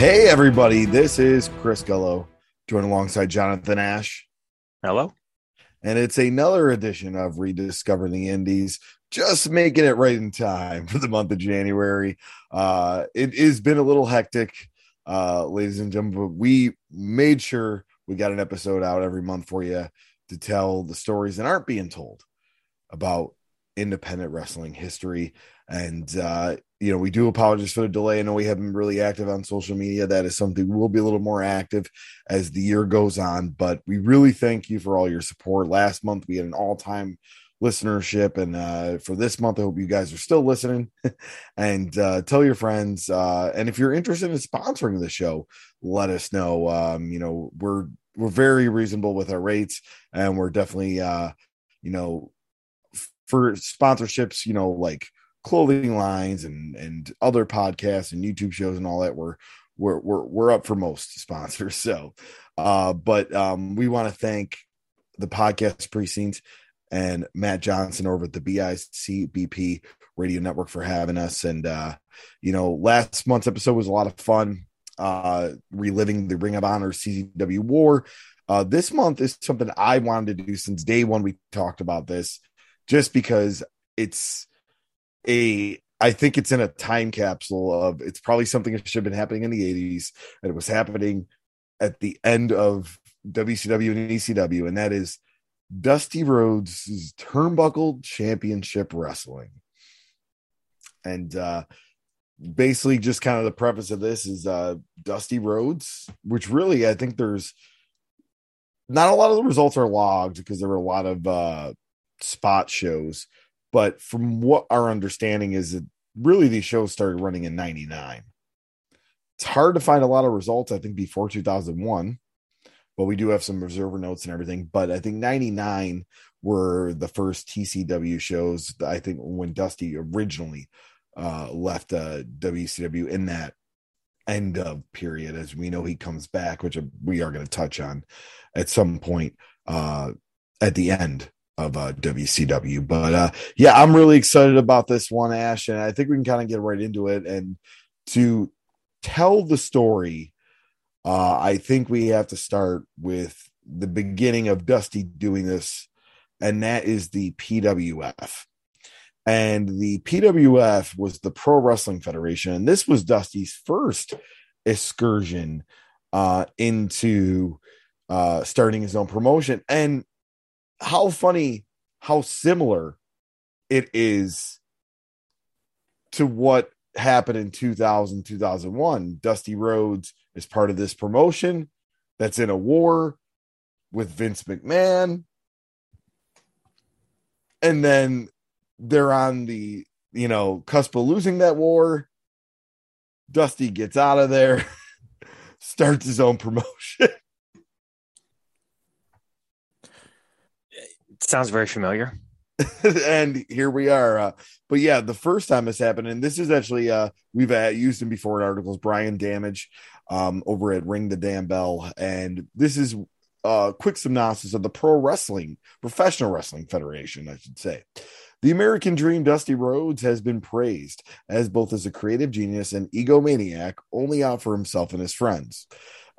Hey, everybody, this is Chris Gullo, joined alongside Jonathan Ash. Hello. And it's another edition of Rediscovering the Indies, just making it right in time for the month of January. Uh, it has been a little hectic, uh, ladies and gentlemen, but we made sure we got an episode out every month for you to tell the stories that aren't being told about independent wrestling history. And uh, you know, we do apologize for the delay. I know we haven't been really active on social media. That is something we'll be a little more active as the year goes on. But we really thank you for all your support. Last month we had an all-time listenership, and uh, for this month, I hope you guys are still listening. and uh, tell your friends. Uh, and if you're interested in sponsoring the show, let us know. Um, you know, we're we're very reasonable with our rates, and we're definitely, uh, you know, for sponsorships. You know, like clothing lines and and other podcasts and YouTube shows and all that we're we're we're, we're up for most sponsors. So uh but um we want to thank the podcast precinct and Matt Johnson over at the BICBP radio network for having us. And uh you know last month's episode was a lot of fun uh reliving the Ring of Honor CZW war. Uh this month is something I wanted to do since day one we talked about this just because it's a I think it's in a time capsule of it's probably something that should have been happening in the 80s and it was happening at the end of WCW and ECW, and that is Dusty Rhodes' Turnbuckle Championship Wrestling. And uh basically just kind of the preface of this is uh Dusty Rhodes, which really I think there's not a lot of the results are logged because there were a lot of uh spot shows but from what our understanding is that really these shows started running in 99 it's hard to find a lot of results i think before 2001 but we do have some Observer notes and everything. But i think 99 were the first tcw shows i think when dusty originally uh left uh wcw in that end of period. As we know he comes back which we are going to touch on at some point uh at the end of uh, WCW. But uh, yeah, I'm really excited about this one, Ash, and I think we can kind of get right into it. And to tell the story, uh, I think we have to start with the beginning of Dusty doing this, and that is the PWF. And the PWF was the Pro Wrestling Federation, and this was Dusty's first excursion uh, into uh, starting his own promotion. And how funny how similar it is to what happened in 2000 2001 dusty rhodes is part of this promotion that's in a war with vince mcmahon. And then they're on the you know cusp of losing that war. Dusty gets out of there starts his own promotion Sounds very familiar. and here we are. Uh, but yeah, the first time this happened, and this is actually uh, we've uh, used him before in articles. Brian Damage um, over at Ring the Damn Bell, and this is a uh, quick synopsis of the Pro Wrestling Professional Wrestling Federation, I should say. The American Dream Dusty Rhodes has been praised as both as a creative genius and egomaniac, only out for himself and his friends.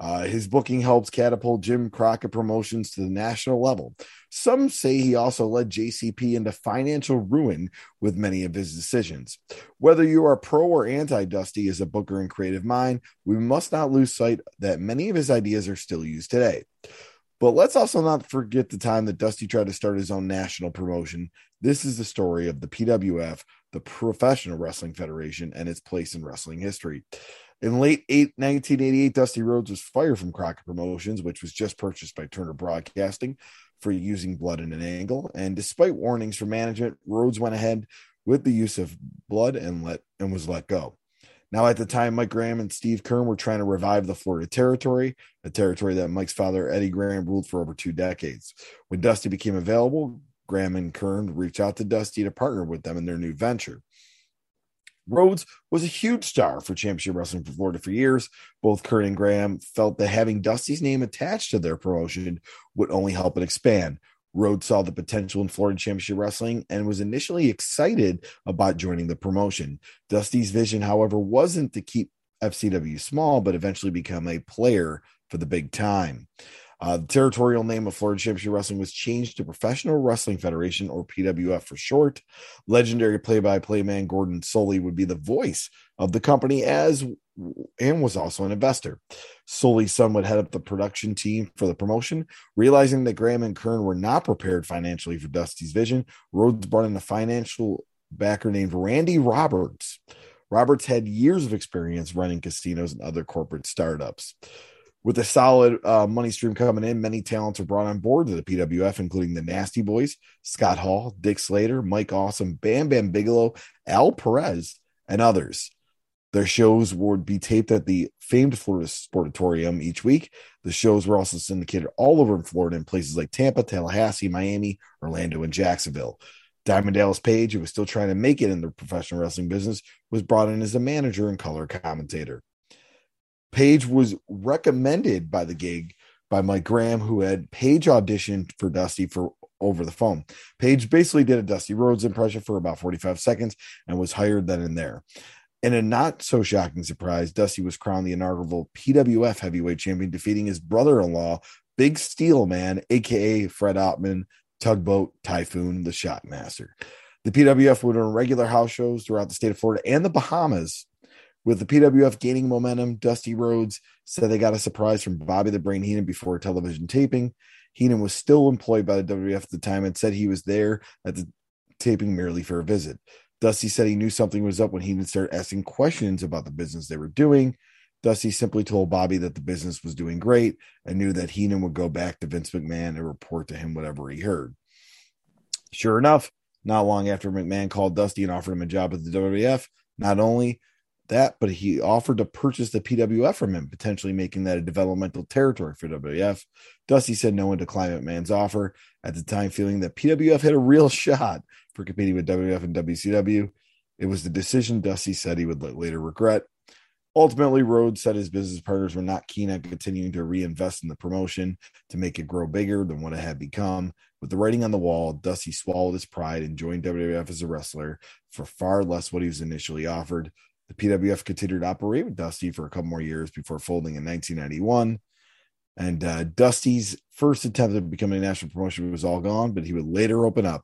Uh, his booking helps catapult Jim Crockett promotions to the national level. Some say he also led JCP into financial ruin with many of his decisions. Whether you are pro or anti Dusty as a booker and creative mind, we must not lose sight that many of his ideas are still used today. But let's also not forget the time that Dusty tried to start his own national promotion. This is the story of the PWF, the Professional Wrestling Federation, and its place in wrestling history. In late eight, 1988, Dusty Rhodes was fired from Crockett Promotions, which was just purchased by Turner Broadcasting for using blood in an angle. And despite warnings from management, Rhodes went ahead with the use of blood and let and was let go. Now, at the time, Mike Graham and Steve Keirn were trying to revive the Florida territory, a territory that Mike's father, Eddie Graham, ruled for over two decades. When Dusty became available, Graham and Keirn reached out to Dusty to partner with them in their new venture. Rhodes was a huge star for championship wrestling for Florida for years. Both Keirn and Graham felt that having Dusty's name attached to their promotion would only help it expand. Rhodes saw the potential in Florida Championship Wrestling and was initially excited about joining the promotion. Dusty's vision, however, wasn't to keep FCW small, but eventually become a player for the big time. Uh, the territorial name of Florida Championship Wrestling was changed to Professional Wrestling Federation, or PWF for short. Legendary play-by-play man Gordon Solie would be the voice of the company as and was also an investor. Solie's son would head up the production team for the promotion. Realizing that Graham and Keirn were not prepared financially for Dusty's vision, Rhodes brought in a financial backer named Randy Roberts. Roberts had years of experience running casinos and other corporate startups. With a solid uh, money stream coming in, many talents were brought on board to the PWF, including the Nasty Boys, Scott Hall, Dick Slater, Mike Awesome, Bam Bam Bigelow, Al Perez, and others. Their shows would be taped at the famed Florida Sportatorium each week. The shows were also syndicated all over Florida in places like Tampa, Tallahassee, Miami, Orlando, and Jacksonville. Diamond Dallas Page, who was still trying to make it in the professional wrestling business, was brought in as a manager and color commentator. Page was recommended by the gig by Mike Graham, who had Page auditioned for Dusty for over the phone. Page basically did a Dusty Rhodes impression for about 45 seconds and was hired then and there. In a not so shocking surprise, Dusty was crowned the inaugural PWF heavyweight champion, defeating his brother in law, Big Steel Man, aka Fred Ottman, Tugboat Typhoon, the Shockmaster. The PWF would run regular house shows throughout the state of Florida and the Bahamas with the PWF gaining momentum, Dusty Rhodes said they got a surprise from Bobby the Brain Heenan before television taping. Heenan was still employed by the WWF at the time and said he was there at the taping merely for a visit. Dusty said he knew something was up when Heenan started asking questions about the business they were doing. Dusty simply told Bobby that the business was doing great and knew that Heenan would go back to Vince McMahon and report to him whatever he heard. Sure enough, not long after McMahon called Dusty and offered him a job at the WWF, not only that, but he offered to purchase the PWF from him, potentially making that a developmental territory for WWF. Dusty said no one declined McMahon's offer at the time, feeling that PWF had a real shot for competing with WWF and WCW. It was the decision Dusty said he would later regret. Ultimately, Rhodes said his business partners were not keen on continuing to reinvest in the promotion to make it grow bigger than what it had become. With the writing on the wall, Dusty swallowed his pride and joined WWF as a wrestler for far less what he was initially offered. The PWF continued to operate with Dusty for a couple more years before folding in 1991. And uh, Dusty's first attempt at becoming a national promotion was all gone, but he would later open up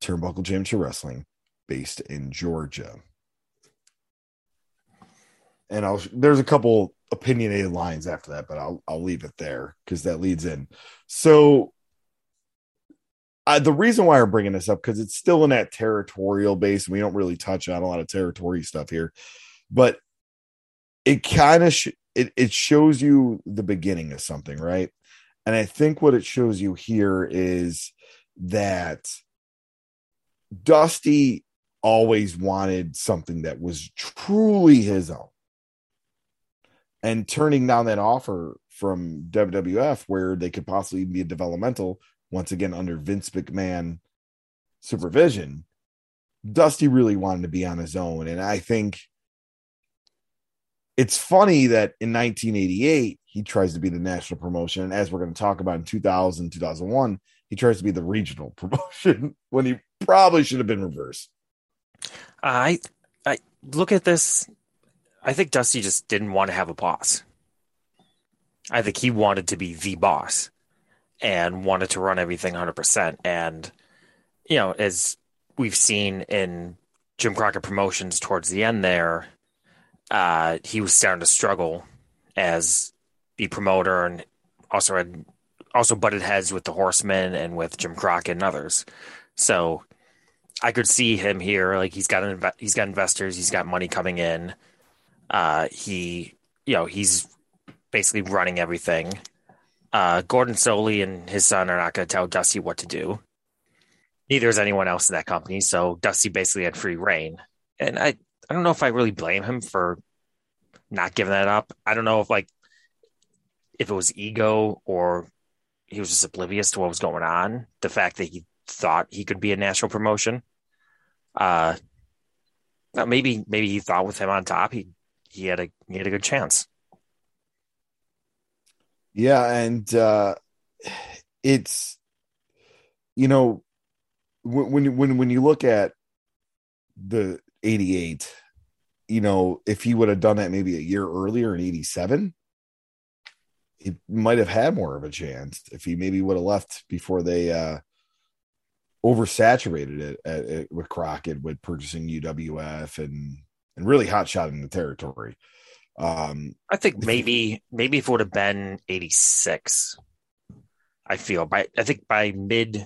Turnbuckle Championship Wrestling based in Georgia. And I'll there's a couple opinionated lines after that, but I'll I'll leave it there because that leads in. So uh, the reason why I'm bringing this up because it's still in that territorial base, and we don't really touch on a lot of territory stuff here, but it kind of sh- it it shows you the beginning of something, right? And I think what it shows you here is that Dusty always wanted something that was truly his own. And turning down that offer from WWF, where they could possibly be a developmental, once again under Vince McMahon supervision, Dusty really wanted to be on his own. And I think it's funny that in 1988, he tries to be the national promotion. And as we're going to talk about in 2000, 2001, he tries to be the regional promotion when he probably should have been reversed. I, I look at this. I think Dusty just didn't want to have a boss. I think he wanted to be the boss and wanted to run everything 100%. And, you know, as we've seen in Jim Crockett promotions towards the end there, uh, he was starting to struggle as the promoter and also had also butted heads with the Horsemen and with Jim Crockett and others. So I could see him here. Like he's got inv- he's got investors, he's got money coming in. Uh, he, you know, he's basically running everything. Uh, Gordon Solie and his son are not going to tell Dusty what to do. Neither is anyone else in that company. So Dusty basically had free reign. And I, I don't know if I really blame him for not giving that up. I don't know if like if it was ego or he was just oblivious to what was going on. The fact that he thought he could be a national promotion. Uh, maybe maybe he thought with him on top he he had a he had a good chance. Yeah, and uh, it's you know when when when you look at the 88 you know if he would have done that maybe a year earlier in 87 he might have had more of a chance if he maybe would have left before they uh oversaturated it at, at, with Crockett with purchasing UWF and and really hot shotting the territory. Um, I think maybe maybe if it would have been eighty six, I feel by I think by mid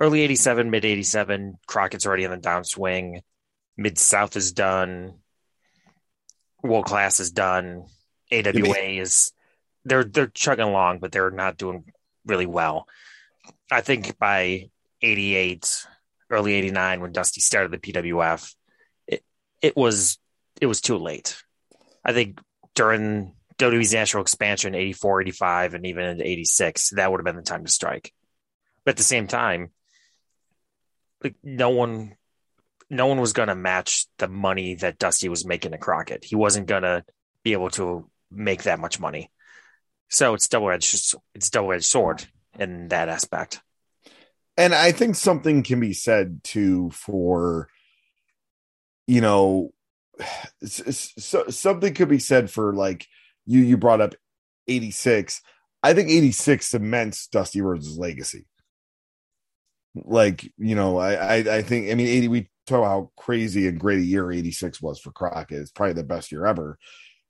early eighty seven, mid eighty seven, Crockett's already in the downswing. Mid South is done. World class is done. AWA is they're they're chugging along, but they're not doing really well. I think by 88, early 89, when Dusty started the PWF, it, it was it was too late. I think during WWE's national expansion, 84, 85, and even into 86, that would have been the time to strike. But at the same time, like no one no one was going to match the money that Dusty was making to Crockett. He wasn't going to be able to make that much money. So it's double edged. It's double edged sword in that aspect. And I think something can be said too for, you know, so, something could be said for like you. You brought up eighty six. I think eighty six cements Dusty Rhodes' legacy. Like you know, I, I I think I mean eighty. We talk about how crazy and great a year eighty six was for Crockett. It's probably the best year ever.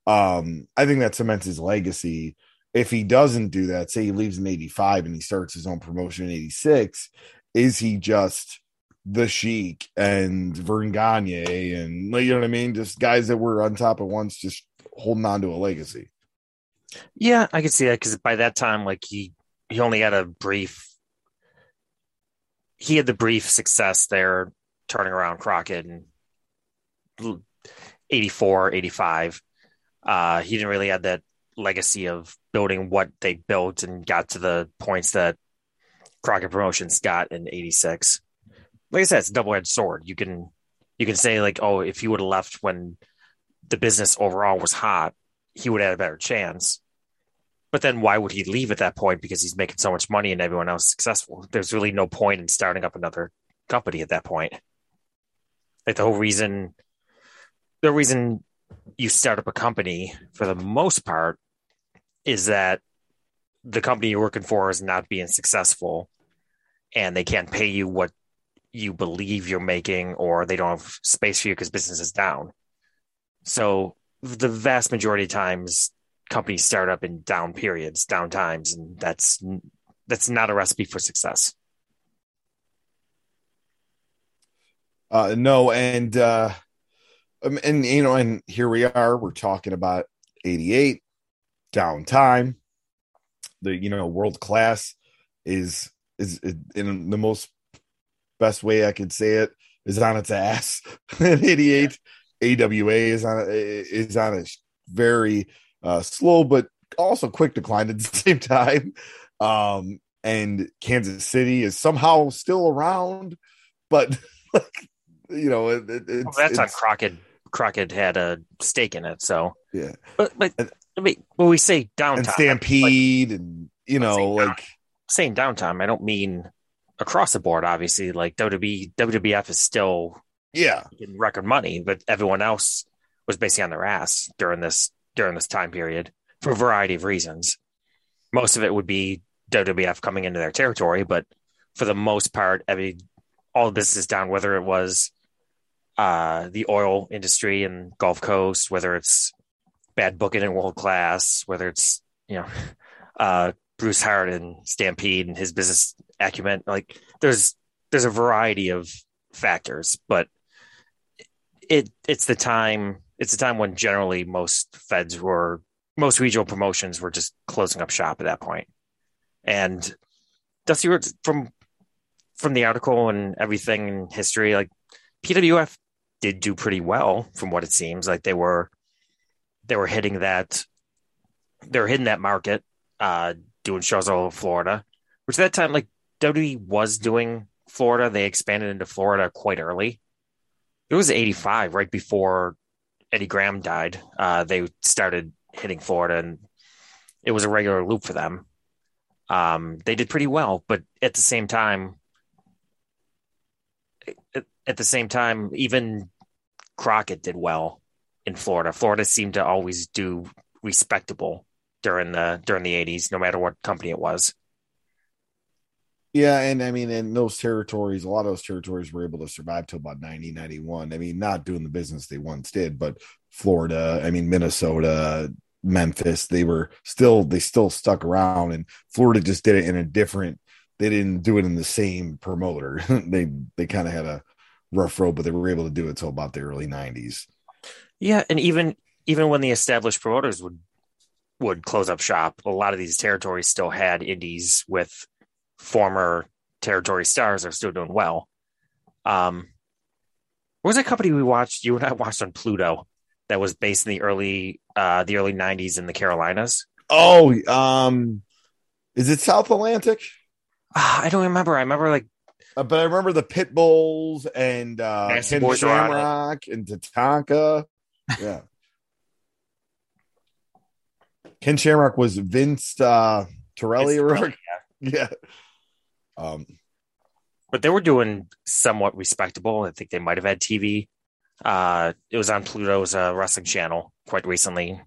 Um, I think that cements his legacy if he doesn't do that, say he leaves in 85 and he starts his own promotion in 86, is he just the Sheik and Verne Gagne and you know what I mean? Just guys that were on top at once, just holding on to a legacy. Yeah, I can see that because by that time, like he he only had a brief he had the brief success there turning around Crockett in 84, 85. Uh, he didn't really have that legacy of building what they built and got to the points that Crockett Promotions got in '86. Like I said, it's a double edged sword. You can you can say like, oh, if he would have left when the business overall was hot, he would have had a better chance. But then why would he leave at that point? Because he's making so much money and everyone else is successful. There's really no point in starting up another company at that point. Like the whole reason, the reason you start up a company for the most part is that the company you're working for is not being successful and they can't pay you what you believe you're making or they don't have space for you because business is down. So the vast majority of times companies start up in down periods, down times, and that's that's not a recipe for success. Uh, no, and uh, um, and you know, and here we are. We're talking about '88 downtime. The you know world class is is in the most best way I could say it is on its ass. in '88, AWA is on is on a very uh, slow but also quick decline at the same time. Um, and Kansas City is somehow still around, but like you know, it, it, it's, well, that's on Crockett. Crockett had a stake in it, so yeah. But but I mean, when we say downtime, and Stampede, like, and you know, like saying downtime, I don't mean across the board. Obviously, like WWE, WWF is still yeah getting record money, but everyone else was basically on their ass during this during this time period for a variety of reasons. Most of it would be WWF coming into their territory, but for the most part, every all this is down. Whether it was uh, the oil industry and Gulf Coast, whether it's bad booking in world class, whether it's you know uh, Bruce Hart and Stampede and his business acumen. Like there's there's a variety of factors, but it it's the time it's the time when generally most feds were most regional promotions were just closing up shop at that point. And Dusty Rhodes from from the article and everything in history, like PWF did do pretty well from what it seems. Like they were they were hitting that they were hitting that market, uh, doing shows all over Florida, which at that time like WWE was doing Florida. They expanded into Florida quite early. It was 85, right before Eddie Graham died. Uh, they started hitting Florida and it was a regular loop for them. Um, they did pretty well, but at the same time, at, the same time, even Crockett did well in Florida. Florida seemed to always do respectable during the during the 80s, no matter what company it was. Yeah, and I mean, in those territories, a lot of those territories were able to survive till about 90, 91. I mean, not doing the business they once did, but Florida, I mean, Minnesota, Memphis, they were still, they still stuck around, and Florida just did it in a different, they didn't do it in the same promoter. they, they kind of had a rough road, but they were able to do it till about the early 90s. Yeah, and even, even when the established promoters would, would close up shop, a lot of these territories still had indies with former territory stars are still doing well. Um, what was that company we watched? You and I watched on Pluto that was based in the early uh, the early '90s in the Carolinas. Oh, um, is it South Atlantic? Uh, I don't remember. I remember like, uh, but I remember the Pit Bulls and uh, Nasty Ken Boys were on it. Shamrock and Tatanka. Yeah. Ken Shamrock was Vince uh, Torelli, or Torelli, yeah. Um, but they were doing somewhat respectable. I think they might have had TV. Uh, it was on Pluto's uh, wrestling channel quite recently.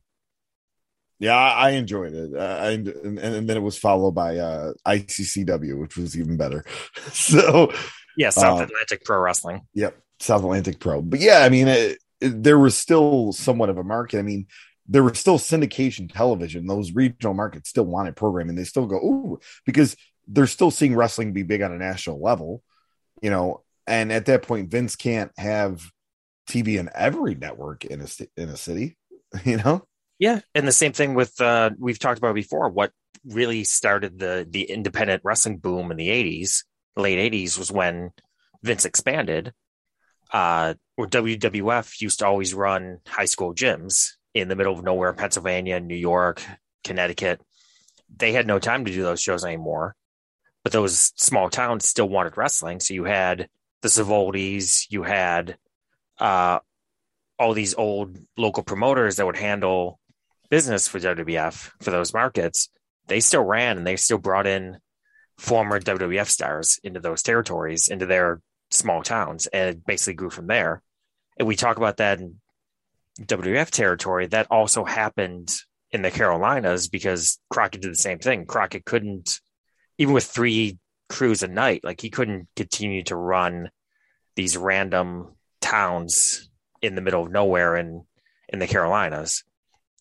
yeah, I I enjoyed it. Uh, I, and, and then it was followed by uh, ICCW, which was even better. so, Yeah, South Uh, Atlantic Pro Wrestling. Yep, South Atlantic Pro. But yeah, I mean, it, it- there was still somewhat of a market. I mean, there was still syndication television. Those regional markets still wanted programming. They still go, ooh, because they're still seeing wrestling be big on a national level, you know. And at that point, Vince can't have TV in every network in a in a city, you know. Yeah, and the same thing with uh, we've talked about before. What really started the the independent wrestling boom in the '80s, late '80s, was when Vince expanded. Uh, where WWF used to always run high school gyms in the middle of nowhere, Pennsylvania, New York, Connecticut. They had no time to do those shows anymore, but those small towns still wanted wrestling. So you had the Savoltis, you had uh, all these old local promoters that would handle business for WWF for those markets, they still ran and they still brought in former WWF stars into those territories, into their small towns, and it basically grew from there. And we talk about that in WWF territory. That also happened in the Carolinas because Crockett did the same thing. Crockett couldn't, even with three crews a night, like he couldn't continue to run these random towns in the middle of nowhere in in the Carolinas.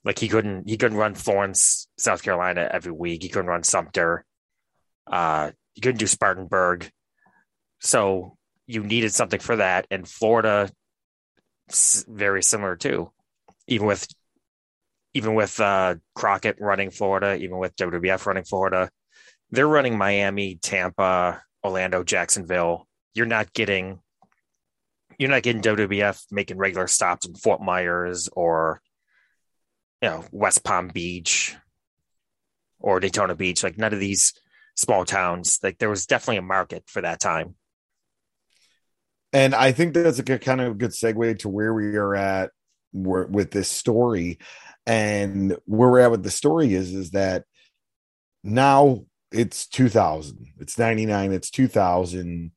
Like he couldn't he couldn't run Florence, South Carolina every week. He couldn't run Sumter. Uh, he couldn't do Spartanburg. So you needed something for that, and Florida, very similar too. Even with even with uh, Crockett running Florida, even with WWF running Florida, they're running Miami, Tampa, Orlando, Jacksonville. You're not getting you're not getting WWF making regular stops in Fort Myers or you know West Palm Beach or Daytona Beach. Like none of these small towns. Like there was definitely a market for that time. And I think that's a good kind of a good segue to where we are at with this story. And where we're at with the story is is that now it's 2000, it's 99, it's 2000.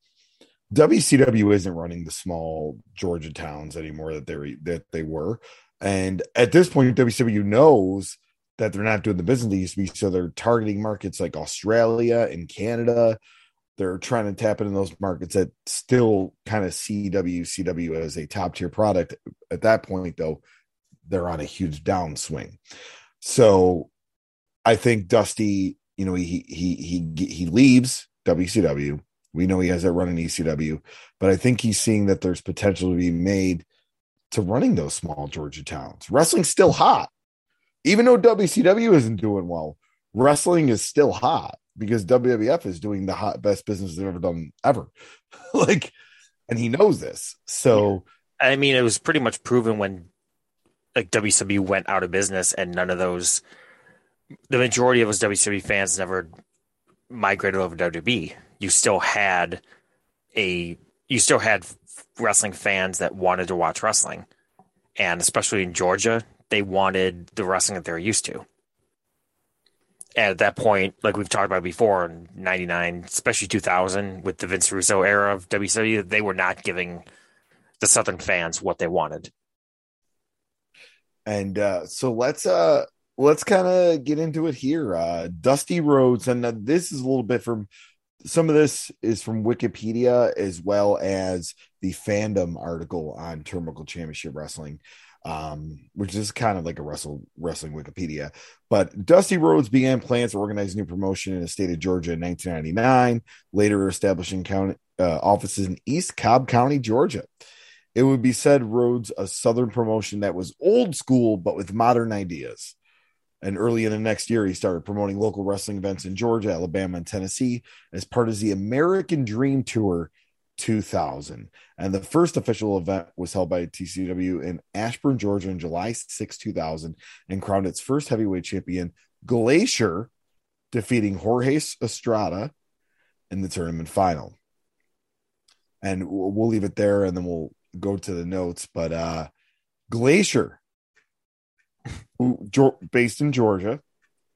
WCW isn't running the small Georgia towns anymore that they that they were. And at this point, WCW knows that they're not doing the business they used to be, so they're targeting markets like Australia and Canada. They're trying to tap into those markets that still kind of see WCW as a top tier product. At that point, though, they're on a huge downswing. So I think Dusty, you know, he he he he leaves WCW. We know he has that run in ECW, but I think he's seeing that there's potential to be made to running those small Georgia towns. Wrestling's still hot. Even though WCW isn't doing well, wrestling is still hot because WWF is doing the hot best business they've ever done ever. like, and he knows this. So I mean, it was pretty much proven when like WCW went out of business and none of those the majority of those WCW fans never migrated over to WWE. You still had a you still had wrestling fans that wanted to watch wrestling. And especially in Georgia, they wanted the wrestling that they're used to. And at that point, like we've talked about before in 99, especially 2000 with the Vince Russo era of WCW, they were not giving the Southern fans what they wanted. And uh, so let's uh let's kind of get into it here. Uh, Dusty Rhodes, and uh, this is a little bit from some of this is from Wikipedia as well as the fandom article on Turnbuckle Championship Wrestling, um, which is kind of like a wrestle wrestling Wikipedia. But Dusty Rhodes began plans to organize a new promotion in the state of Georgia in 1999, later establishing county, uh, offices in East Cobb County, Georgia. It would be said Rhodes a southern promotion that was old school but with modern ideas. And early in the next year, he started promoting local wrestling events in Georgia, Alabama, and Tennessee as part of the American Dream Tour 2000. And the first official event was held by TCW in Ashburn, Georgia on July 6, 2000, and crowned its first heavyweight champion, Glacier, defeating Jorge Estrada in the tournament final. And we'll leave it there and then we'll go to the notes. But uh Glacier who based in Georgia,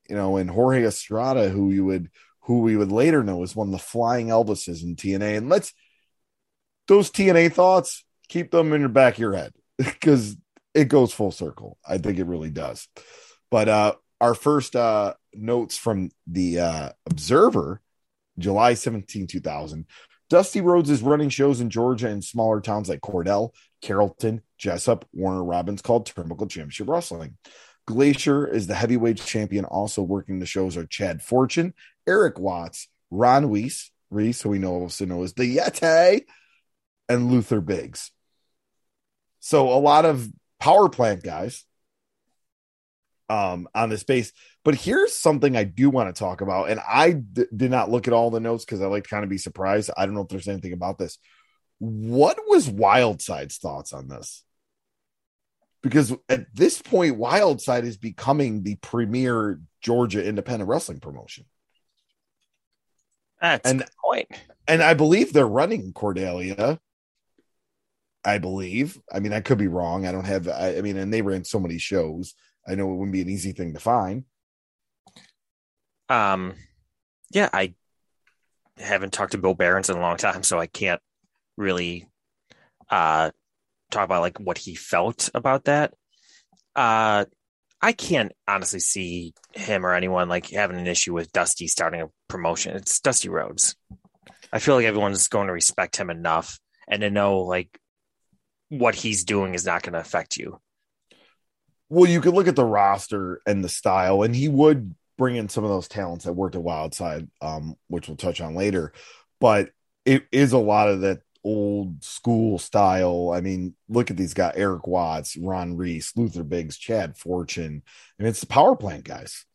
you know, and Jorge Estrada, who you would who we would later know as one of the flying Elvises in TNA. And let's those TNA thoughts keep them in your back of your head because it goes full circle. I think it really does. But uh our first uh notes from the uh Observer, July 17, 2000. Dusty Rhodes is running shows in Georgia and smaller towns like Cordele, Carrollton, Jesup, Warner Robins called Turnbuckle Championship Wrestling. Glacier is the heavyweight champion. Also working the shows are Chad Fortune, Eric Watts, Ron Reese, Reese, who we know also know as the Yeti, and Luther Biggs. So a lot of power plant guys um, on this base. But here's something I do want to talk about, and I d- did not look at all the notes because I like to kind of be surprised. I don't know if there's anything about this. What was Wildside's thoughts on this? Because at this point, Wildside is becoming the premier Georgia independent wrestling promotion. That's and, point. And I believe they're running Cordelia. I believe. I mean, I could be wrong. I don't have. I, I mean, and they ran so many shows. I know it wouldn't be an easy thing to find. Um, yeah, I haven't talked to Bill Behrens in a long time, so I can't really uh, talk about like what he felt about that. Uh, I can't honestly see him or anyone like having an issue with Dusty starting a promotion. It's Dusty Rhodes. I feel like everyone's going to respect him enough and to know like what he's doing is not going to affect you. Well, you could look at the roster and the style, and he would bring in some of those talents that worked at Wildside, um, which we'll touch on later. But it is a lot of that old school style. I mean, look at these guys: Eric Watts, Ron Reese, Luther Biggs, Chad Fortune. I mean, it's the power plant guys.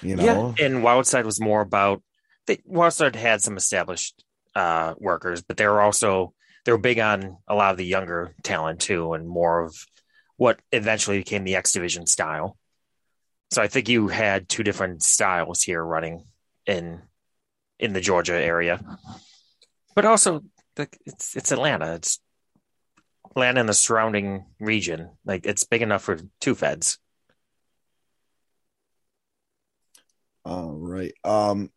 You know, yeah. And Wildside was more about they Wildside had some established uh, workers, but they were also they were big on a lot of the younger talent too, and more of what eventually became the X Division style. So I think you had two different styles here running in in the Georgia area, but also it's it's Atlanta. It's Atlanta and the surrounding region. Like it's big enough for two feds. All right. Um.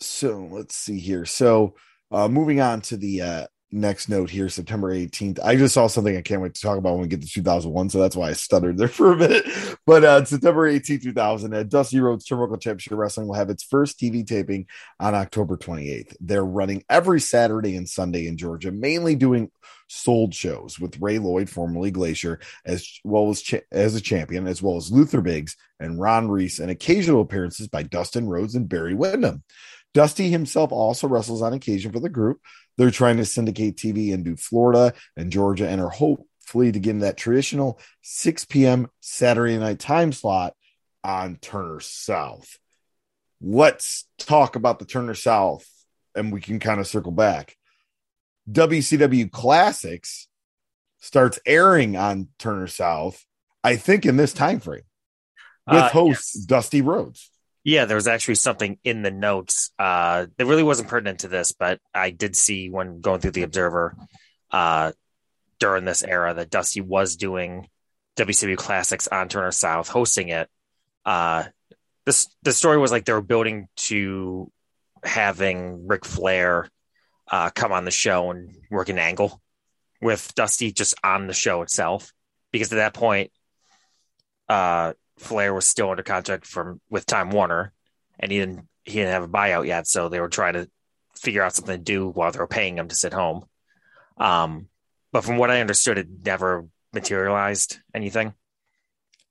So let's see here. So, uh, moving on to the uh, next note here, September 18th. I just saw something I can't wait to talk about when we get to 2001, so that's why I stuttered there for a minute. But uh, September 18th, 2000, uh, Dusty Rhodes Turnbuckle Championship Wrestling will have its first TV taping on October 28th. They're running every Saturday and Sunday in Georgia, mainly doing sold shows with Ray Lloyd, formerly Glacier, as well as cha- as a champion, as well as Luther Biggs and Ron Reese, and occasional appearances by Dustin Rhodes and Barry Windham. Dusty himself also wrestles on occasion for the group. They're trying to syndicate TV into Florida and Georgia and are hopefully to get in that traditional 6 p.m. Saturday night time slot on Turner South. Let's talk about the Turner South and we can kind of circle back. WCW Classics starts airing on Turner South I think in this time frame with Uh, host yes. Dusty Rhodes. Yeah, there was actually something in the notes. Uh, that really wasn't pertinent to this, but I did see when going through the Observer uh, during this era that Dusty was doing WCW Classics on Turner South, hosting it. Uh, this the story was like they were building to having Ric Flair uh, come on the show and work an angle with Dusty just on the show itself, because at that point, uh, Flair was still under contract from with Time Warner, and he didn't he didn't have a buyout yet, so they were trying to figure out something to do while they were paying him to sit home. Um, but from what I understood, it never materialized anything.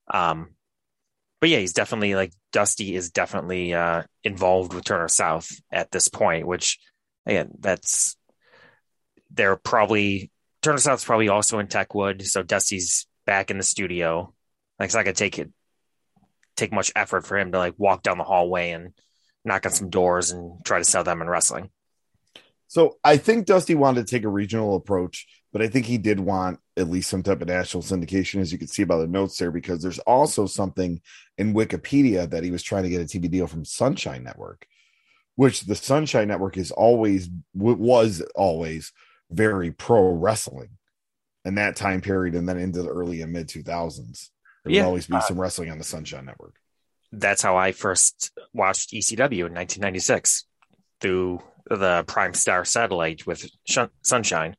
Um, but yeah, he's definitely like Dusty is definitely uh, involved with Turner South at this point, which again, that's they're probably Turner South's probably also in Techwood, so Dusty's back in the studio. Like not gonna take it take much effort for him to like walk down the hallway and knock on some doors and try to sell them in wrestling. So I think Dusty wanted to take a regional approach, but I think he did want at least some type of national syndication, as you can see by the notes there, because there's also something in Wikipedia that he was trying to get a TV deal from Sunshine Network, which the Sunshine Network is always was always very pro wrestling in that time period, and then into the early and mid 2000s. There Yeah. would always be Uh, some wrestling on the Sunshine Network. That's how I first watched ECW in 1996 through the Prime Star satellite with Shun- Sunshine.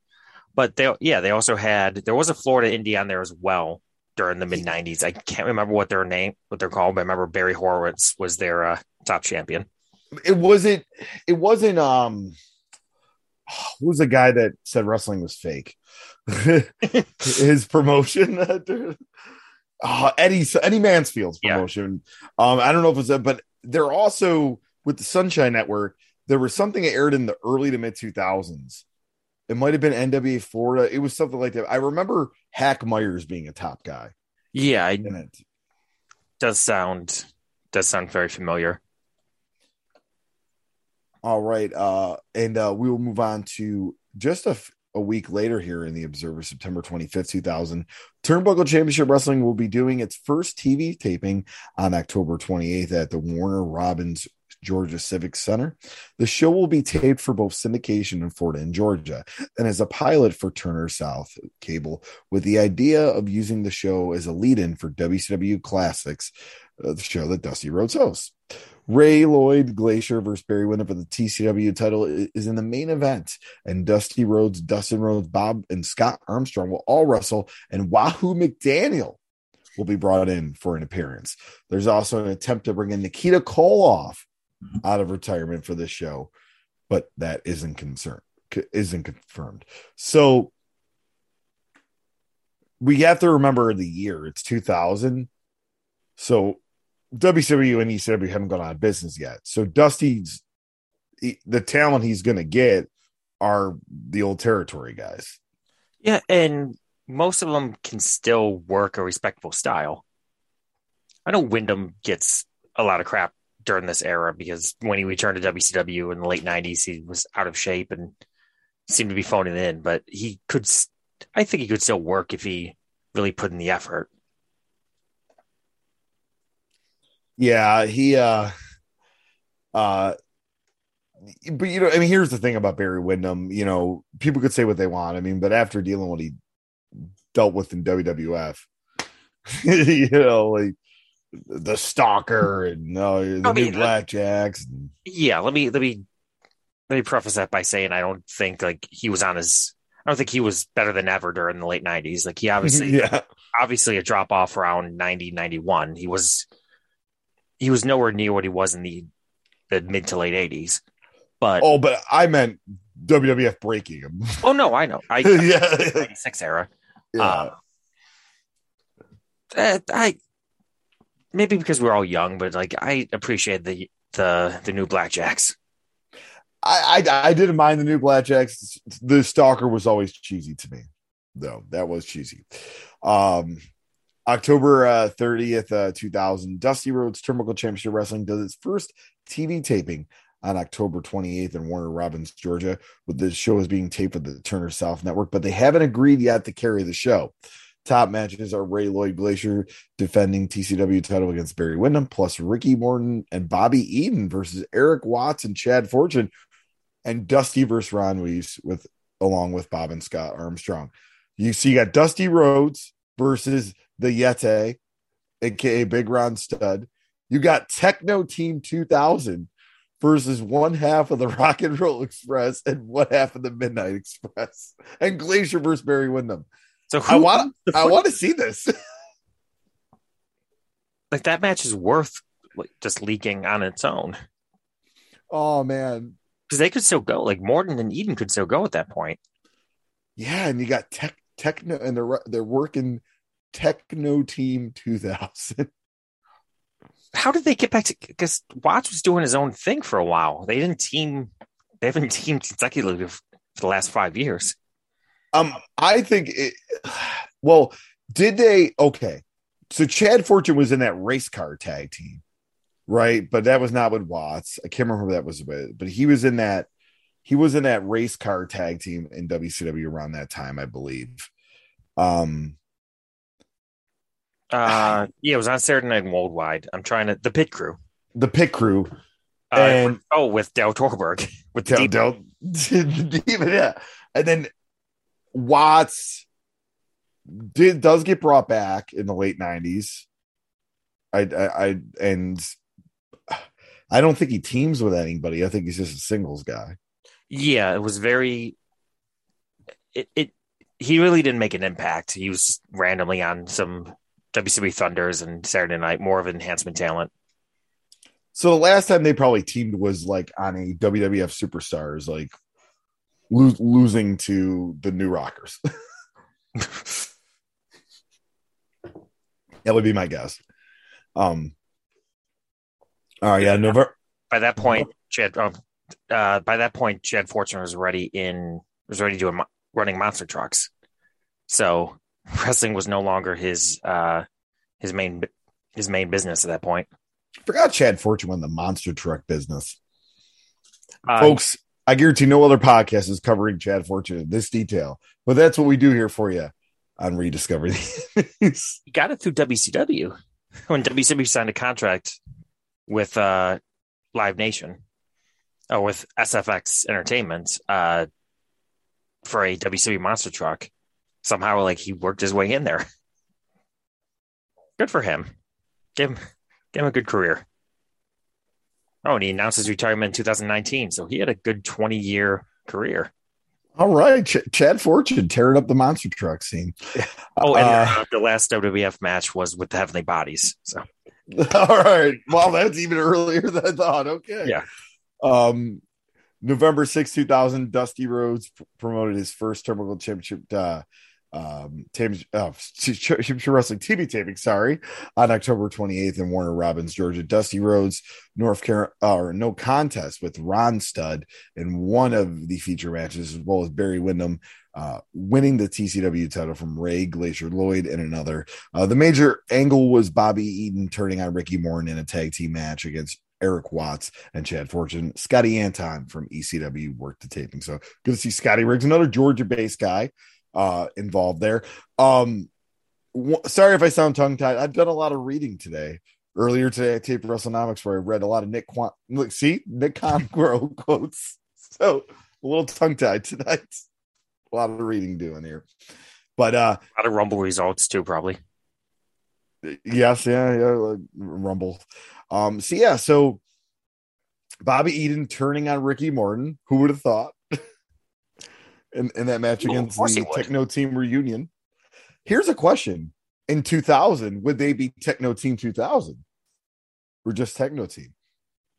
But they, yeah, they also had there was a Florida Indie on there as well during the mid 90s. I can't remember what their name, what they're called, but I remember Barry Horowitz was their uh, top champion. It wasn't. It wasn't. Um, who was the guy that said wrestling was fake? His promotion. uh, Eddie Eddie Mansfield's Yeah. promotion. Um, I don't know if it's that, but they're also with the Sunshine Network. There was something that aired in the early to mid two thousands. It might have been NWA Florida. It was something like that. I remember Hack Meyers being a top guy Yeah, I, it. does sound does sound very familiar. All right. Uh, and uh, we will move on to just a, f- a week later here in the Observer, September 25th, 2000. Turnbuckle Championship Wrestling will be doing its first TV taping on October 28th at the Warner Robins Georgia Civic Center. The show will be taped for both syndication in Florida and Georgia and as a pilot for Turner South Cable with the idea of using the show as a lead in for WCW Classics, uh, the show that Dusty Rhodes hosts. Ray Lloyd Glacier versus Barry Windham for the TCW title is in the main event, and Dusty Rhodes, Dustin Rhodes, Bob, and Scott Armstrong will all wrestle, and Wahoo McDaniel will be brought in for an appearance. There's also an attempt to bring in Nikita Koloff out of retirement for this show, but that isn't concerned isn't confirmed. So we have to remember the year. It's 2000. So WCW and ECW haven't gone out of business yet. So Dusty's he- the talent he's going to get are the old territory guys. Yeah, and most of them can still work a respectable style. I know Windham gets a lot of crap during this era because when he returned to WCW in the late '90s, he was out of shape and seemed to be phoning in. But he could, I think, he could still work if he really put in the effort. Yeah, he uh uh but you know, I mean, here's the thing about Barry Windham. You know, people could say what they want. I mean, but after dealing what he dealt with in WWF, you know, like the stalker and uh, the I new mean, blackjacks. And, Yeah, let me let me let me preface that by saying I don't think like he was on his. I don't think he was better than ever during the late '90s. Like he obviously yeah, obviously a drop off around 90 91 he was he was nowhere near what he was in the the mid to late 80s but oh, but I meant WWF breaking him. Oh no i know i yeah, 96 era yeah. Uh, eh, i maybe because we're all young but like i appreciate the the the new blackjacks I, I I didn't mind the new blackjacks. The stalker was always cheesy to me, though. That was cheesy. Um, October uh, 30th, uh, 2000, Dusty Rhodes Turnbuckle Championship Wrestling does its first TV taping on October 28th in Warner Robins, Georgia. With the show is being taped with the Turner South Network, but they haven't agreed yet to carry the show. top matches are Ray Lloyd Glacier defending TCW title against Barry Windham, plus Ricky Morton and Bobby Eaton versus Eric Watts and Chad Fortune, and Dusty versus Ron Weiss with along with Bob and Scott Armstrong. You see, you got Dusty Rhodes versus the Yeti, aka Big Ron Studd. You got Techno Team 2000 versus one half of the Rock and Roll Express and one half of the Midnight Express, and Glacier versus Barry Windham. So I want I want to see this. like that match is worth like, just leaking on its own oh man, because they could still go. Like Morton and Eaton could still go at that point. yeah, and you got Tech Techno, and they're they're working Techno Team 2000. How did they get back to? Because Watts was doing his own thing for a while. They didn't team. They haven't teamed consecutively for the last five years. Um, I think it. Well, did they? Okay, so Chad Fortune was in that race car tag team, right? But that was not with Watts. I can't remember who that was with, but he was in that. He was in that race car tag team in WCW around that time, I believe. Um, Uh, yeah, it was on Saturday Night Worldwide. I'm trying to the Pit Crew. the Pit Crew Uh, and oh, with Del Torborg with Del, Del, Demon, yeah, and then Watts did does get brought back in the late nineties. I, I, I, and I don't think he teams with anybody. I think he's just a singles guy. Yeah, it was very. It, it he really didn't make an impact. He was just randomly on some WCW Thunders and Saturday Night, more of an enhancement talent. So the last time they probably teamed was like on a WWF Superstars, like lo- losing to the New Rockers. that would be my guess. Um. All right, yeah, November. By that point, Chad. Um, uh, by that point, Chad Fortune was ready in was ready doing running monster trucks. So wrestling was no longer his uh his main his main business at that point. Forgot Chad Fortune won the monster truck business. Uh, Folks, I guarantee no other podcast is covering Chad Fortune in this detail, but that's what we do here for you on Rediscover these. he got it through WCW when WCW signed a contract with uh, Live Nation or with SFX Entertainment uh, for a WCW monster truck. Somehow, like he worked his way in there. Good for him. Give him, give him a good career. Oh, and he announced his retirement in 2019, so he had a good 20 year career. All right, Ch- Chad Fortune tearing up the monster truck scene. Oh, and Uh, uh, the last WWF match was with the Heavenly Bodies. So all right. Well, that's even earlier than I thought. Okay. Yeah. Um, November 6, 2000, Dusty Rhodes promoted his first Terminal Championship uh, um, uh, Championship Wrestling TV taping, sorry, on October 28th in Warner Robins, Georgia. Dusty Rhodes, North Carolina, or no contest with Ron Studd in one of the feature matches, as well as Barry Windham uh, winning the TCW title from Ray Glacier Lloyd in another. Uh, the major angle was Bobby Eaton turning on Ricky Morton in a tag team match against Eric Watts and Chad Fortune. Scotty Anton from ECW worked the taping. So good to see Scotty Riggs, another Georgia based guy uh, involved there. Um, w- sorry if I sound tongue tied. I've done a lot of reading today. Earlier today, I taped WrestleNomics where I read a lot of Nick Quan. Look, see Nick Conquero quotes. So a little tongue tied tonight. A lot of reading doing here, but uh, a lot of Rumble results too, probably. Yes, yeah, yeah, like, Rumble. Um, so yeah, so Bobby Eaton turning on Ricky Morton. Who would have thought? in, in that match against the. Techno Team reunion. Here's a question: In 2000, would they be Techno Team 2000 or just Techno Team,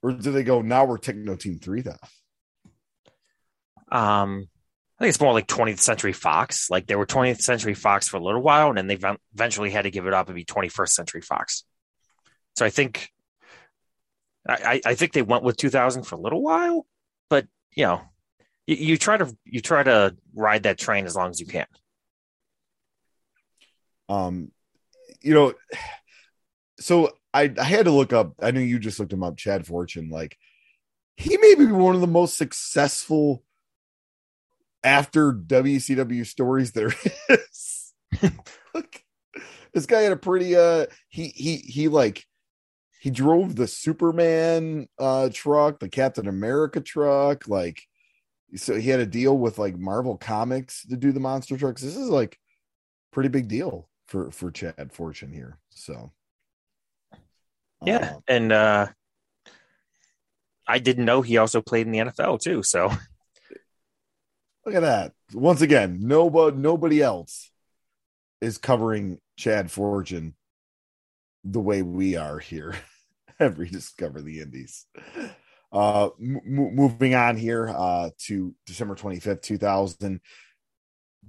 or do they go now we're Techno Team 3000? Um, I think it's more like 20th Century Fox. Like they were 20th Century Fox for a little while, and then they eventually had to give it up and be 21st Century Fox. So I think, I, I think they went with 2000 for a little while, but you know, you, you try to you try to ride that train as long as you can. Um, you know, so I, I had to look up. I know you just looked him up, Chad Fortune. Like he may be one of the most successful after WCW stories there is. this guy had a pretty uh he he he like he drove the Superman uh truck, the Captain America truck, like so he had a deal with like Marvel Comics to do the monster trucks. This is like pretty big deal for for Chad Fortune here. So yeah, uh, and uh I didn't know he also played in the NFL too. So look at that. Once again, nobody nobody else is covering Chad Fortune the way we are here at Rediscover the Indies. Uh, m- moving on here uh, to December 25th, 2000.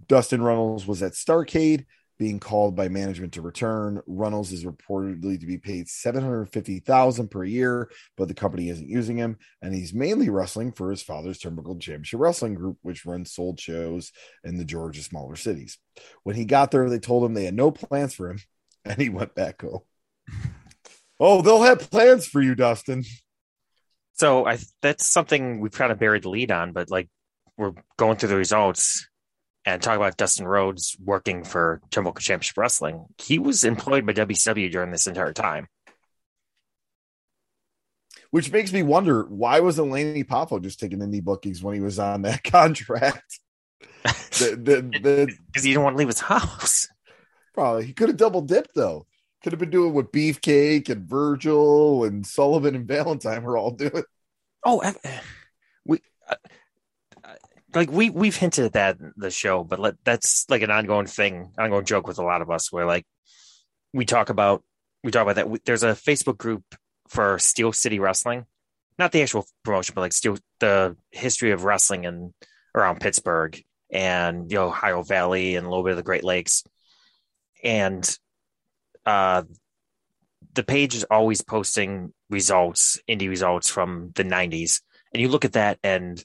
Dustin Runnels was at Starcade being called by management to return. Runnels is reportedly to be paid 750,000 per year, but the company isn't using him and he's mainly wrestling for his father's Turnbuckle Championship Wrestling Group which runs sold shows in the Georgia smaller cities. When he got there they told him they had no plans for him and he went back home. oh, they'll have plans for you, Dustin. So I that's something we've kind of buried the lead on, but like we're going through the results and talk about Dustin Rhodes working for Turnbuckle Championship Wrestling. He was employed by WCW during this entire time. Which makes me wonder why wasn't Lanny Poffo just taking indie bookings when he was on that contract? Because he didn't want to leave his house. Probably he could have double dipped though. Could have been doing what Beefcake and Virgil and Sullivan and Valentine were all doing. Oh, we. Uh, like we we've hinted at that in the show, but let, that's like an ongoing thing, ongoing joke with a lot of us, where like we talk about we talk about that. There's a Facebook group for Steel City Wrestling, not the actual promotion, but like Steel the history of wrestling and around Pittsburgh and the Ohio Valley and a little bit of the Great Lakes, and uh, the page is always posting results, indie results from the '90s, and you look at that and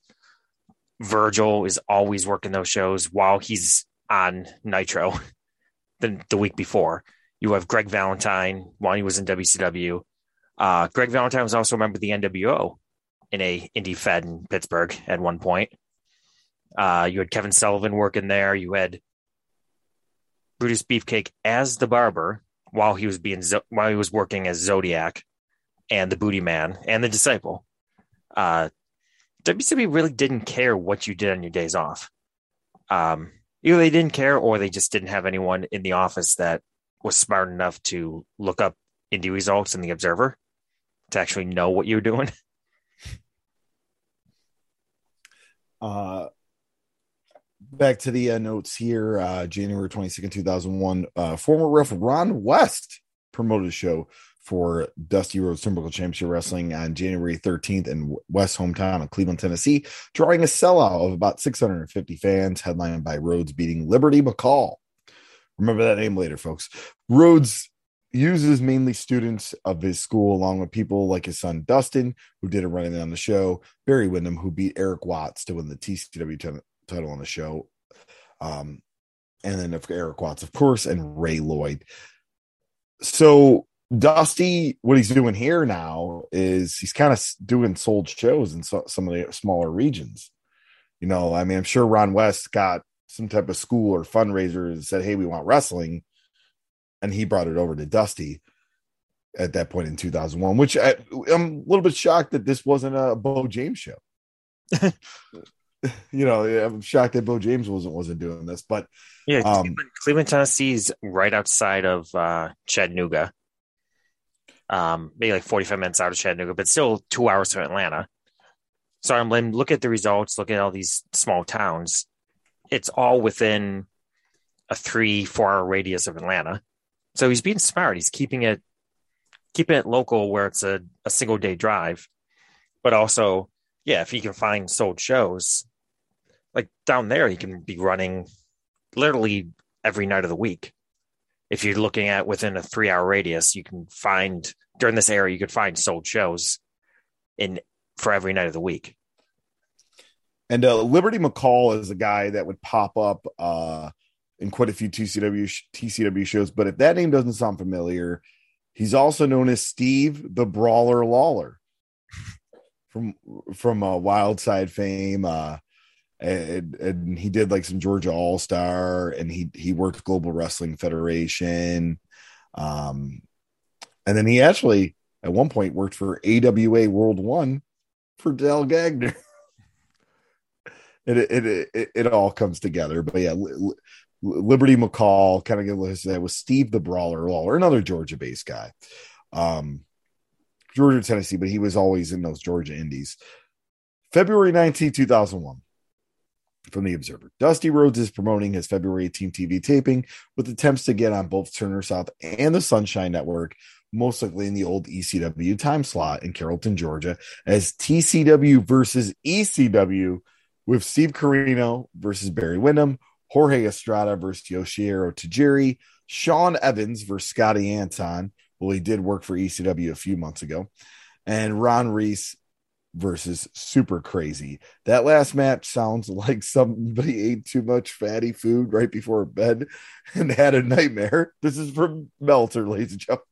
Virgil is always working those shows while he's on Nitro the, the week before. You have Greg Valentine while he was in WCW. Uh, Greg Valentine was also a member of the NWO in a indie fed in Pittsburgh at one point. Uh, you had Kevin Sullivan working there. You had Brutus Beefcake as the barber while he was being while he was working as Zodiac and the Booty Man and the Disciple. Uh, WCW really didn't care what you did on your days off. Um, either they didn't care or they just didn't have anyone in the office that was smart enough to look up indie results in the Observer to actually know what you were doing. Uh, back to the uh, notes here. Uh, January 22nd, 2001. Uh, former ref Ron West promoted a show for Dusty Rhodes Turnbuckle Championship Wrestling on January 13th in West hometown of Cleveland, Tennessee, drawing a sellout of about 650 fans, headlined by Rhodes beating Liberty McCall. Remember that name later, folks. Rhodes uses mainly students of his school, along with people like his son Dustin, who did a running on the show, Barry Windham, who beat Eric Watts to win the TCW t- title on the show, um, and then of Erik Watts, of course, and Ray Lloyd. So Dusty, what he's doing here now is he's kind of doing sold shows in so, some of the smaller regions. You know, I mean, I'm sure Ron West got some type of school or fundraiser and said, "Hey, we want wrestling," and he brought it over to Dusty at that point in 2001. Which I, I'm a little bit shocked that this wasn't a Bo James show. you know, I'm shocked that Bo James wasn't wasn't doing this, but yeah, um, Cleveland, Cleveland is right outside of uh, Chattanooga um, maybe like 45 minutes out of Chattanooga, but still two hours to Atlanta. So I'm, looking at the results, looking at all these small towns. It's all within a three, four hour radius of Atlanta. So he's being smart. He's keeping it keeping it local where it's a, a single day drive. But also, yeah, if he can find sold shows, like down there, he can be running literally every night of the week if you're looking at within a three hour radius, you can find during this era, you could find sold shows in for every night of the week. And uh, Liberty McCall is a guy that would pop up uh, in quite a few TCW TCW shows. But if that name doesn't sound familiar, he's also known as Steve the Brawler Lawler from from uh, Wild Side fame. Uh, and, and he did like some Georgia All Star, and he he worked Global Wrestling Federation, um, and then he actually at one point worked for AWA World One for Dale Gagner. it, it, it, it, all comes together, but yeah, Liberty McCall kind of get that was Steve the Brawler Lawler, another Georgia based guy. Um, Georgia, Tennessee, but he was always in those Georgia Indies. February 19, 2001, from the Observer. Dusty Rhodes is promoting his February 18 TV taping with attempts to get on both Turner South and the Sunshine Network, most likely in the old ECW time slot in Carrollton, Georgia, as TCW versus ECW with Steve Corino versus Barry Windham, Jorge Estrada versus Yoshihiro Tajiri, Sean Evans versus Scotty Anton. Well, he did work for ECW a few months ago, and Ron Reese versus Super Crazy. That last match sounds like somebody ate too much fatty food right before bed and had a nightmare. This is from Meltzer, ladies and gentlemen.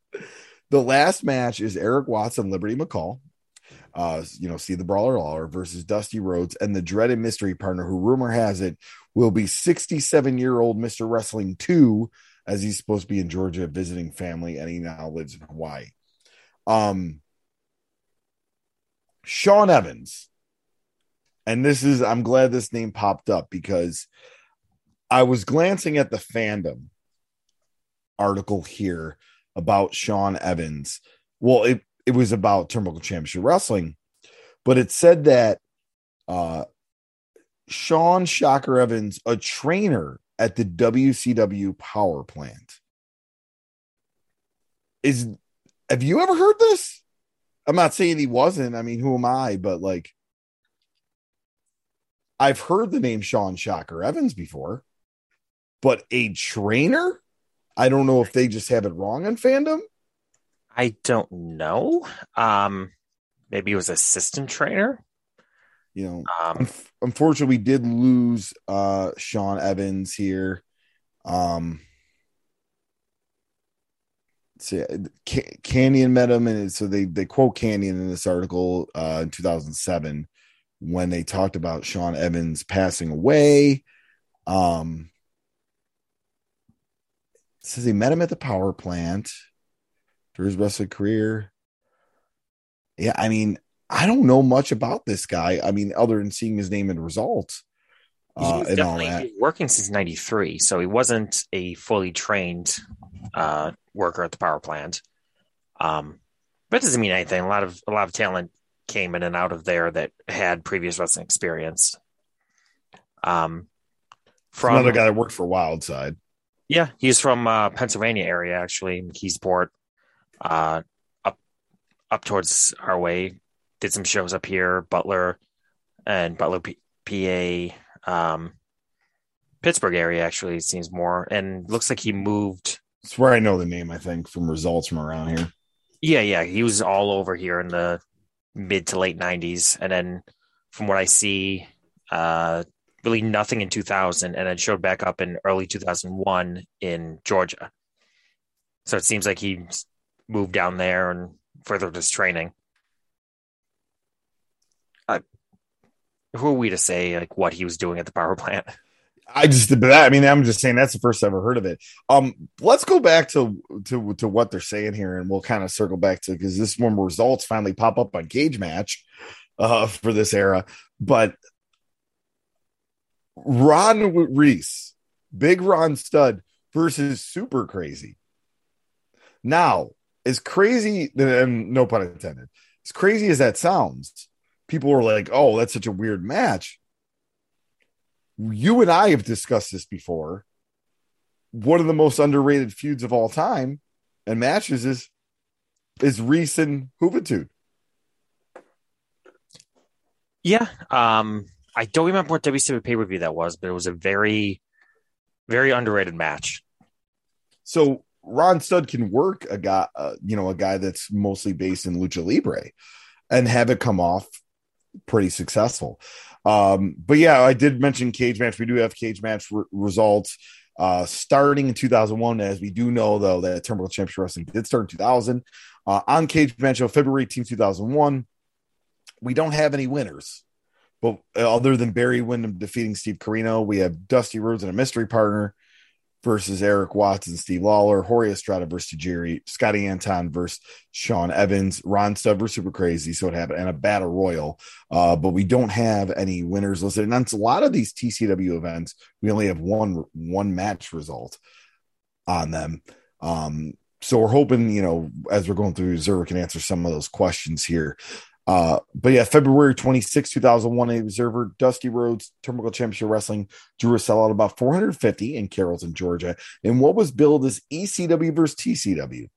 The last match is Eric Watts and Liberty McCall. Uh, you know, see the Brawler Lawler versus Dusty Rhodes and the dreaded mystery partner, who rumor has it will be 67 year old Mr. Wrestling 2, as he's supposed to be in Georgia visiting family and he now lives in Hawaii. Um, Sean Evans, and this is, I'm glad this name popped up because I was glancing at the fandom article here about Sean Evans. Well, it, it was about Turnbuckle Championship Wrestling, but it said that uh, Sean Shocker Evans, a trainer at the WCW power plant. Is have you ever heard this? I'm not saying he wasn't. I mean, who am I? But like, I've heard the name Sean Shocker Evans before, but a trainer? I don't know if they just have it wrong on fandom. I don't know. Um, maybe he was assistant trainer. You know, um, unfortunately, we did lose uh, Sean Evans here. Um, see, Kanyon met him, and so they they quote Kanyon in this article uh, in 2007 when they talked about Sean Evans passing away. Um, says he met him at the power plant through his wrestling career. Yeah, I mean, I don't know much about this guy. I mean, other than seeing his name and results. Uh, and all that. working since 93, so he wasn't a fully trained uh, worker at the power plant. Um, but it doesn't mean anything. A lot of a lot of talent came in and out of there that had previous wrestling experience. Um, from another guy that worked for Wildside. Yeah, he's from uh, Pennsylvania area actually, McKeesport, uh, up up towards our way did some shows up here, Butler and Butler, P- PA, um, Pittsburgh area actually seems more, and looks like he moved. It's where I know the name, I think, from results from around here. Yeah, yeah, he was all over here in the mid to late '90s, and then from what I see, uh, really nothing in 2000, and then showed back up in early 2001 in Georgia. So it seems like he moved down there and furthered his training. who are we to say like what he was doing at the power plant? I just, that I mean, I'm just saying that's the first I've ever heard of it. Um, let's go back to to to what they're saying here, and we'll kind of circle back to because this one results finally pop up on Cage Match, uh, for this era. But Ron Reese, Big Ron Studd versus Super Crazy. Now, as crazy, and no pun intended, as crazy as that sounds, people were like, "Oh, that's such a weird match." You and I have discussed this before. One of the most underrated feuds of all time and matches is is Reese and Juventud. Yeah, um, I don't remember what WCW pay per view that was, but it was a very, very underrated match. So Ron Studd can work a guy, uh, you know, a guy that's mostly based in lucha libre, and have it come off pretty successful. Um, but yeah, I did mention cage match. We do have cage match re- results uh, starting in 2001. As we do know, though, that Turnbuckle Championship Wrestling did start in 2000 uh, on cage match of February 18, 2001. We don't have any winners but other than Barry Windham defeating Steve Corino, we have Dusty Rhodes and a mystery partner versus Eric Watts and Steve Lawler, Jorge Estrada versus Jerry, Scotty Anton versus Sean Evans, Ron Studd versus Super Crazy, so it happened, and a Battle Royal. Uh, but we don't have any winners listed. And that's a lot of these TCW events, we only have one one match result on them. Um, so we're hoping, you know, as we're going through, Zerber can answer some of those questions here. Uh, but yeah, February 26, 2001, a observer, Dusty Rhodes, Turnbuckle Championship Wrestling, drew a sellout about 450 in Carrollton, Georgia, in what was billed as ECW versus TCW.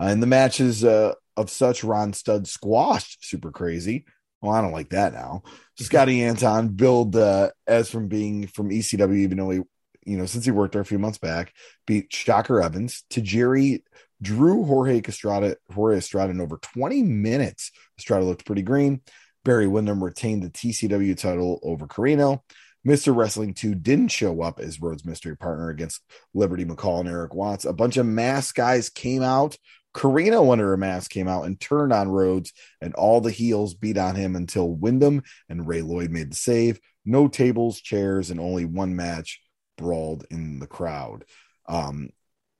Uh, in the matches uh, of such, Ron Studd squashed Super Crazy. Well, I don't like that now. Scotty Anton billed uh, as from being from ECW, even though he, you know, since he worked there a few months back, beat Shocker Evans to Jerry drew Jorge Estrada, Jorge Estrada in over 20 minutes. Estrada looked pretty green. Barry Windham retained the TCW title over Corino. Mr. Wrestling 2 didn't show up as Rhodes' mystery partner against Liberty McCall and Eric Watts. A bunch of mask guys came out. Corino under a mask came out and turned on Rhodes, and all the heels beat on him until Windham and Ray Lloyd made the save. No tables, chairs, and only one match brawled in the crowd. Um,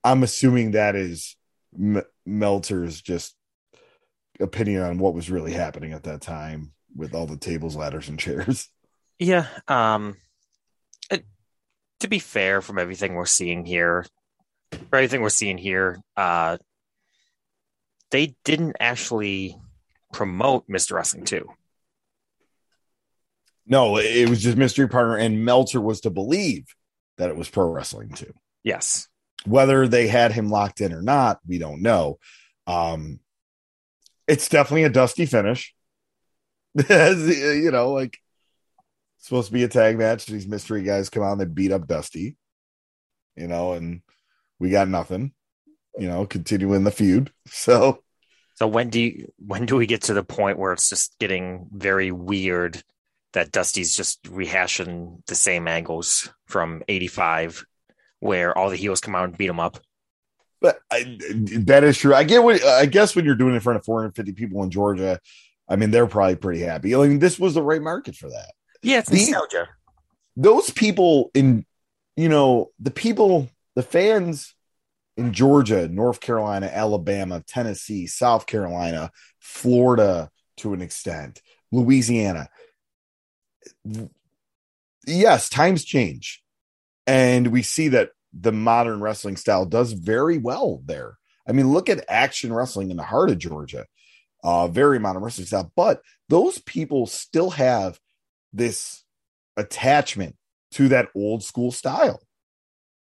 I'm assuming that is M- Meltzer's just opinion on what was really happening at that time with all the tables, ladders, and chairs. Yeah. Um, it, to be fair, from everything we're seeing here, for everything we're seeing here, uh, they didn't actually promote Mr. Wrestling 2. No, it was just mystery partner, and Meltzer was to believe that it was pro wrestling too. Yes. Whether they had him locked in or not, we don't know. Um, it's definitely a dusty finish. you know, like supposed to be a tag match. These mystery guys come out and they beat up Dusty, you know, and we got nothing, you know, continuing the feud. So, so when do you, when do we get to the point where it's just getting very weird that Dusty's just rehashing the same angles from 85 where all the heels come out and beat him up? But I, that is true. I get what I guess when you're doing it in front of 450 people in Georgia, I mean they're probably pretty happy. I mean this was the right market for that. Yeah, it's These, nostalgia. Those people in, you know, the people, the fans in Georgia, North Carolina, Alabama, Tennessee, South Carolina, Florida to an extent, Louisiana. Yes, times change. And we see that the modern wrestling style does very well there. I mean, look at action wrestling in the heart of Georgia. Uh, very modern wrestling style, but those people still have this attachment to that old school style,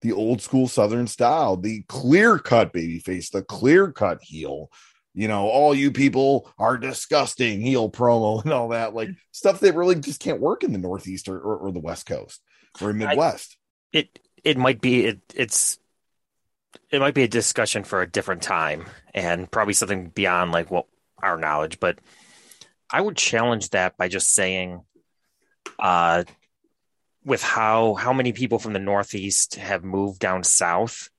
the old school Southern style, the clear cut baby face, the clear cut heel. You know, all you people are disgusting heel promo and all that, like stuff that really just can't work in the Northeast or, or, or the West Coast or Midwest. I, it it might be it, it's it might be a discussion for a different time and probably something beyond like what our knowledge but i would challenge that by just saying uh with how how many people from the northeast have moved down south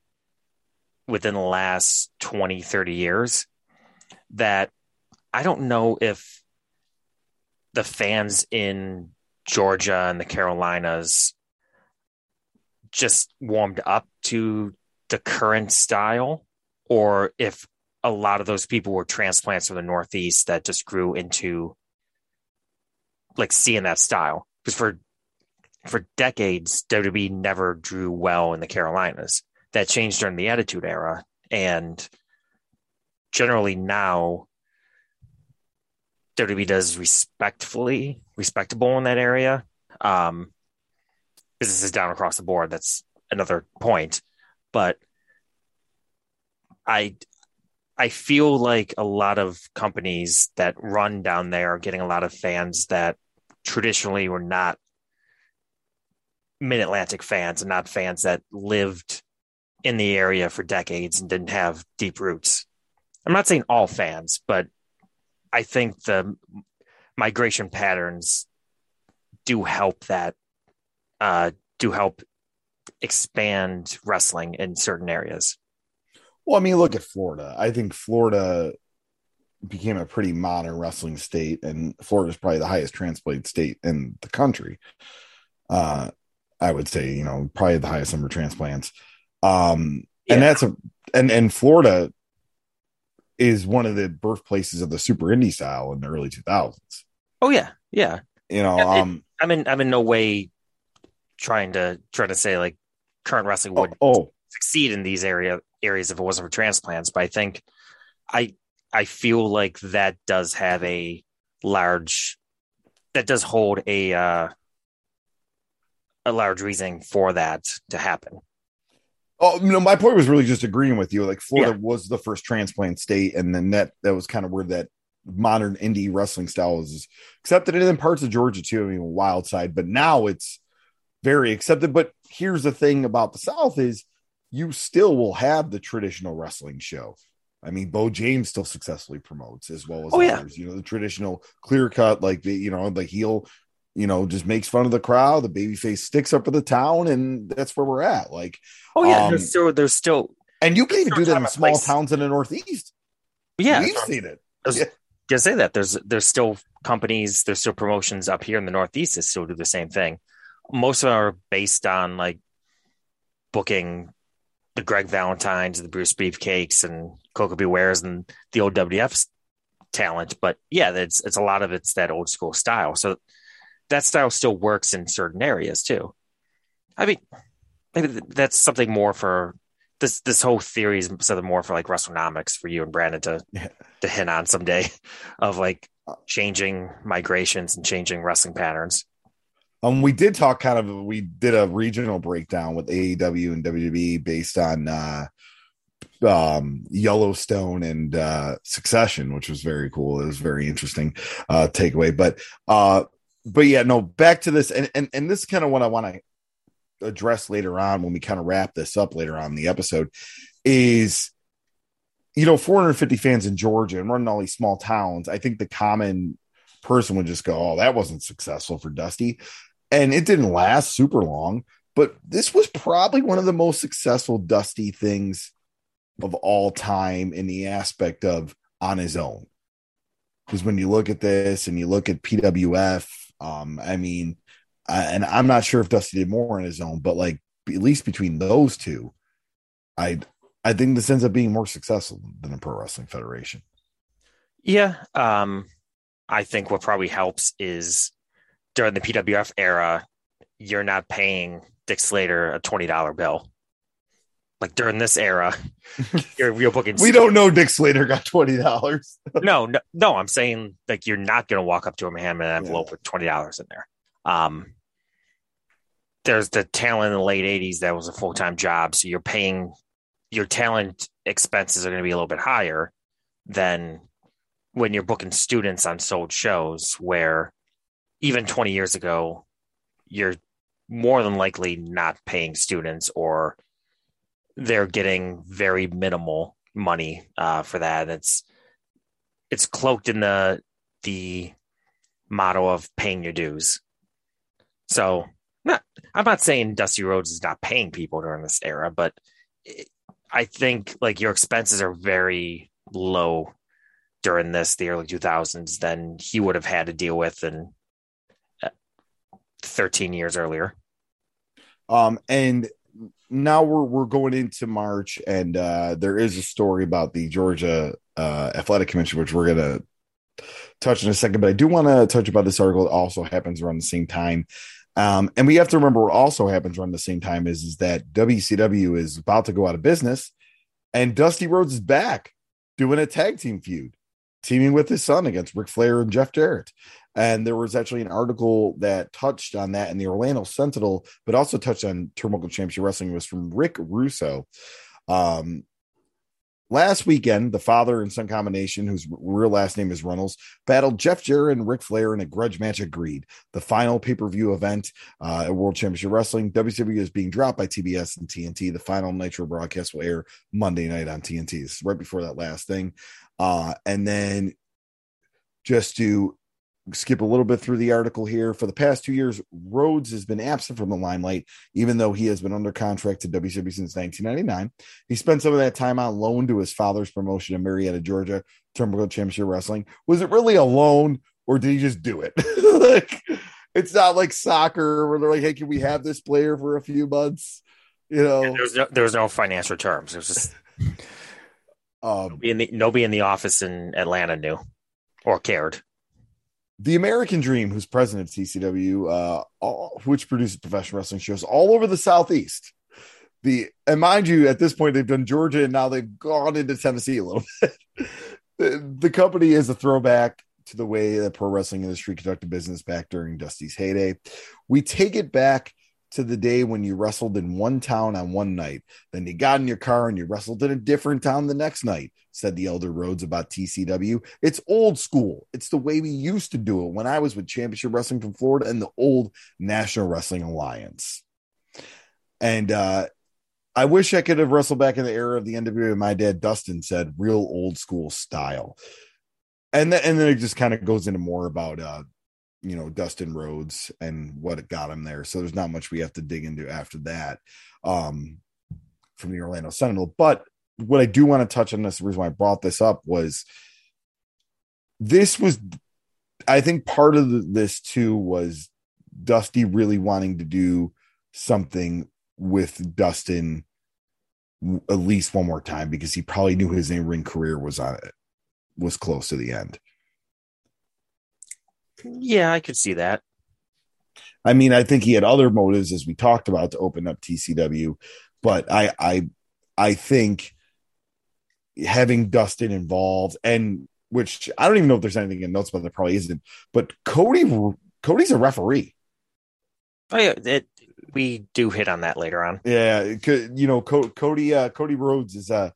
within the last 20 30 years that i don't know if the fans in georgia and the carolinas just warmed up to the current style? Or if a lot of those people were transplants from the northeast that just grew into like seeing that style? Because for for decades WWE never drew well in the Carolinas. That changed during the attitude era. And generally now WWE does respectfully respectable in that area. Um businesses down across the board. That's another point. But I I feel like a lot of companies that run down there are getting a lot of fans that traditionally were not mid Atlantic fans and not fans that lived in the area for decades and didn't have deep roots. I'm not saying all fans, but I think the migration patterns do help that uh, do help expand wrestling in certain areas. Well, I mean, look at Florida. I think Florida became a pretty modern wrestling state, and Florida is probably the highest transplant state in the country. Uh, I would say, you know, probably the highest number of transplants. Um, yeah. and that's a and and Florida is one of the birthplaces of the super indie style in the early 2000s. Oh yeah, yeah. You know, um, I'm in I'm in no way trying to try to say like current wrestling would oh, oh. succeed in these area areas if it wasn't for transplants, but I think I I feel like that does have a large that does hold a uh, a large reason for that to happen. Oh, know, my point was really just agreeing with you. Like Florida yeah. was the first transplant state, and then that that was kind of where that modern indie wrestling style is accepted, and in parts of Georgia too. I mean, wild side, but now it's very accepted. But here's the thing about the South is you still will have the traditional wrestling show. I mean, Bo James still successfully promotes as well as oh, others. Yeah. You know, the traditional clear cut, like the you know, the heel, you know, just makes fun of the crowd. The babyface sticks up for the town, and that's where we're at. Like, oh yeah, um, there's still there's still, and you can even do that in small place. towns in the Northeast. Yeah, we've seen it. Yeah. Just say that there's there's still companies, there's still promotions up here in the Northeast that still do the same thing. Most of them are based on like booking the Greg Valentines, the Bruce Beefcakes, and Koko B. Wares and the old WWF talent. But yeah, it's it's a lot of it's that old school style. So that style still works in certain areas too. I mean, maybe that's something more for this. This whole theory is something more for like WrestleNomics for you and Brandon to yeah. to hint on someday, of like uh, changing migrations and changing wrestling patterns. Um, we did talk kind of we did a regional breakdown with AEW and WWE based on uh um Yellowstone and uh Succession, which was very cool. It was very interesting uh takeaway. But uh but yeah, no, back to this and and, and this is kind of what I want to address later on when we kind of wrap this up later on the episode is you know 450 fans in Georgia and running all these small towns. I think the common person would just go, "Oh, that wasn't successful for Dusty." And it didn't last super long, but this was probably one of the most successful Dusty things of all time in the aspect of on his own. Because when you look at this and you look at PWF, um, I mean, and I'm not sure if Dusty did more on his own, but like at least between those two, I I think this ends up being more successful than the Pro Wrestling Federation. Yeah, um, I think what probably helps is during the PWF era, you're not paying Dick Slater a twenty dollar bill. Like during this era, you're you're booking. we don't know Dick Slater got twenty dollars. no, no, no. I'm saying like you're not going to walk up to him and hand him an envelope yeah. with twenty dollars in there. Um, there's the talent in the late '80s that was a full time job, so you're paying your talent expenses are going to be a little bit higher than when you're booking students on sold shows where even 20 years ago, you're more than likely not paying students or they're getting very minimal money uh, for that. It's it's cloaked in the the motto of paying your dues. So, not, I'm not saying Dusty Rhodes is not paying people during this era, but I think like your expenses are very low during this the early 2000s than he would have had to deal with and 13 years earlier. Um, and now we're we're going into March, and uh, there is a story about the Georgia uh, Athletic Commission, which we're gonna touch in a second. But I do want to touch about this article. It also happens around the same time. Um, and we have to remember what also happens around the same time is, is that WCW is about to go out of business and Dusty Rhodes is back doing a tag team feud, teaming with his son against Ric Flair and Jeff Jarrett. And there was actually an article that touched on that in the Orlando Sentinel, but also touched on Turnbuckle Championship Wrestling. It was from Rick Russo. Um, last weekend, the father and son combination, whose real last name is Runnels, battled Jeff Jarrett and Ric Flair in a grudge match at Greed, The final pay per view event uh, at World Championship Wrestling. WCW is being dropped by TBS and TNT. The final Nitro broadcast will air Monday night on TNT. This is right before that last thing. Uh, and then just to skip a little bit through the article here. For the past two years, Rhodes has been absent from the limelight, even though he has been under contract to WWE since 1999. He spent some of that time on loan to his father's promotion in Marietta, Georgia, Turnbuckle Championship Wrestling. Was it really a loan, or did he just do it? like, it's not like soccer where they're like, "Hey, can we have this player for a few months?" You know, there was no, there was no financial terms. It was just um, nobody in the nobody in the office in Atlanta knew or cared. The American Dream, who's president of TCW, uh, all, which produces professional wrestling shows all over the Southeast. The and mind you, at this point they've done Georgia and now they've gone into Tennessee a little bit. the, the company is a throwback to the way the pro wrestling industry conducted business back during Dusty's heyday. We take it back to the day when you wrestled in one town on one night, then you got in your car and you wrestled in a different town the next night, said the Elder Rhodes about TCW. It's old school. It's the way we used to do it when I was with Championship Wrestling from Florida and the old National Wrestling Alliance. And uh I wish I could have wrestled back in the era of the NWA. My dad Dustin said real old school style. And then and then it just kind of goes into more about uh you know Dustin Rhodes and what got him there. So there's not much we have to dig into after that um, from the Orlando Sentinel. But what I do want to touch on this, the reason why I brought this up was this was, I think part of the, this too was Dusty really wanting to do something with Dustin at least one more time because he probably knew his in ring career was on it was close to the end. Yeah, I could see that. I mean, I think he had other motives, as we talked about, to open up TCW, but I, I, I think having Dustin involved, and which I don't even know if there's anything in notes, but there probably isn't. But Cody, Cody's a referee. Oh yeah, it, we do hit on that later on. Yeah, you know, Cody, uh, Cody Rhodes is a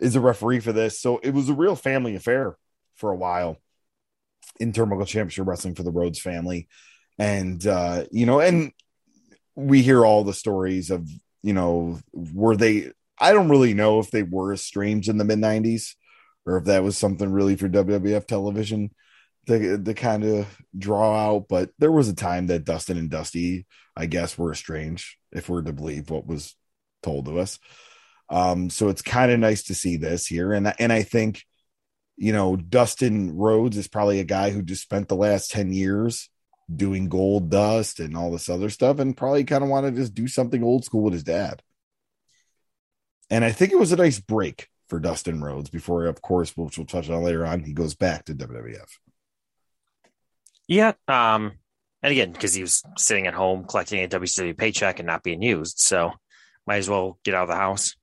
is a referee for this, so it was a real family affair for a while in Turnbuckle Championship Wrestling for the Rhodes family. And, uh, you know, and we hear all the stories of, you know, were they, I don't really know if they were estranged in the mid 90s or if that was something really for WWF television to, to kind of draw out. But there was a time that Dustin and Dusty, I guess, were estranged, if we're to believe what was told to us. Um, so it's kind of nice to see this here. And, and I think, you know, Dustin Rhodes is probably a guy who just spent the last 10 years doing gold dust and all this other stuff and probably kind of wanted to just do something old school with his dad. And I think it was a nice break for Dustin Rhodes before, of course, which we'll touch on later on, he goes back to WWF. Yeah. Um, and again, because he was sitting at home collecting a WCW paycheck and not being used. So might as well get out of the house.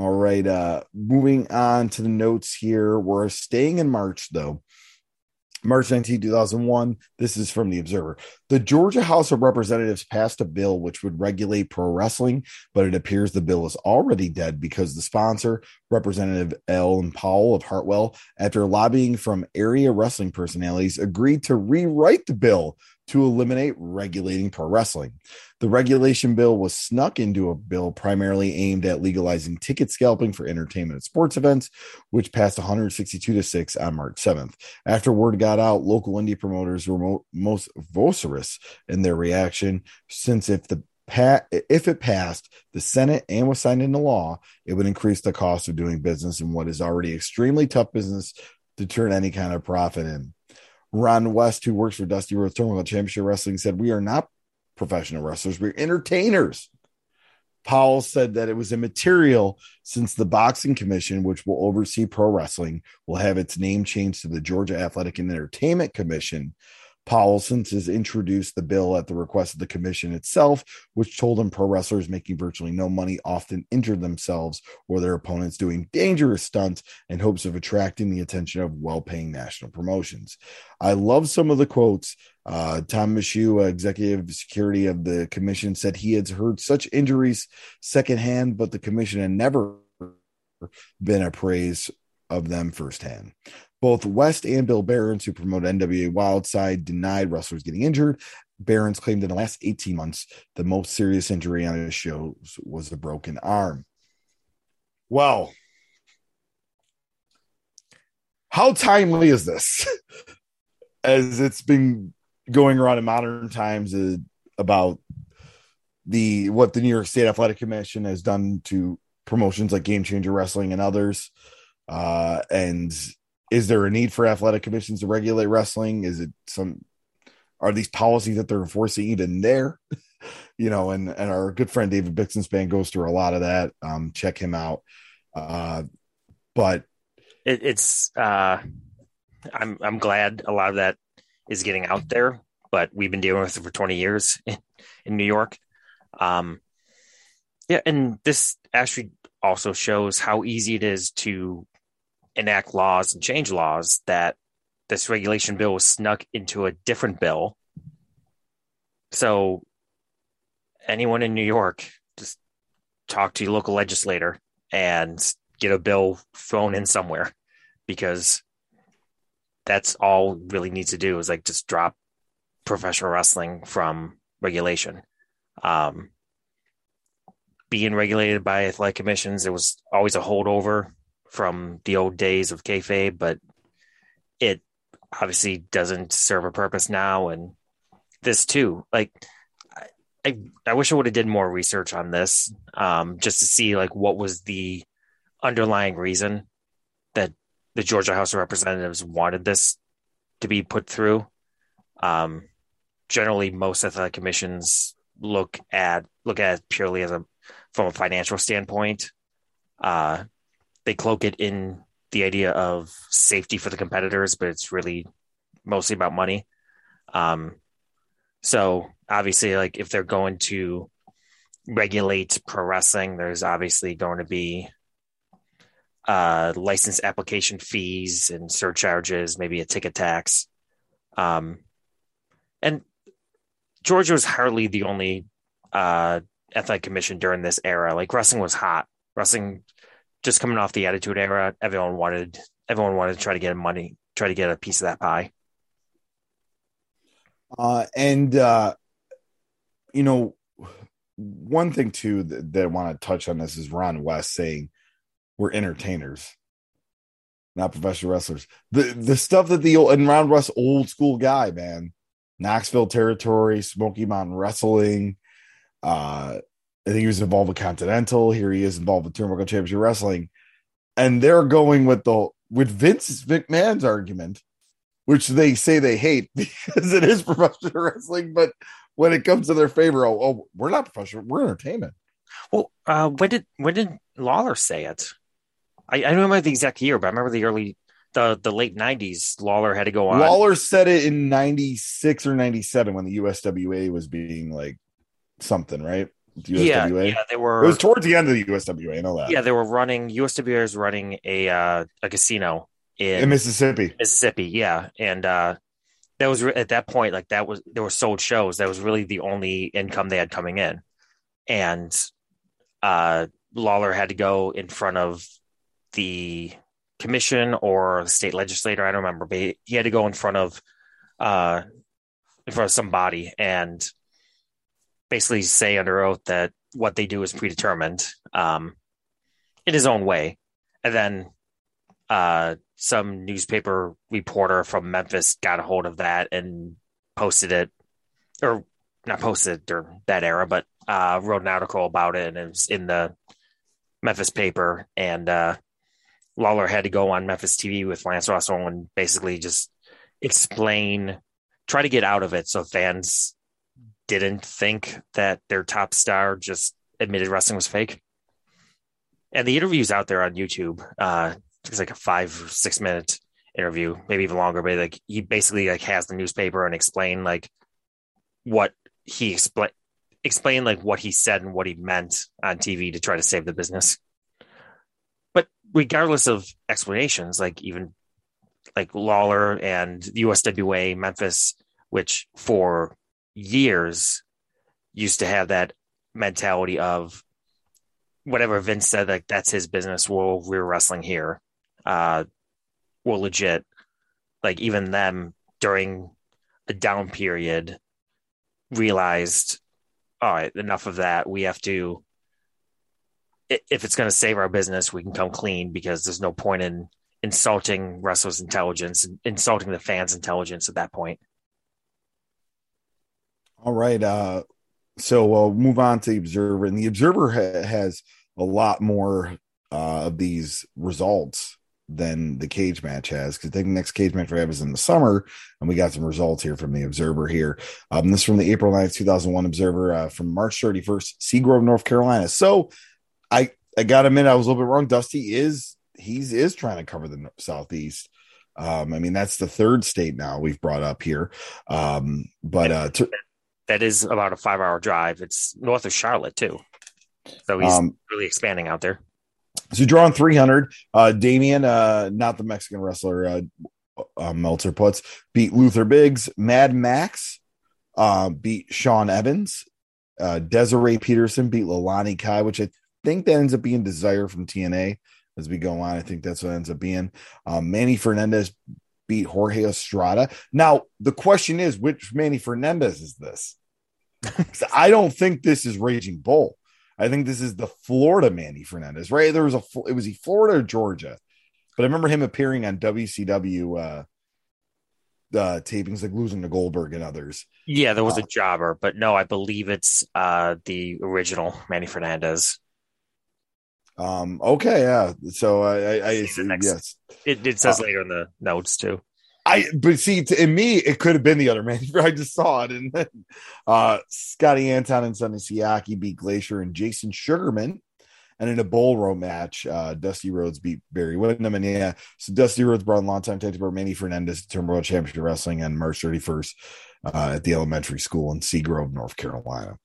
All right. Uh, moving on to the notes here. We're staying in March, though. March 19, 2001. This is from The Observer. The Georgia House of Representatives passed a bill which would regulate pro wrestling, but it appears the bill is already dead because the sponsor, Representative Ellen Powell of Hartwell, after lobbying from area wrestling personalities, agreed to rewrite the bill to eliminate regulating pro wrestling. The regulation bill was snuck into a bill primarily aimed at legalizing ticket scalping for entertainment and sports events, which passed 162 to 6 on March 7th. After word got out, local indie promoters were mo- most vociferous in their reaction, since if the if it passed the Senate and was signed into law, it would increase the cost of doing business in what is already extremely tough business to turn any kind of profit in. Ron West, who works for Dusty Rhodes Tournament Championship Wrestling, said, We are not professional wrestlers, we're entertainers. Powell said that it was immaterial since the Boxing Commission, which will oversee pro wrestling, will have its name changed to the Georgia Athletic and Entertainment Commission. Powell since has introduced the bill at the request of the commission itself, which told him pro wrestlers making virtually no money often injured themselves or their opponents doing dangerous stunts in hopes of attracting the attention of well paying national promotions. I love some of the quotes. Uh, Tom Michu, executive security of the commission, said he had heard such injuries secondhand, but the commission had never been appraised of them firsthand. Both West and Bill Behrens, who promote NWA Wildside, denied wrestlers getting injured. Behrens claimed in the last 18 months, the most serious injury on his shows was a broken arm. Well, how timely is this? As it's been going around in modern times uh, about the what the New York State Athletic Commission has done to promotions like Game Changer Wrestling and others. Uh, and is there a need for athletic commissions to regulate wrestling? Is it some are these policies that they're enforcing even there? you know, and and our good friend David Bixenspan goes through a lot of that. Um, check him out. Uh, but it, it's uh, I'm I'm glad a lot of that is getting out there, but we've been dealing with it for 20 years in, in New York. Um, yeah, and this actually also shows how easy it is to enact laws and change laws that this regulation bill was snuck into a different bill. So anyone in New York, just talk to your local legislator and get a bill thrown in somewhere because that's all really needs to do is like just drop professional wrestling from regulation. Um, being regulated by athletic commissions, it was always a holdover from the old days of kayfabe, but it obviously doesn't serve a purpose now. And this too, like I, I wish I would have did more research on this, um, just to see like what was the underlying reason that the Georgia House of Representatives wanted this to be put through. Um, generally, most athletic commissions look at look at purely as a from a financial standpoint. Uh, they cloak it in the idea of safety for the competitors, but it's really mostly about money. Um, so obviously, like if they're going to regulate pro wrestling, there's obviously going to be uh, license application fees and surcharges, maybe a ticket tax. Um, and Georgia was hardly the only uh, athletic commission during this era. Like wrestling was hot. Wrestling just coming off the attitude era, everyone wanted everyone wanted to try to get money, try to get a piece of that pie. Uh, and uh, you know, one thing too that, that I want to touch on this is Ron West saying we're entertainers, not professional wrestlers. The the stuff that the old and Ron West old school guy, man, Knoxville territory, Smoky Mountain Wrestling. Uh, I think he was involved with Continental. Here he is involved with Turnbuckle Championship Wrestling, and they're going with the with Vince McMahon's argument, which they say they hate because it is professional wrestling. But when it comes to their favor, oh, oh we're not professional, we're entertainment. Well, uh, when did when did Lawler say it? I, I don't remember the exact year, but I remember the early the the late nineties. Lawler had to go on. Lawler said it in ninety six or ninety seven when the USWA was being like something, right? Yeah, yeah, they were. It was towards the end of the USWA. I know that. Yeah, they were running. USWA is running a uh, a casino in, in Mississippi. Mississippi, yeah, and uh, that was at that point like that was there were sold shows. That was really the only income they had coming in, and uh, Lawler had to go in front of the commission or the state legislator. I don't remember, but he, he had to go in front of uh, in front of somebody and basically say under oath that what they do is predetermined um, in his own way. And then uh, some newspaper reporter from Memphis got a hold of that and posted it, or not posted during that era, but uh, wrote an article about it, and it was in the Memphis paper. And uh, Lawler had to go on Memphis TV with Lance Russell and basically just explain, try to get out of it so fans didn't think that their top star just admitted wrestling was fake. And the interview's out there on YouTube. Uh, it's like a five six minute interview, maybe even longer. But like he basically like has the newspaper and explain like what he explain explain like what he said and what he meant on TV to try to save the business. But regardless of explanations, like even like Lawler and USWA Memphis, which for years used to have that mentality of whatever Vince said, like that's his business. We'll we're wrestling here. Uh, we're legit. Like even them during a down period realized, all right, enough of that. We have to. If it's going to save our business, we can come clean because there's no point in insulting wrestlers' intelligence, insulting the fans' intelligence at that point. All right. Uh, so we'll move on to the Observer, and the Observer ha- has a lot more uh, of these results than the cage match has because I the next cage match we have is in the summer and we got some results here from the observer here. Um, this is from the april 9th 2001 observer uh, from march 31st seagrove north carolina. So i i gotta admit i was a little bit wrong. Dusty is he's is trying to cover the southeast. Um, i mean that's the third state now we've brought up here. Um, but uh that is about a five hour drive it's north of charlotte too so he's um, really expanding out there so drawing 300, uh, Damien, uh, not the Mexican wrestler, uh, uh, Meltzer puts, beat Luther Biggs, Mad Max, uh, beat Sean Evans, uh, Desiree Peterson beat Leilani Kai, which I think that ends up being Desire from TNA as we go on. I think that's what ends up being. Um, Manny Fernandez beat Jorge Estrada. Now, the question is, which Manny Fernandez is this? I don't think this is Raging Bull. I think this is the Florida Manny Fernandez, right? There was a it was he Florida or Georgia, but I remember him appearing on WCW uh, uh tapings like losing to Goldberg and others. Yeah, there was uh, a jobber, but no, I believe it's uh the original Manny Fernandez. Um. Okay. Yeah. So I. I, I next, yes. It, it says uh, later in the notes too. I but see to, in me it could have been the other man. I just saw it, and then uh, Scotty Anton and Sonny Siaki beat Glacier and Jason Sugarman, and in a bull row match, uh, Dusty Rhodes beat Barry Windham, and yeah, so Dusty Rhodes brought longtime tag team Manny Fernandez to World Championship Wrestling on March 31st uh, at the elementary school in Seagrove, North Carolina.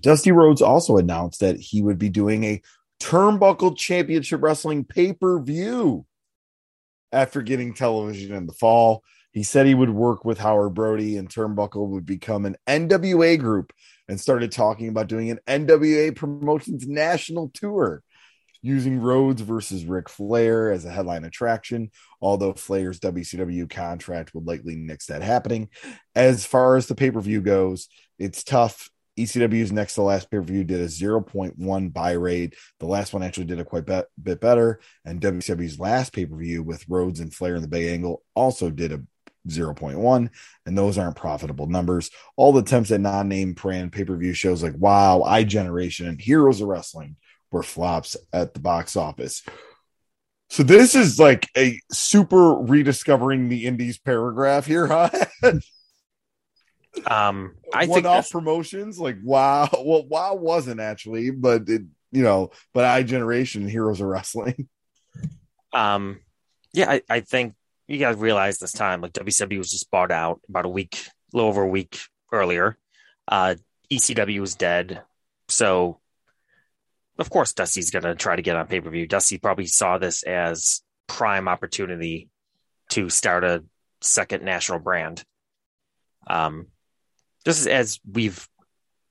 Dusty Rhodes also announced that he would be doing a Turnbuckle Championship Wrestling pay per view after getting television in the fall. He said he would work with Howard Brody and Turnbuckle would become an NWA group and started talking about doing an NWA Promotions national tour using Rhodes versus Ric Flair as a headline attraction, although Flair's WCW contract would likely nix that happening. As far as the pay per view goes, it's tough ECW's next to last pay per view did a 0.1 buy rate. The last one actually did a quite be- bit better. And WCW's last pay per view with Rhodes and Flair in the Bay Angle also did a 0.1, and those aren't profitable numbers. All the attempts at non name brand pay per view shows like Wow, i generation and Heroes of Wrestling were flops at the box office. So this is like a super rediscovering the indies paragraph here, huh? Um, I one think off promotions like wow. Well, wow wasn't actually, but it you know, but I generation heroes of wrestling. Um, yeah, I, I think you guys realize this time like WCW was just bought out about a week, a little over a week earlier. Uh, ECW was dead, so of course Dusty's gonna try to get on pay per view. Dusty probably saw this as prime opportunity to start a second national brand. Um, just as we've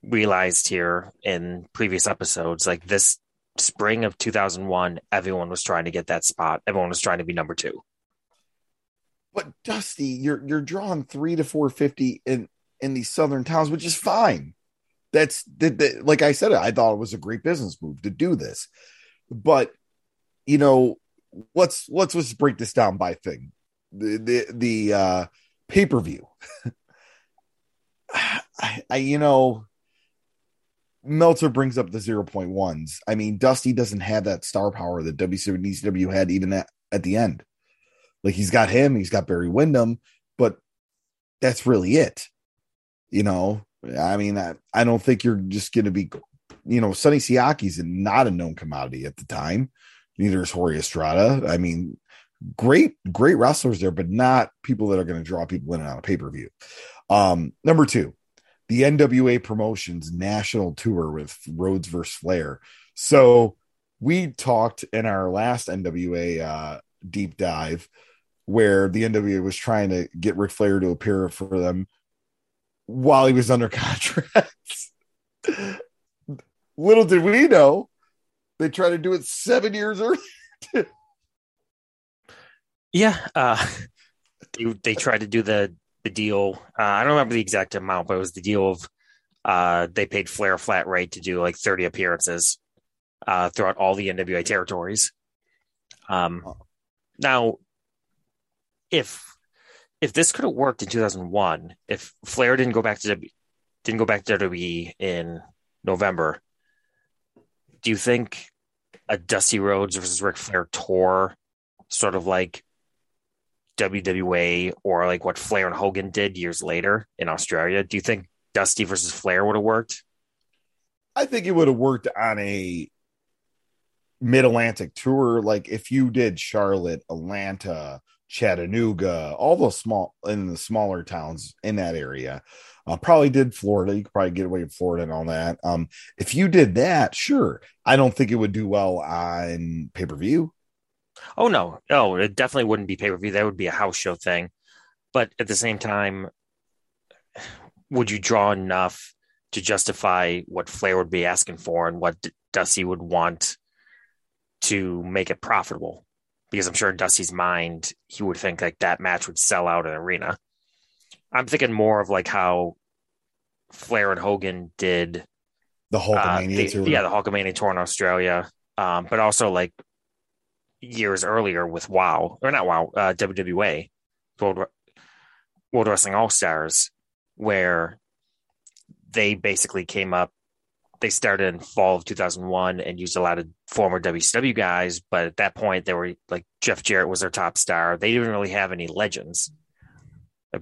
realized here in previous episodes, like this spring of 2001, everyone was trying to get that spot. Everyone was trying to be number two. But Dusty, you're you're drawing three to four fifty in in these southern towns, which is fine. That's that, like I said, I thought it was a great business move to do this. But you know, let's let's let's break this down by thing. The the the uh pay per view. I, I, you know, Meltzer brings up the 0.1s. I mean, Dusty doesn't have that star power that WCW had even at, at the end. Like he's got him, he's got Barry Windham, but that's really it. You know, I mean, I, I don't think you're just going to be, you know, Sonny Siaki's not a known commodity at the time. Neither is Jorge Estrada. I mean, great, great wrestlers there, but not people that are going to draw people in and out of pay per view. Um, number two, the NWA Promotions national tour with Rhodes versus Flair. So we talked in our last NWA uh, deep dive where the NWA was trying to get Ric Flair to appear for them while he was under contract. Little did we know they tried to do it seven years earlier. yeah, uh, they, they tried to do the the deal. Uh, I don't remember the exact amount, but it was the deal of uh, they paid Flair a flat rate to do like 30 appearances uh, throughout all the NWA territories. Um, Now, if if this could have worked in 2001, if Flair didn't go back to w, didn't go back to WWE in November, do you think a Dusty Rhodes versus Ric Flair tour, sort of like WWA or like what Flair and Hogan did years later in Australia, do you think Dusty versus Flair would have worked? I think it would have worked on a mid Atlantic tour. Like if you did Charlotte, Atlanta, Chattanooga, all those small in the smaller towns in that area. Uh, probably did Florida. You could probably get away with Florida and all that. Um, if you did that, sure. I don't think it would do well on pay per view. Oh no, no, it definitely wouldn't be pay per view. That would be a house show thing. But at the same time, would you draw enough to justify what Flair would be asking for and what Dusty would want to make it profitable? Because I'm sure in Dusty's mind, he would think like that match would sell out an arena. I'm thinking more of like how Flair and Hogan did the Hulkamania uh, tour. Yeah, the Hulkamania tour in Australia. Um, but also like years earlier with WoW or not WoW, uh, WWA, World World Wrestling All Stars, where they basically came up. They started in fall of 2001 and used a lot of former WCW guys, but at that point they were like Jeff Jarrett was their top star. They didn't really have any legends.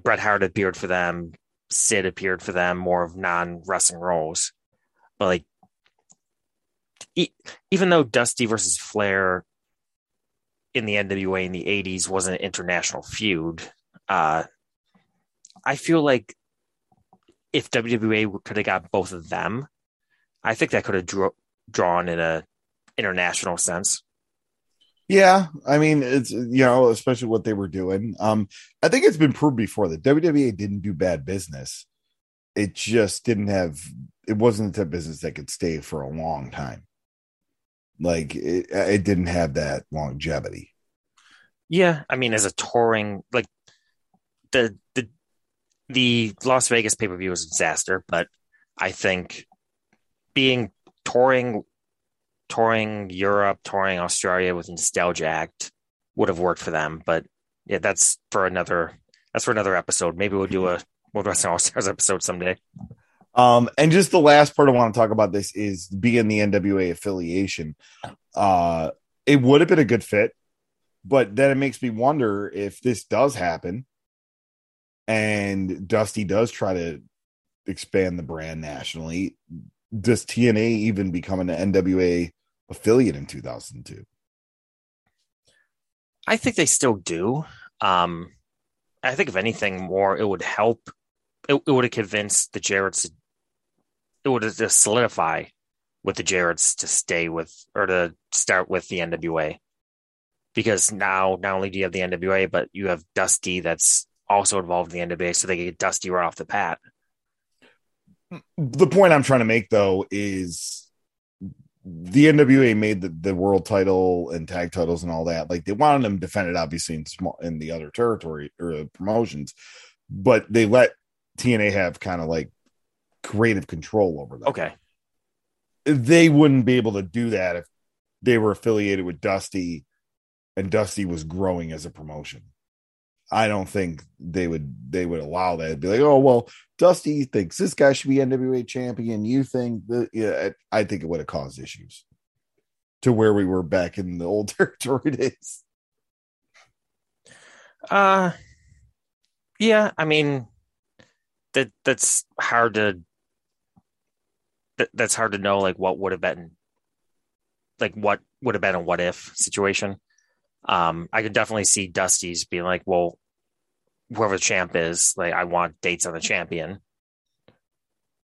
Bret Hart appeared for them, Sid appeared for them, more of non wrestling roles. But like, e- even though Dusty versus Flair in the NWA in the 80s was an international feud. Uh, I feel like if WWE could have got both of them, I think that could have drawn in a international sense. Yeah, I mean it's you know especially what they were doing. Um, I think it's been proved before that WWE didn't do bad business. It just didn't have. It wasn't the type of business that could stay for a long time. Like it, it didn't have that longevity. Yeah, I mean, as a touring, like the the the Las Vegas pay per view was a disaster, but I think being touring touring Europe, touring Australia with Nostalgia Act would have worked for them. But yeah, that's for another that's for another episode. Maybe we'll do a World Wrestling All Stars episode someday. Um, and just the last part I want to talk about this is being the NWA affiliation. Uh, it would have been a good fit, but then it makes me wonder if this does happen and Dusty does try to expand the brand nationally. Does TNA even become an NWA affiliate in 2002? I think they still do. Um, I think if anything more, it would help. It, it would have convinced the Jarretts. It would just solidify with the Jarretts to stay with or to start with the NWA, because now not only do you have the NWA, but you have Dusty that's also involved in the NWA, so they get Dusty right off the pat. The point I'm trying to make though is the NWA made the, the world title and tag titles and all that. Like they wanted them defended, obviously in small in the other territory or promotions, but they let TNA have kind of like creative control over them. Okay, they wouldn't be able to do that if they were affiliated with Dusty and Dusty was growing as a promotion. I don't think they would they would allow that. It'd be like, oh well, Dusty thinks this guy should be NWA champion. You think that? Yeah, I think it would have caused issues to where we were back in the old territory days. Uh, yeah. I mean, that that's hard to that, that's hard to know. Like, what would have been, like, what would have been a what if situation. Um, I could definitely see Dusty's being like, well, whoever the champ is, like, I want dates on the champion.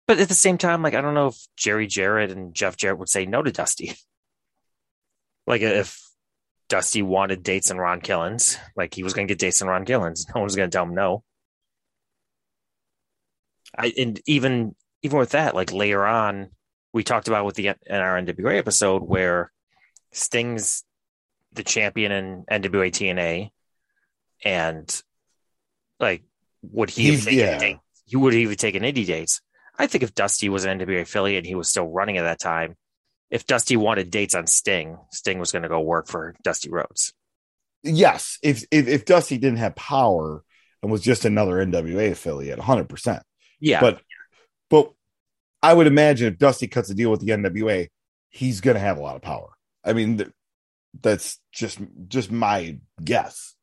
But at the same time, like, I don't know if Jerry Jarrett and Jeff Jarrett would say no to Dusty. like, if Dusty wanted dates on Ron Killings, like, he was going to get dates on Ron Killings. No one was going to tell him no. I, and even, even with that, like, later on, we talked about with the in our NWA episode where Sting's the champion in NWA TNA, and like, would he have taken yeah. date? He would even taken indie dates. I think if Dusty was an NWA affiliate and he was still running at that time, if Dusty wanted dates on Sting, Sting was going to go work for Dusty Rhodes. yes, if, if if Dusty didn't have power and was just another NWA affiliate, 100. percent Yeah, But but I would imagine if Dusty cuts a deal with the NWA, he's going to have a lot of power. I mean, th- that's just just my guess.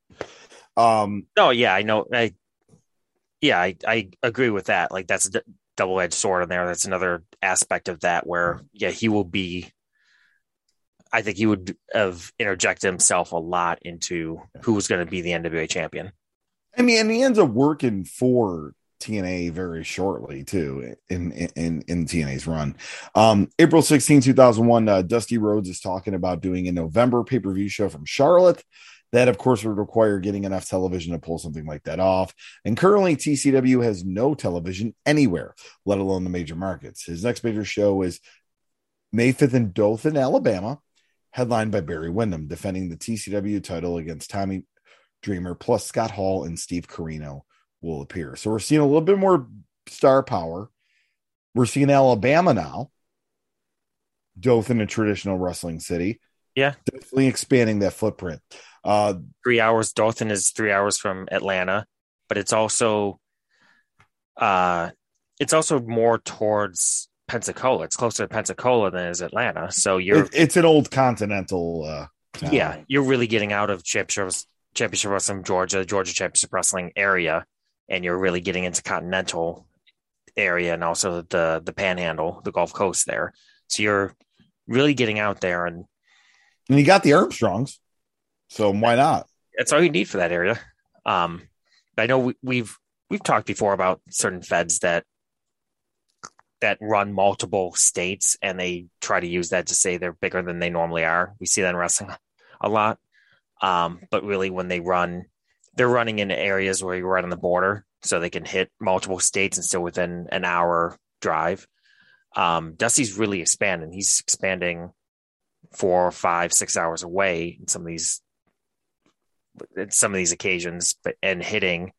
Um, no, yeah, I know. I yeah, I, I agree with that. Like that's a d- double edged sword in there. That's another aspect of that where yeah, he will be. I think he would have interjected himself a lot into who was going to be the NWA champion. I mean, and he ends up working for TNA very shortly too in in in TNA's run. Um, April 16, 2001, uh, Dusty Rhodes is talking about doing a November pay-per-view show from Charlotte. That, of course, would require getting enough television to pull something like that off. And currently, TCW has no television anywhere, let alone the major markets. His next major show is May 5th in Dothan, Alabama, headlined by Barry Windham, defending the TCW title against Tommy Dreamer, plus Scott Hall and Steve Corino will appear. So we're seeing a little bit more star power. We're seeing Alabama now. Dothan, a traditional wrestling city. Yeah. Definitely expanding that footprint. Uh, three hours. Dothan is three hours from Atlanta, but it's also, uh, it's also more towards Pensacola. It's closer to Pensacola than is Atlanta. So you're, it, it's an old continental. Uh, town. yeah, you're really getting out of championship, championship wrestling, Georgia, Georgia championship wrestling area, and you're really getting into continental area and also the the Panhandle, the Gulf Coast there. So you're really getting out there, and and you got the Armstrongs. So why not? That's all you need for that area. Um, I know we, we've we've talked before about certain feds that that run multiple states and they try to use that to say they're bigger than they normally are. We see that in wrestling a lot. Um, but really when they run, they're running in areas where you're right on the border so they can hit multiple states and still within an hour drive. Um, Dusty's really expanding. He's expanding four, five, six hours away in some of these some of these occasions, but and hitting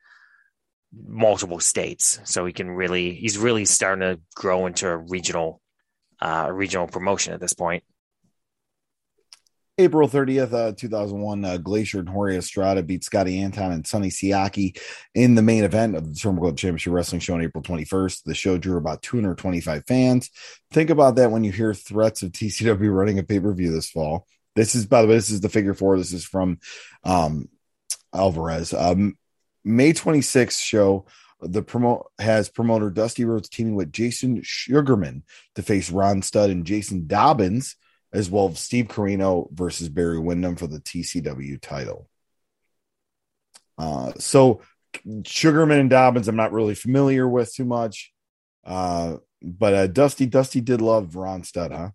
multiple states. So he can really he's really starting to grow into a regional uh regional promotion at this point. April 30th, uh, 2001, uh, Glacier and Jorge Estrada beat Scotty Anton and Sonny Siaki in the main event of the Turnbuckle Championship Wrestling Show on April 21st. The show drew about 225 fans. Think about that when you hear threats of TCW running a pay per view this fall. This is, by the way, this is the figure four. This is from um, Alvarez. Um, May 26th show, the promote has promoter Dusty Rhodes teaming with Jason Sugarman to face Ron Studd and Jason Dobbins, as well as Steve Carino versus Barry Windham for the TCW title. Uh, so Sugarman and Dobbins, I'm not really familiar with too much. Uh, but uh, Dusty, Dusty did love Ron Studd, huh?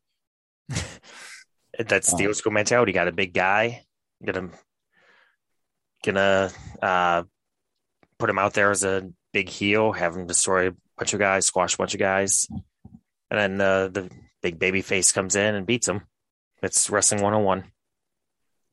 That's the old school mentality. Got a big guy, gonna gonna uh, put him out there as a big heel, have him destroy a bunch of guys, squash a bunch of guys, and then uh, the big baby face comes in and beats him. It's wrestling 101.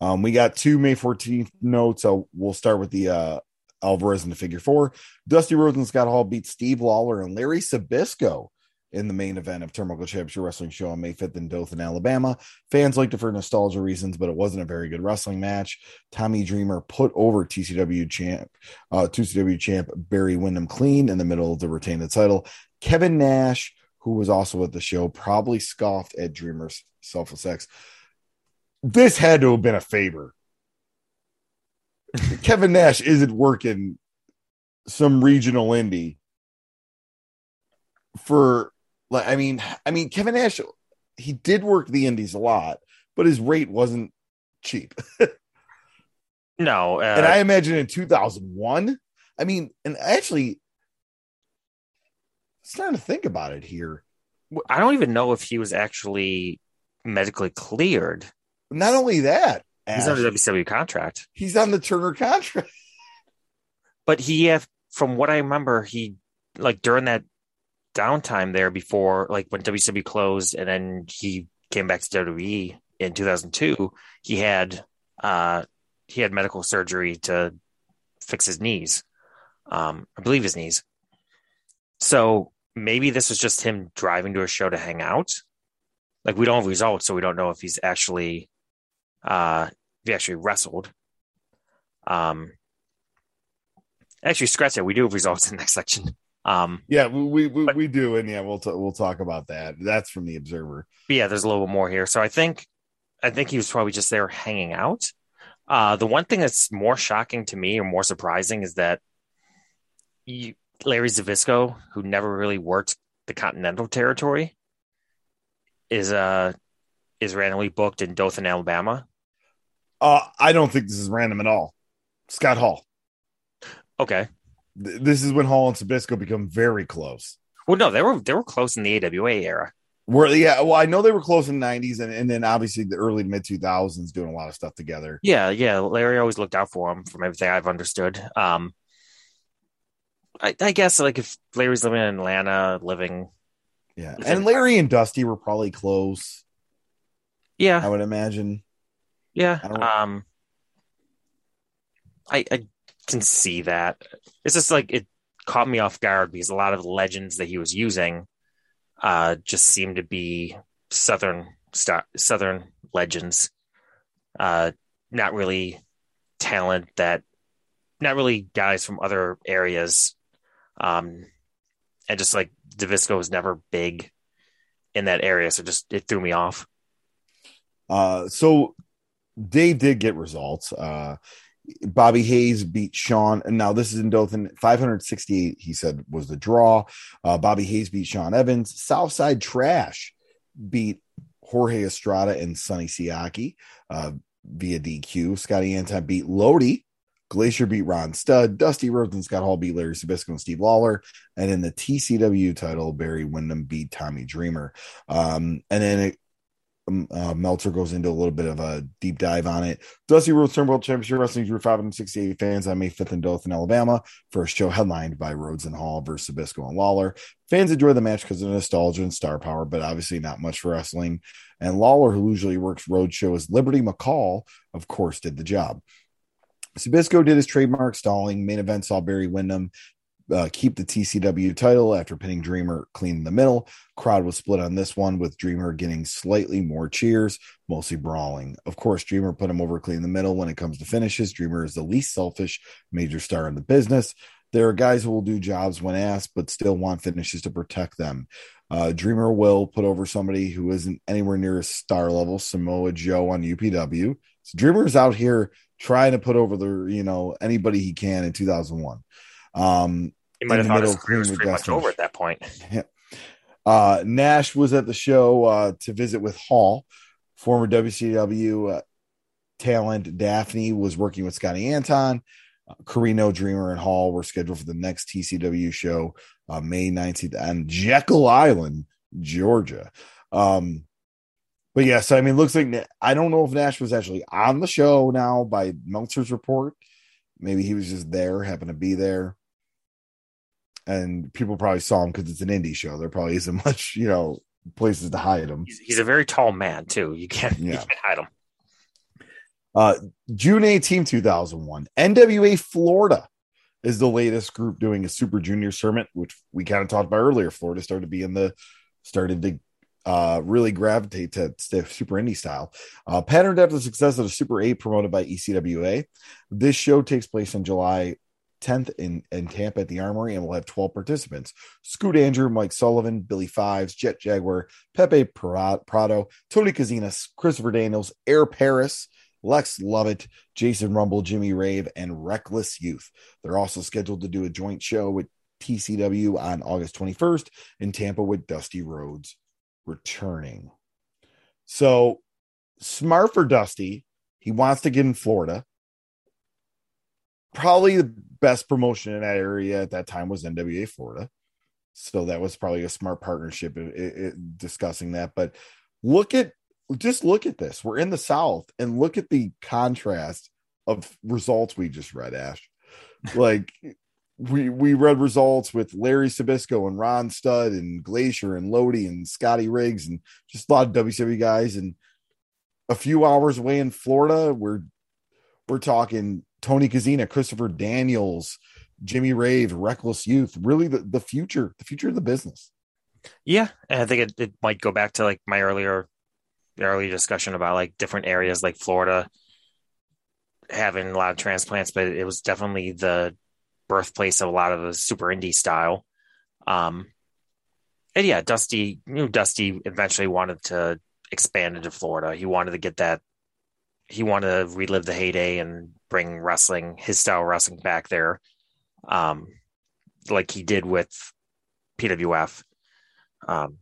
Um, we got two May 14th notes. So we'll start with the uh, Alvarez in the figure four. Dusty Rhodes and Scott Hall beat Steve Lawler and Larry Zbyszko in the main event of Turnbuckle Championship Wrestling Show on May 5th in Dothan, Alabama. Fans liked it for nostalgia reasons, but it wasn't a very good wrestling match. Tommy Dreamer put over TCW champ, uh, TCW champ Barry Windham clean in the middle to retain the title. Kevin Nash, who was also at the show, probably scoffed at Dreamer's selfless acts. This had to have been a favor. Kevin Nash isn't working some regional indie for like I mean I mean Kevin Nash he did work the indies a lot, but his rate wasn't cheap. no, uh, and I imagine in 2001, I mean, and actually starting to think about it here. I don't even know if he was actually medically cleared. Not only that, he's Ash, under WCW contract. He's on the Turner contract. But he have from what I remember, he like during that downtime there before like when WCW closed and then he came back to WWE in 2002, he had uh he had medical surgery to fix his knees. Um I believe his knees. So maybe this was just him driving to a show to hang out. Like we don't have results, so we don't know if he's actually uh if he actually wrestled. Um, actually, scratch it. We do have results in the next section. Um, Yeah, we we, But- we do, and yeah, we'll t- we'll talk about that. That's from the Observer. but yeah, there's a little bit more here. So I think, I think he was probably just there hanging out. Uh, the one thing that's more shocking to me or more surprising is that you, Larry Zbyszko, who never really worked the Continental Territory, is uh is randomly booked in Dothan, Alabama. Uh, I don't think this is random at all. Scott Hall. Okay. Th- This is when Hall and Zbyszko become very close. Well, no, they were they were close in the AWA era. Where yeah, well, I know they were close in the '90s, and, and then obviously the early mid 2000s doing a lot of stuff together. Yeah, yeah. Larry always looked out for him from everything I've understood. Um, I, I guess like if Larry's living in Atlanta, living, Yeah, and Larry and Dusty were probably close. Yeah, I would imagine. yeah. I Um, I I can see that. It's just like it caught me off guard because a lot of the legends that he was using, uh, just seemed to be southern st- southern legends, uh, not really talent that, not really guys from other areas, um, and just like Zbyszko was never big in that area, so just it threw me off. Uh, so they did get results. Uh, Bobby Hayes beat Sean, and now this is in Dothan. 568, he said, was the draw. Uh, Bobby Hayes beat Sean Evans. Southside Trash beat Jorge Estrada and Sonny Siaki uh, via DQ. Scotty Anton beat Lodi. Glacier beat Ron Studd. Dusty Rhodes and Scott Hall beat Larry Zbyszko and Steve Lawler. And in the TCW title, Barry Windham beat Tommy Dreamer. Um, and then it, um, uh, Meltzer goes into a little bit of a deep dive on it. Dusty Rhodes World Championship Wrestling drew 568 fans on May 5th in Dothan, Alabama, for a show headlined by Rhodes and Hall versus Zbyszko and Lawler. Fans enjoy the match because of nostalgia and star power, but obviously not much for wrestling. And Lawler, who usually works road shows, Liberty McCall, of course, did the job. Zbyszko did his trademark stalling. Main event saw Barry Windham uh, keep the TCW title after pinning Dreamer clean in the middle. Crowd was split on this one, with Dreamer getting slightly more cheers, mostly brawling. Of course, Dreamer put him over clean in the middle when it comes to finishes. Dreamer is the least selfish major star in the business. There are guys who will do jobs when asked, but still want finishes to protect them. Uh, Dreamer will put over somebody who isn't anywhere near a star level, Samoa Joe on UPW. So Dreamer is out here trying to put over the you know anybody he can in 2001. Um, He might have thought his middle, career was pretty much over at that point. uh, Nash was at the show uh, to visit with Hall. Former WCW uh, talent Daffney was working with Scotty Anton. Uh, Corino, Dreamer, and Hall were scheduled for the next TCW show uh, May 19th on Jekyll Island, Georgia. Um, but yeah, so I mean, looks like I don't know if Nash was actually on the show now by Meltzer's report. Maybe he was just there, happened to be there and people probably saw him because it's an indie show. There probably isn't much, you know, places to hide him. He's, he's a very tall man too. You can't you can't hide him. Uh, June 18, 2001, NWA Florida is the latest group doing a Super Junior tournament, which we kind of talked about earlier. Florida started being the started to uh, really gravitate to stiff super indie style. Uh, patterned after the success of the Super 8 promoted by ECWA, this show takes place on July 10th in, in Tampa at the Armory and will have 12 participants. Scoot Andrew, Mike Sullivan, Billy Fives, Jet Jaguar, Pepe Prado, Prado Tony Kozinas, Christopher Daniels, Air Paris, Lex Lovett, Jason Rumble, Jimmy Rave, and Reckless Youth. They're also scheduled to do a joint show with TCW on August 21st in Tampa with Dusty Rhodes returning. So smart for Dusty. He wants to get in Florida. Probably the best promotion in that area at that time was NWA Florida. So that was probably a smart partnership discussing that. But look at just look at this. We're in the South and look at the contrast of results we just read, Ash. Like we we read results with Larry Zbyszko and Ron Studd and Glacier and Lodi and Scotty Riggs and just a lot of WCW guys. And a few hours away in Florida, we're we're talking Tony Kozina, Christopher Daniels, Jimmy Rave, Reckless Youth, really the, the future, the future of the business. Yeah, and I think it, it might go back to like my earlier earlier discussion about like different areas like Florida having a lot of transplants, but it was definitely the birthplace of a lot of the super indie style. Um, and yeah, Dusty knew Dusty eventually wanted to expand into Florida. He wanted to get that. He wanted to relive the heyday and bring wrestling, his style wrestling, back there, um, like he did with PWF. Um,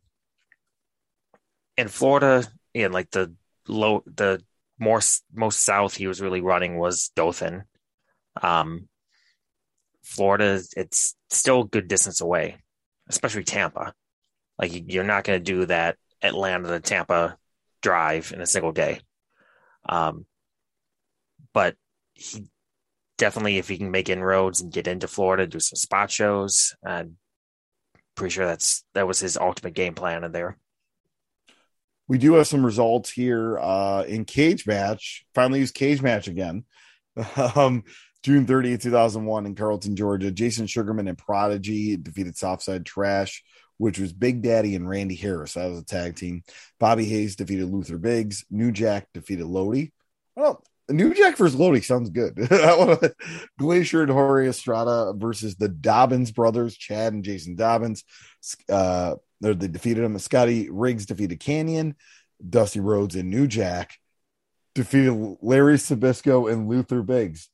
in Florida, in like the low, the more most south he was really running was Dothan. Um, Florida, it's still a good distance away, especially Tampa. Like you're not going to do that Atlanta to Tampa drive in a single day. Um, but he definitely, if he can make inroads and get into Florida, do some spot shows, I'm pretty sure that's that was his ultimate game plan in there. We do have some results here uh, in cage match. Finally, use cage match again. um, June 30th, 2001, in Carrollton, Georgia. Jason Sugarman and Prodigy defeated Southside Trash, which was Big Daddy and Randy Harris. That was a tag team. Bobby Hayes defeated Luther Biggs. New Jack defeated Lodi. Well, New Jack versus Lodi sounds good. Glacier and Jorge Estrada versus the Dobbins brothers, Chad and Jason Dobbins. Uh, they defeated him. Scotty Riggs defeated Kanyon. Dusty Rhodes and New Jack defeated Larry Zbyszko and Luther Biggs.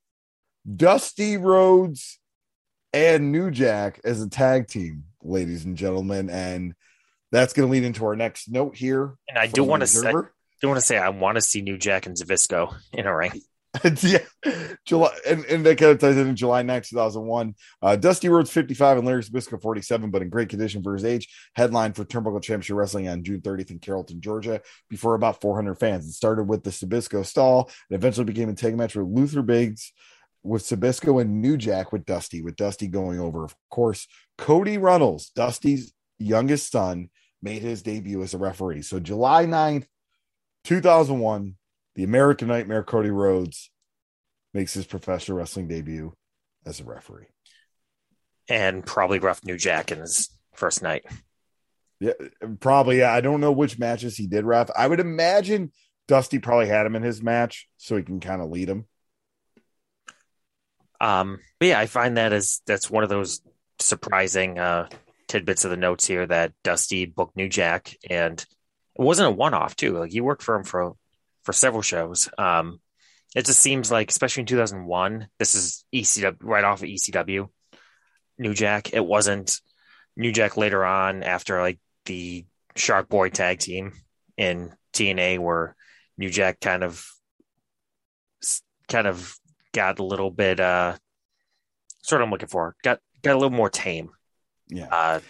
Dusty Rhodes and New Jack as a tag team, ladies and gentlemen, and that's going to lead into our next note here. And I do want to say, do want to say I want to see New Jack and Zbyszko in a ring. yeah, July, and, and that kind of ties in July 9, 2001. Uh, Dusty Rhodes 55 and Larry Zbyszko 47, but in great condition for his age. Headline for Turnbuckle Championship Wrestling on June 30th in Carrollton, Georgia, before about 400 fans. It started with the Zbyszko stall and eventually became a tag match with Luther Biggs, with Zbyszko and New Jack with Dusty, with Dusty going over. Of course, Cody Runnels, Dusty's youngest son, made his debut as a referee. So July 9th, 2001, the American Nightmare Cody Rhodes makes his professional wrestling debut as a referee. And probably rough New Jack in his first night. Yeah, probably. Yeah. I don't know which matches he did ref. I would imagine Dusty probably had him in his match so he can kind of lead him. Um, but yeah, I find that as that's one of those surprising uh tidbits of the notes here that Dusty booked New Jack and it wasn't a one off too. Like he worked for him for for several shows. Um, it just seems like, especially in 2001, this is ECW right off of ECW. New Jack. It wasn't New Jack later on after like the Shark Boy tag team in TNA, where New Jack kind of kind of got a little bit uh sort of I'm looking for got got a little more tame. Yeah. Uh,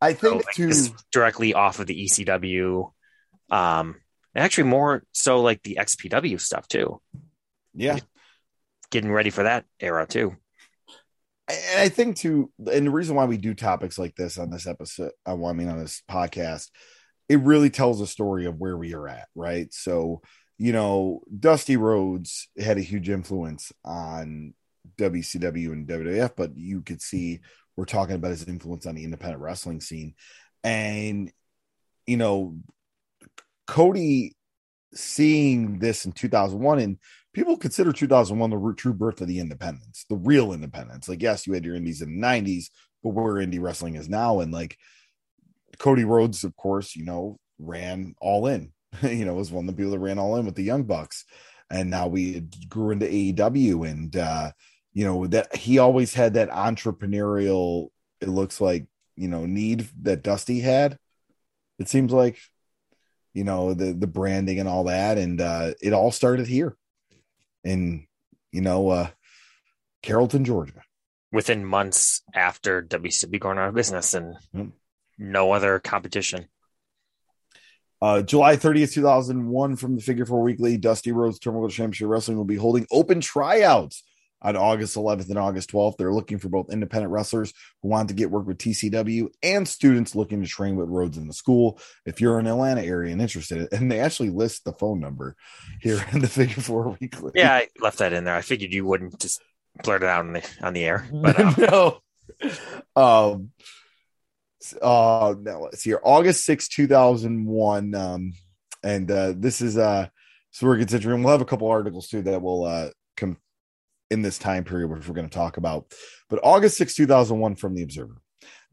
I think so, like, too directly off of the ECW. Um, actually more so like the XPW stuff too. Yeah. Getting ready for that era too. And I think too, and the reason why we do topics like this on this episode, uh, I mean on this podcast, it really tells a story of where we are at, right? So, you know, Dusty Rhodes had a huge influence on WCW and WWF, but you could see we're talking about his influence on the independent wrestling scene. And, you know, Cody seeing this in 2001 and people consider 2001 the true birth of the independence, the real independence. Like, yes, you had your indies in the 90s, but where indie wrestling is now. And like Cody Rhodes, of course, you know, ran all in, you know, was one of the people that ran all in with the Young Bucks. And now we grew into AEW and, uh, you know, that he always had that entrepreneurial, it looks like, you know, need that Dusty had. It seems like you know the the branding and all that and uh it all started here in you know uh carrollton georgia within months after wcw going out of business and no other competition uh, July 30th, 2001, from the Figure Four Weekly, Dusty Rhodes Turnbuckle Championship Wrestling will be holding open tryouts on August 11th and August 12th. They're looking for both independent wrestlers who want to get work with TCW and students looking to train with Rhodes in the school. If you're in the Atlanta area and interested, and they actually list the phone number here in the Figure Four Weekly. Yeah, I left that in there. I figured you wouldn't just blurt it out on the on the air, but um. no. Um. Uh. Now let's see here. August 6, 2001. Um. And uh, this is uh So we're considering we'll have a couple articles too that will uh come in this time period, which we're going to talk about. But August 6, 2001, from the Observer.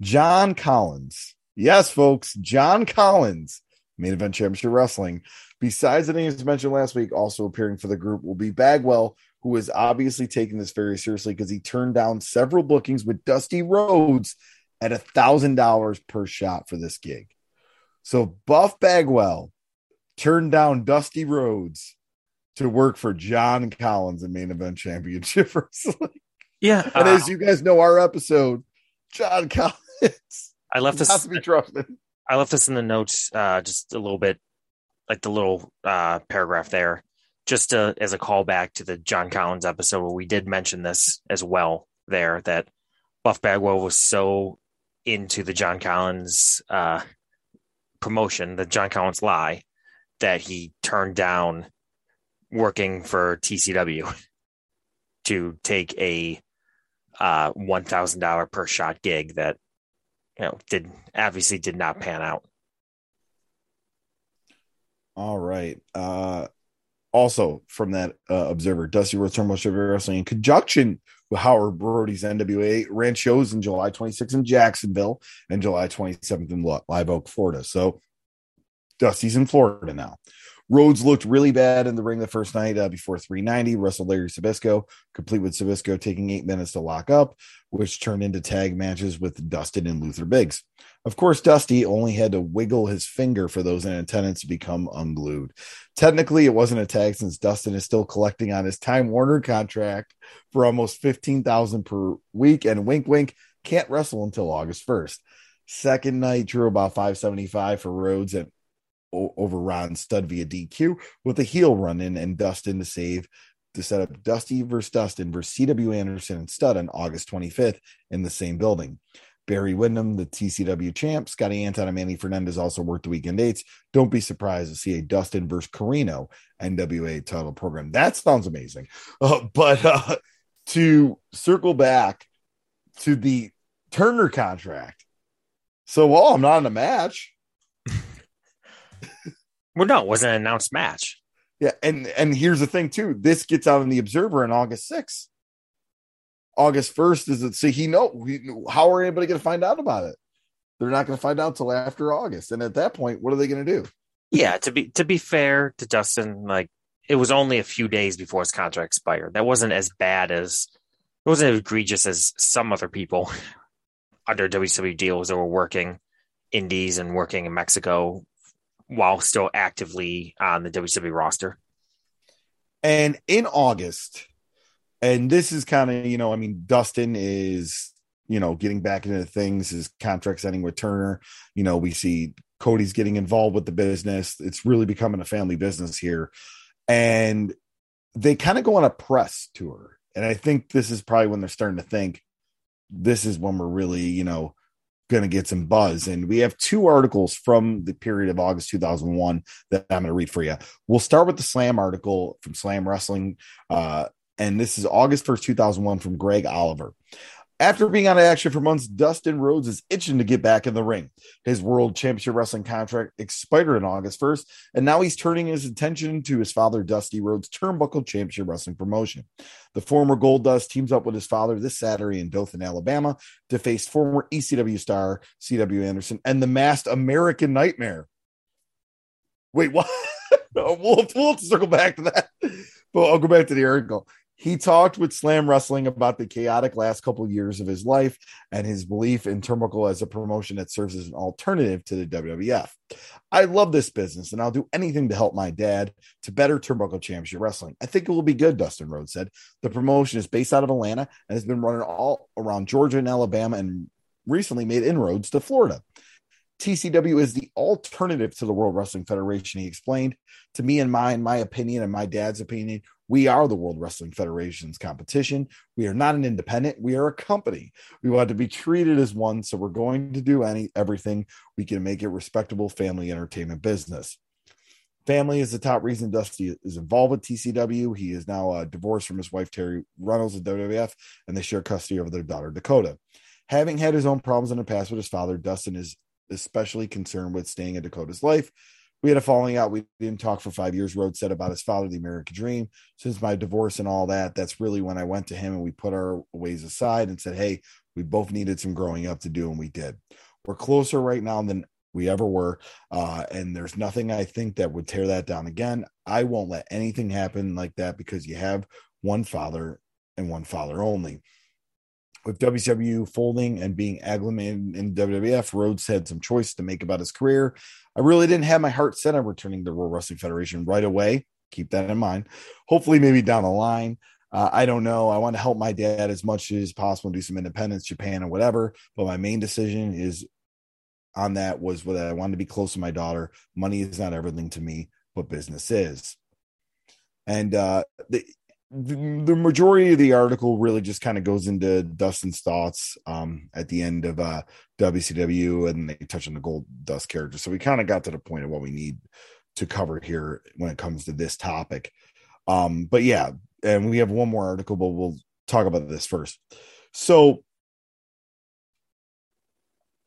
John Collins. Yes, folks, John Collins, main event championship wrestling. Besides the names mentioned last week, also appearing for the group will be Bagwell, who is obviously taking this very seriously because he turned down several bookings with Dusty Rhodes at a thousand dollars per shot for this gig. So Buff Bagwell turned down Dusty Rhodes to work for John Collins in main event championship wrestling. Yeah, And uh, as you guys know, our episode, John Collins I left this. to be trusted. I left this in the notes, uh, just a little bit, like the little uh, paragraph there, just to, as a callback to the John Collins episode where we did mention this as well. There, that Buff Bagwell was so into the John Collins uh, promotion, the John Collins lie, that he turned down working for TCW to take a uh, one thousand dollar per shot gig that you know did obviously did not pan out. All right. Uh also from that uh, observer, Dusty Rhodes Turbo Sugar Wrestling in conjunction with Howard Brody's NWA ran shows in July 26th in Jacksonville and July 27th in Live Oak, Florida. So uh, Dusty's in Florida now. Rhodes looked really bad in the ring the first night uh, before 390. Wrestled Larry Zbyszko, complete with Zbyszko taking eight minutes to lock up, which turned into tag matches with Dustin and Luther Biggs. Of course, Dusty only had to wiggle his finger for those in attendance to become unglued. Technically, it wasn't a tag since Dustin is still collecting on his Time Warner contract for almost 15000 per week, and wink wink can't wrestle until August 1st. Second night drew about 575 for Rhodes and over Ron Studd via DQ with a heel run in and Dustin to save to set up Dusty versus Dustin versus CW Anderson and Studd on August 25th in the same building. Barry Windham, the TCW champ, Scotty Anton, and Manny Fernandez also worked the weekend dates. Don't be surprised to see a Dustin versus Corino NWA title program. That sounds amazing. Uh, but uh, to circle back to the Turner contract. So, well, I'm not in a match. Well, no, it wasn't an announced match. Yeah, and and here's the thing too. This gets out in the Observer on August 6th. August 1st is it? See, he know how are anybody going to find out about it? They're not going to find out till after August, and at that point, what are they going to do? Yeah, to be to be fair to Dustin, like it was only a few days before his contract expired. That wasn't as bad as it wasn't as egregious as some other people under WWE deals that were working indies and working in Mexico while still actively on the WWE roster. And in August, and this is kind of you know, I mean, Dustin is you know getting back into things. His contract's ending with Turner. You know, we see Cody's getting involved with the business. It's really becoming a family business here, and they kind of go on a press tour. And I think this is probably when they're starting to think this is when we're really, you know, going to get some buzz. And we have two articles from the period of August 2001 that I'm going to read for you. We'll start with the Slam article from Slam Wrestling. Uh, and this is August 1st, 2001 from Greg Oliver. After being out of action for months, Dustin Rhodes is itching to get back in the ring. His World Championship Wrestling contract expired on August 1st, and now he's turning his attention to his father, Dusty Rhodes' Turnbuckle Championship Wrestling promotion. The former Gold Dust teams up with his father this Saturday in Dothan, Alabama, to face former ECW star CW Anderson and the masked American Nightmare. Wait, what? we'll, we'll circle back to that, but I'll go back to the article. He talked with Slam Wrestling about the chaotic last couple of years of his life and his belief in Turnbuckle as a promotion that serves as an alternative to the WWF. I love this business and I'll do anything to help my dad to better Turnbuckle Championship Wrestling. I think it will be good, Dustin Rhodes said. The promotion is based out of Atlanta and has been running all around Georgia and Alabama and recently made inroads to Florida. TCW is the alternative to the World Wrestling Federation, he explained. To me and mine, my opinion and my dad's opinion, we are the World Wrestling Federation's competition. We are not an independent. We are a company. We want to be treated as one. So we're going to do any everything we can make it respectable family entertainment business. Family is the top reason Dusty is involved with TCW. He is now uh, divorced from his wife Terri Runnels at WWF, and they share custody over their daughter Dakota. Having had his own problems in the past with his father, Dustin is especially concerned with staying in Dakota's life we had a falling out. We didn't talk for five years. Rhodes said about his father, the American dream. Since my divorce and all that, that's really when I went to him and we put our ways aside and said, Hey, we both needed some growing up to do, and we did. We're closer right now than we ever were. Uh, and there's nothing I think that would tear that down again. I won't let anything happen like that because you have one father and one father only. With WCW folding and being acclimated in WWF, Rhodes had some choice to make about his career. I really didn't have my heart set on returning to World Wrestling Federation right away. Keep that in mind. Hopefully, maybe down the line. Uh, I don't know. I want to help my dad as much as possible, do some independence, Japan, or whatever. But my main decision is on that was that I wanted to be close to my daughter. Money is not everything to me, but business is. And uh, the, the majority of the article really just kind of goes into Dustin's thoughts um, at the end of uh, WCW, and they touch on the Gold Dust character. So we kind of got to the point of what we need to cover here when it comes to this topic. Um, but yeah, and we have one more article, but we'll talk about this first. So,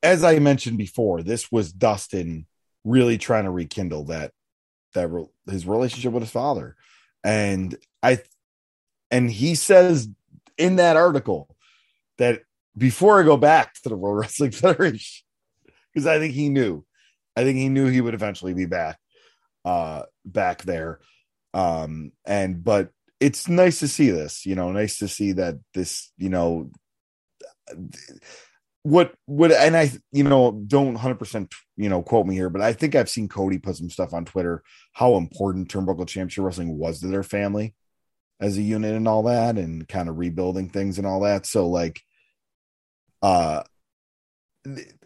as I mentioned before, this was Dustin really trying to rekindle that that his relationship with his father, and I, and he says in that article that before I go back to the World Wrestling Federation, because I think he knew, I think he knew he would eventually be back, uh, back there, um, and but it's nice to see this, you know, nice to see that this, you know, what what and I you know don't 100% you know quote me here but I think I've seen Cody put some stuff on Twitter how important Turnbuckle Championship Wrestling was to their family as a unit and all that and kind of rebuilding things and all that so like uh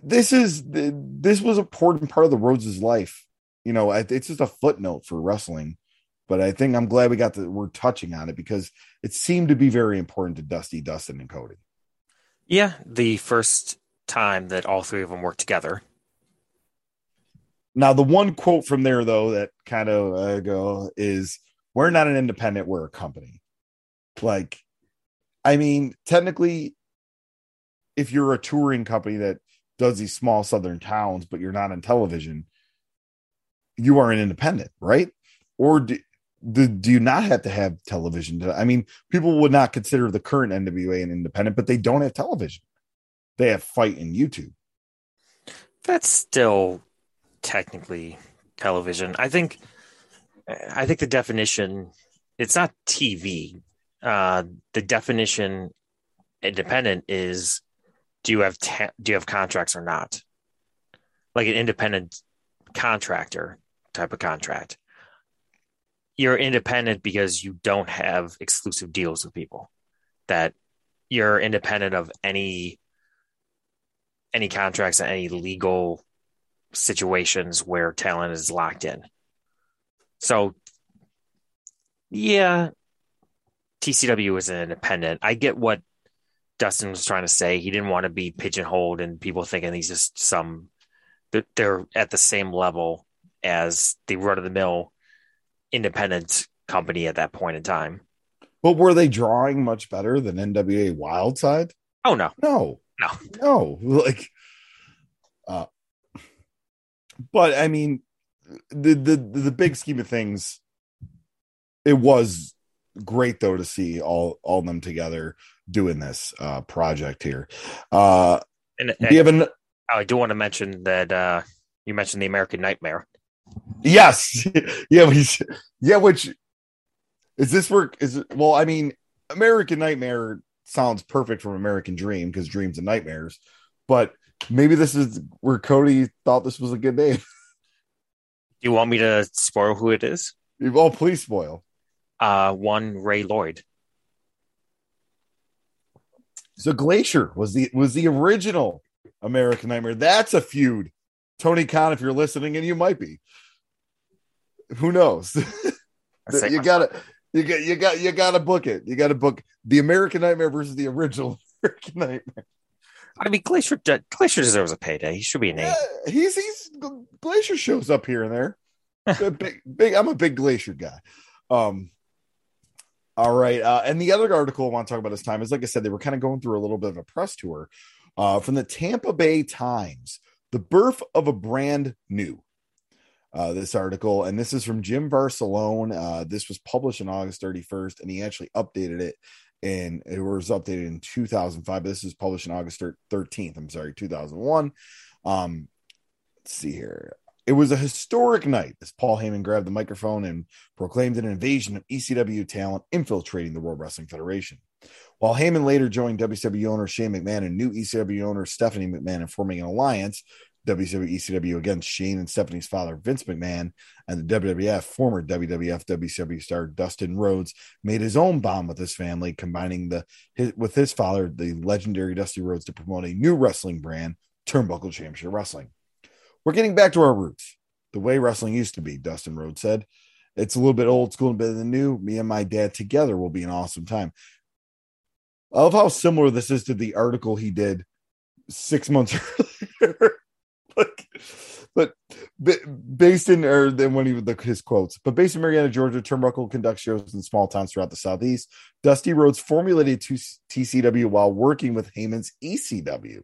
this is this was a important part of the Rhodes' life you know it's just a footnote for wrestling but I think I'm glad we got the we're touching on it because it seemed to be very important to Dusty, Dustin, and Cody. Yeah, the first time that all three of them worked together. Now, the one quote from there though that kind of uh, go is, "We're not an independent; we're a company." Like, I mean, technically, if you're a touring company that does these small southern towns, but you're not on television, you are an independent, right? Or do, do, do you not have to have television? To, I mean, people would not consider the current NWA an independent, but they don't have television. They have Fight and YouTube. That's still technically television. I think. I think the definition it's not TV. Uh, the definition independent is do you have ta- do you have contracts or not? Like an independent contractor type of contract you're independent because you don't have exclusive deals with people that you're independent of any any contracts and any legal situations where talent is locked in so yeah tcw is an independent i get what dustin was trying to say he didn't want to be pigeonholed and people thinking he's just some they're at the same level as the run of the mill independent company at that point in time. But were they drawing much better than NWA Wildside? Oh no, no, no, no. Like, uh, but I mean, the the the big scheme of things, it was great though to see all all them together doing this uh project here. Uh, and, and do you have an? I do want to mention that uh you mentioned the American Nightmare. Yes. yeah, he's yeah, which is this work is it well, I mean, American Nightmare sounds perfect from American Dream because dreams and nightmares, but maybe this is where Cody thought this was a good name. Do you want me to spoil who it is? Oh, please spoil. Uh one Ray Lloyd. So Glacier was the was the original American Nightmare. That's a feud. Tony Khan, if you're listening, and you might be, who knows? you gotta you got you got you gotta book it. You gotta book the American Nightmare versus the original American Nightmare. I mean, Glacier Glacier deserves a payday. He should be an Yeah, he's he's Glacier shows up here and there. big big. I'm a big Glacier guy. Um. All right, uh, and the other article I want to talk about this time is, like I said, they were kind of going through a little bit of a press tour uh, from the Tampa Bay Times. The birth of a brand new uh, this article, and this is from Jim Varsallone. Uh, this was published on August 31st, and he actually updated it, and it was updated in 2005. But this was published on August 13th. I'm sorry, 2001. Um, let's see here. It was a historic night as Paul Heyman grabbed the microphone and proclaimed an invasion of ECW talent infiltrating the World Wrestling Federation. While Heyman later joined WWE owner Shane McMahon and new ECW owner Stephanie McMahon in forming an alliance, WCW ECW against Shane and Stephanie's father Vince McMahon and the WWF former WWF WCW star Dustin Rhodes made his own bond with his family, combining the his, with his father, the legendary Dusty Rhodes, to promote a new wrestling brand, Turnbuckle Championship Wrestling. We're getting back to our roots, the way wrestling used to be, Dustin Rhodes said. It's a little bit old school and better than new. Me and my dad together will be an awesome time. I love how similar this is to the article he did six months earlier. like, but based in or then when he would look his quotes, but based in Marietta, Georgia, Turnbuckle conducts shows in small towns throughout the southeast. Dusty Rhodes formulated to TCW while working with Heyman's ECW.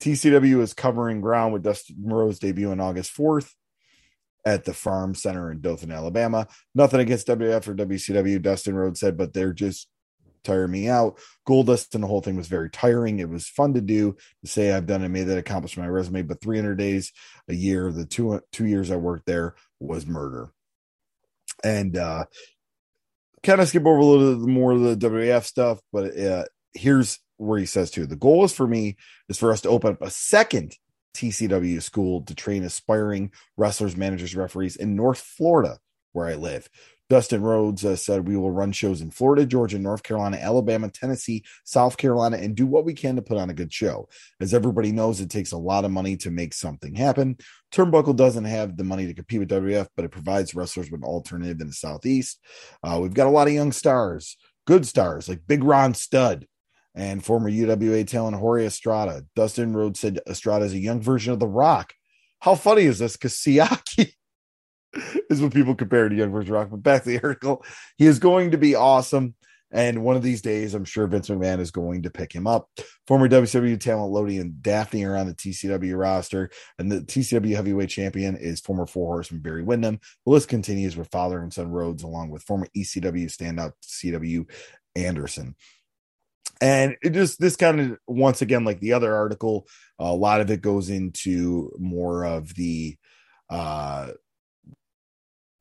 TCW is covering ground with Dusty Rhodes debut on August 4th at the Farm Center in Dothan, Alabama. Nothing against WF or WCW, Dustin Rhodes said, but they're just tiring me out. Goldust and the whole thing was very tiring. It was fun to do to say I've done and made that accomplishment my resume, but 300 days a year, the two two years I worked there was murder. And uh kind of skip over a little bit more of the WAF stuff, but uh here's where he says too the goal is for me is for us to open up a second TCW school to train aspiring wrestlers, managers, referees in North Florida, where I live. Dustin Rhodes uh, said we will run shows in Florida, Georgia, North Carolina, Alabama, Tennessee, South Carolina, and do what we can to put on a good show. As everybody knows, it takes a lot of money to make something happen. Turnbuckle doesn't have the money to compete with WF, but it provides wrestlers with an alternative in the Southeast. Uh, we've got a lot of young stars, good stars like Big Ron Stud and former UWA talent Jorge Estrada. Dustin Rhodes said Estrada is a young version of The Rock. How funny is this? Because Siaki is what people compare to young of Rock. But back to the article, he is going to be awesome. And one of these days, I'm sure Vince McMahon is going to pick him up. Former WCW talent Lodi and Daffney are on the TCW roster, and the TCW heavyweight champion is former Four Horseman Barry Windham. The list continues with father and son Rhodes, along with former ECW standout CW Anderson and it just this kind of once again like the other article a lot of it goes into more of the uh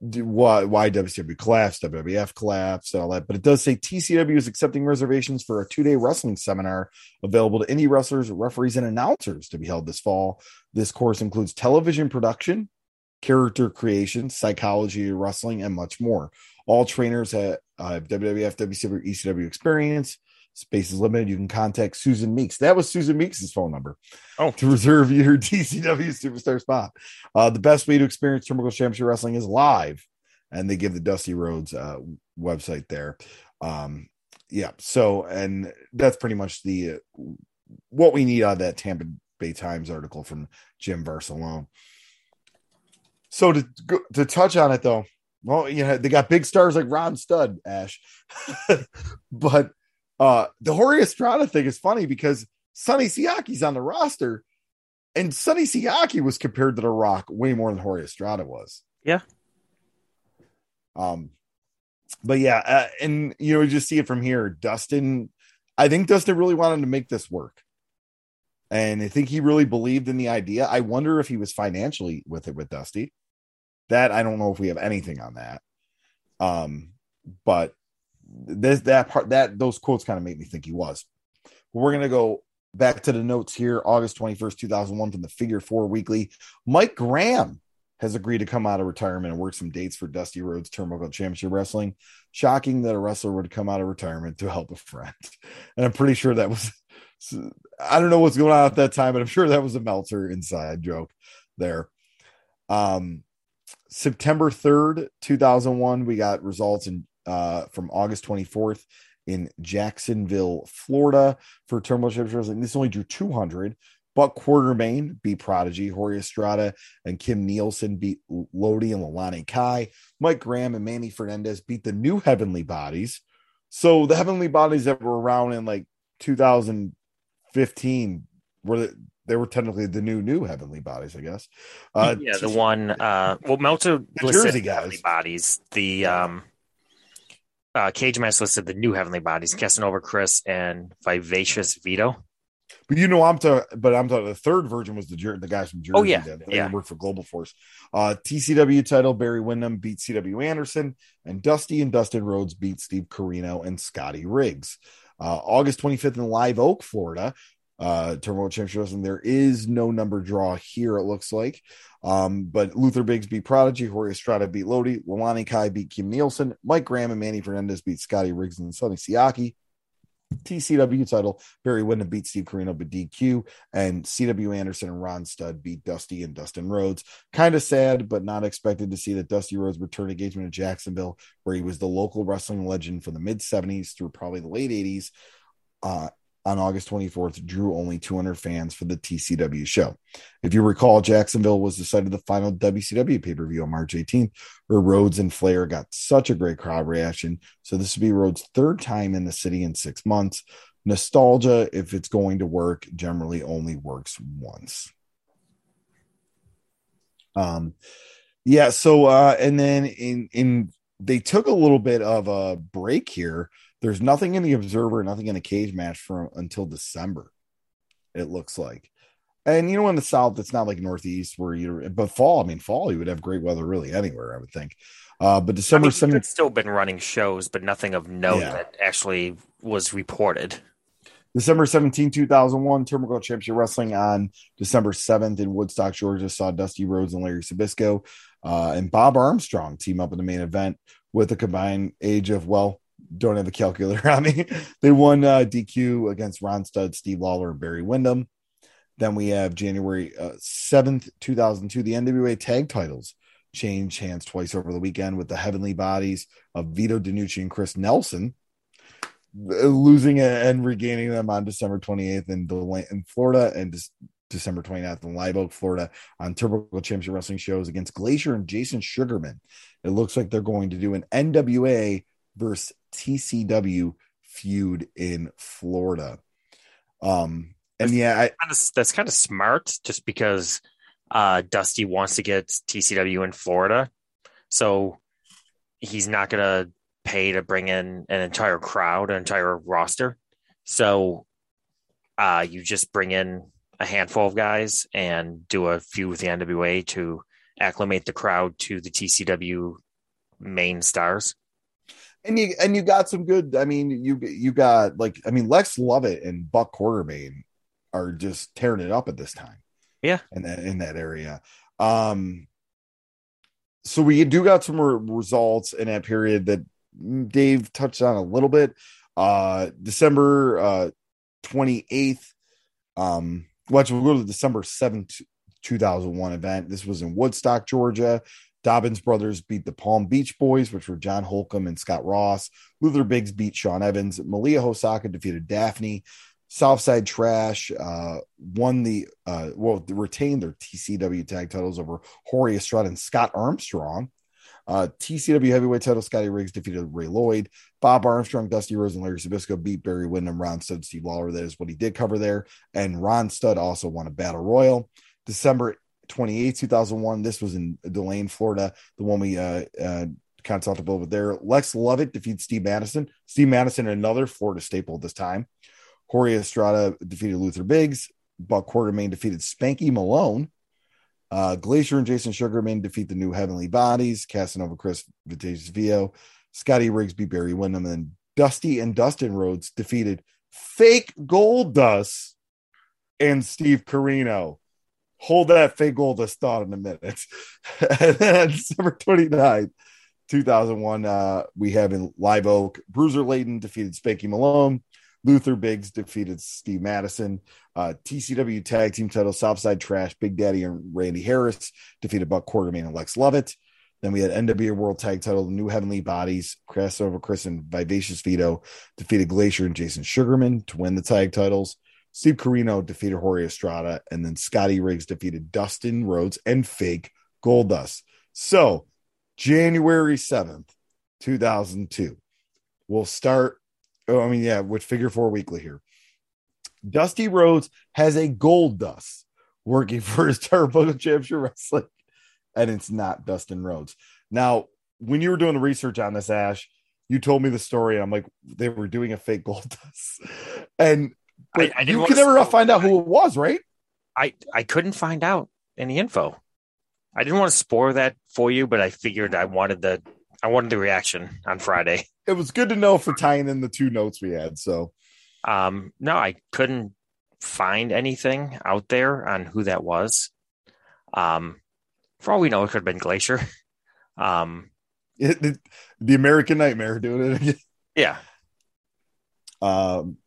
why why WCW collapsed, WWF collapsed, and all that. But it does say TCW is accepting reservations for a two day wrestling seminar available to indie wrestlers, referees, and announcers to be held this fall. This course includes television production, character creation, psychology wrestling, and much more. All trainers have, have WWF, WCW, ECW experience. Space is limited. You can contact Susan Meeks. That was Susan Meeks' phone number. Oh, to reserve your TCW superstar spot. Uh, the best way to experience Turnbuckle Championship Wrestling is live, and they give the Dusty Rhodes uh, website there. Um, yeah. So, and that's pretty much the uh, what we need out of that Tampa Bay Times article from Jim Varsallone. So to to touch on it though, well, you know they got big stars like Ron Studd, Ash, but uh, the Jorge Estrada thing is funny because Sonny Siaki's on the roster, and Sonny Siaki was compared to The Rock way more than Jorge Estrada was. Yeah. Um, but yeah, uh, and you know, you just see it from here. Dustin, I think Dustin really wanted to make this work, and I think he really believed in the idea. I wonder if he was financially with it with Dusty. That I don't know if we have anything on that. Um, but this that part that those quotes kind of make me think he was. We're gonna go back to the notes here. August twenty first, two thousand one, from the Figure Four Weekly. Mike Graham has agreed to come out of retirement and work some dates for Dusty Rhodes Turnbuckle Championship Wrestling. Shocking that a wrestler would come out of retirement to help a friend, and I'm pretty sure that was. I don't know what's going on at that time, but I'm sure that was a Meltzer inside joke there. Um, September 3rd, 2001, we got results in uh, from August 24th in Jacksonville, Florida for Turnbuckle Championship This only drew 200. Buck Quartermain beat Prodigy. Jorge Estrada and Kim Nielsen beat Lodi and Leilani Kai. Mike Graham and Manny Fernandez beat the new Heavenly Bodies. So the Heavenly Bodies that were around in like 2015 were they were technically the new new heavenly bodies, I guess. Uh, yeah, the one. Uh, well, Meltzer The listed Jersey heavenly bodies. The um, uh, Cage Match listed the new heavenly bodies: Casanova, Chris, and Vivacious Vito. But you know, I'm talking, but I'm talking. The third version was the the guys from Jersey. Oh, yeah, that they yeah. worked for Global Force. Uh, TCW title Barry Windham beat CW Anderson, and Dusty and Dustin Rhodes beat Steve Corino and Scotty Riggs. Uh, August 25th in Live Oak, Florida. Uh, Championship Wrestling. There is no number draw here. It looks like. Um, but Luther Biggs beat Prodigy, Jorge Estrada beat Lodi, Leilani Kai beat Kim Nielsen, Mike Graham and Manny Fernandez beat Scotty Riggs and Sonny Siaki. TCW title, Barry Windham beat Steve Corino but DQ, and CW Anderson and Ron Studd beat Dusty and Dustin Rhodes. Kind of sad, but not expected to see that Dusty Rhodes return engagement in Jacksonville, where he was the local wrestling legend from the mid 70s through probably the late 80s. Uh, on August 24th, drew only 200 fans for the TCW show. If you recall, Jacksonville was the site of the final WCW pay per view on March 18th, where Rhodes and Flair got such a great crowd reaction. So this would be Rhodes' third time in the city in six months. Nostalgia, if it's going to work, generally only works once. Um, yeah. So, uh, and then in in they took a little bit of a break here. There's nothing in the Observer, nothing in the cage match for until December. It looks like. And you know, in the South, it's not like Northeast where you, but fall. I mean, fall you would have great weather really anywhere. I would think. Uh, but I December mean, seventh, it's still been running shows, but nothing of note Yeah. that actually was reported. December 17, 2001, Terminal Championship Wrestling on December 7th in Woodstock, Georgia, saw Dusty Rhodes and Larry Zbyszko uh, and Bob Armstrong team up in the main event with a combined age of, well, don't have a calculator on me. they won uh, DQ against Ron Studd, Steve Lawler, and Barry Windham. Then we have January uh, 7th, 2002, the NWA tag titles changed hands twice over the weekend with the heavenly bodies of Vito DiNucci and Chris Nelson losing and regaining them on December 28th in, in Florida and Dec- December 29th in Live Oak, Florida on Turbo Championship Wrestling shows against Glacier and Jason Sugarman. It looks like they're going to do an NWA versus TCW feud in Florida. Um, and yeah, I, Kind of- that's kind of smart, just because uh, Dusty wants to get TCW in Florida, so he's not gonna pay to bring in an entire crowd, an entire roster. So uh, you just bring in a handful of guys and do a few with the NWA to acclimate the crowd to the TCW main stars. And you and you got some good. I mean, you you got like I mean Lex Lovett and Buck Quartermain are just tearing it up at this time. Yeah. in that in that area. Um, so we do got some re- results in that period that Dave touched on a little bit. Uh, December uh twenty eighth. Um, watch we'll go to the December seventh, two thousand one event. This was in Woodstock, Georgia. Dobbins brothers beat the Palm Beach Boys, which were John Holcomb and Scott Ross. Luther Biggs beat Sean Evans. Malia Hosaka defeated Daffney. Southside Trash uh, won the uh, well retained their TCW tag titles over Jorge Estrada and Scott Armstrong. Uh, TCW heavyweight title Scotty Riggs defeated Ray Lloyd. Bob Armstrong, Dusty Rhodes, and Larry Zbyszko beat Barry Windham, Ron Studd, Steve Lawler. That is what he did cover there. And Ron Studd also won a battle royal. December 28, 2001. This was in Delane, Florida. The one we uh, uh, kind of talked about over there. Lex Lovett defeats Steve Madison. Steve Madison, another Florida staple this time. Jorge Estrada defeated Luther Biggs. Buck Quartermain defeated Spanky Malone. Uh, Glacier and Jason Sugarman defeat the new Heavenly Bodies. Casanova Chris Vivacious Vito. Scotty Riggs beat Barry Windham. And Dusty and Dustin Rhodes defeated Fake Gold Dust and Steve Corino. Hold that fake gold dust thought in a minute. and then on December 29th, 2001, uh, we have in Live Oak, Bruiser Layton defeated Spanky Malone. Luther Biggs defeated Steve Madison. Uh, TCW Tag Team title, Southside Trash, Big Daddy and Randy Harris defeated Buck Quartermain and Lex Lovett. Then we had NWA World Tag Title, New Heavenly Bodies, Crossover Chris and Vivacious Vito defeated Glacier and Jason Sugarman to win the tag titles. Steve Corino defeated Jorge Estrada, and then Scotty Riggs defeated Dustin Rhodes and Fake Goldust. So, January 7th, 2002, we'll start. Oh, I mean, yeah, with Figure Four Weekly here. Dusty Rhodes has a gold dust working for his Turbo Championship Wrestling, and it's not Dustin Rhodes. Now, when you were doing the research on this, Ash, you told me the story, I'm like, they were doing a fake gold dust, and I, I you can never find out who it was, right? I I couldn't find out any info. I didn't want to spoil that for you, but I figured I wanted the I wanted the reaction on Friday. It was good to know for tying in the two notes we had. So, um, no, I couldn't find anything out there on who that was. Um, for all we know, it could have been Glacier. Um, it, it, the American Nightmare doing it again. Yeah. Um,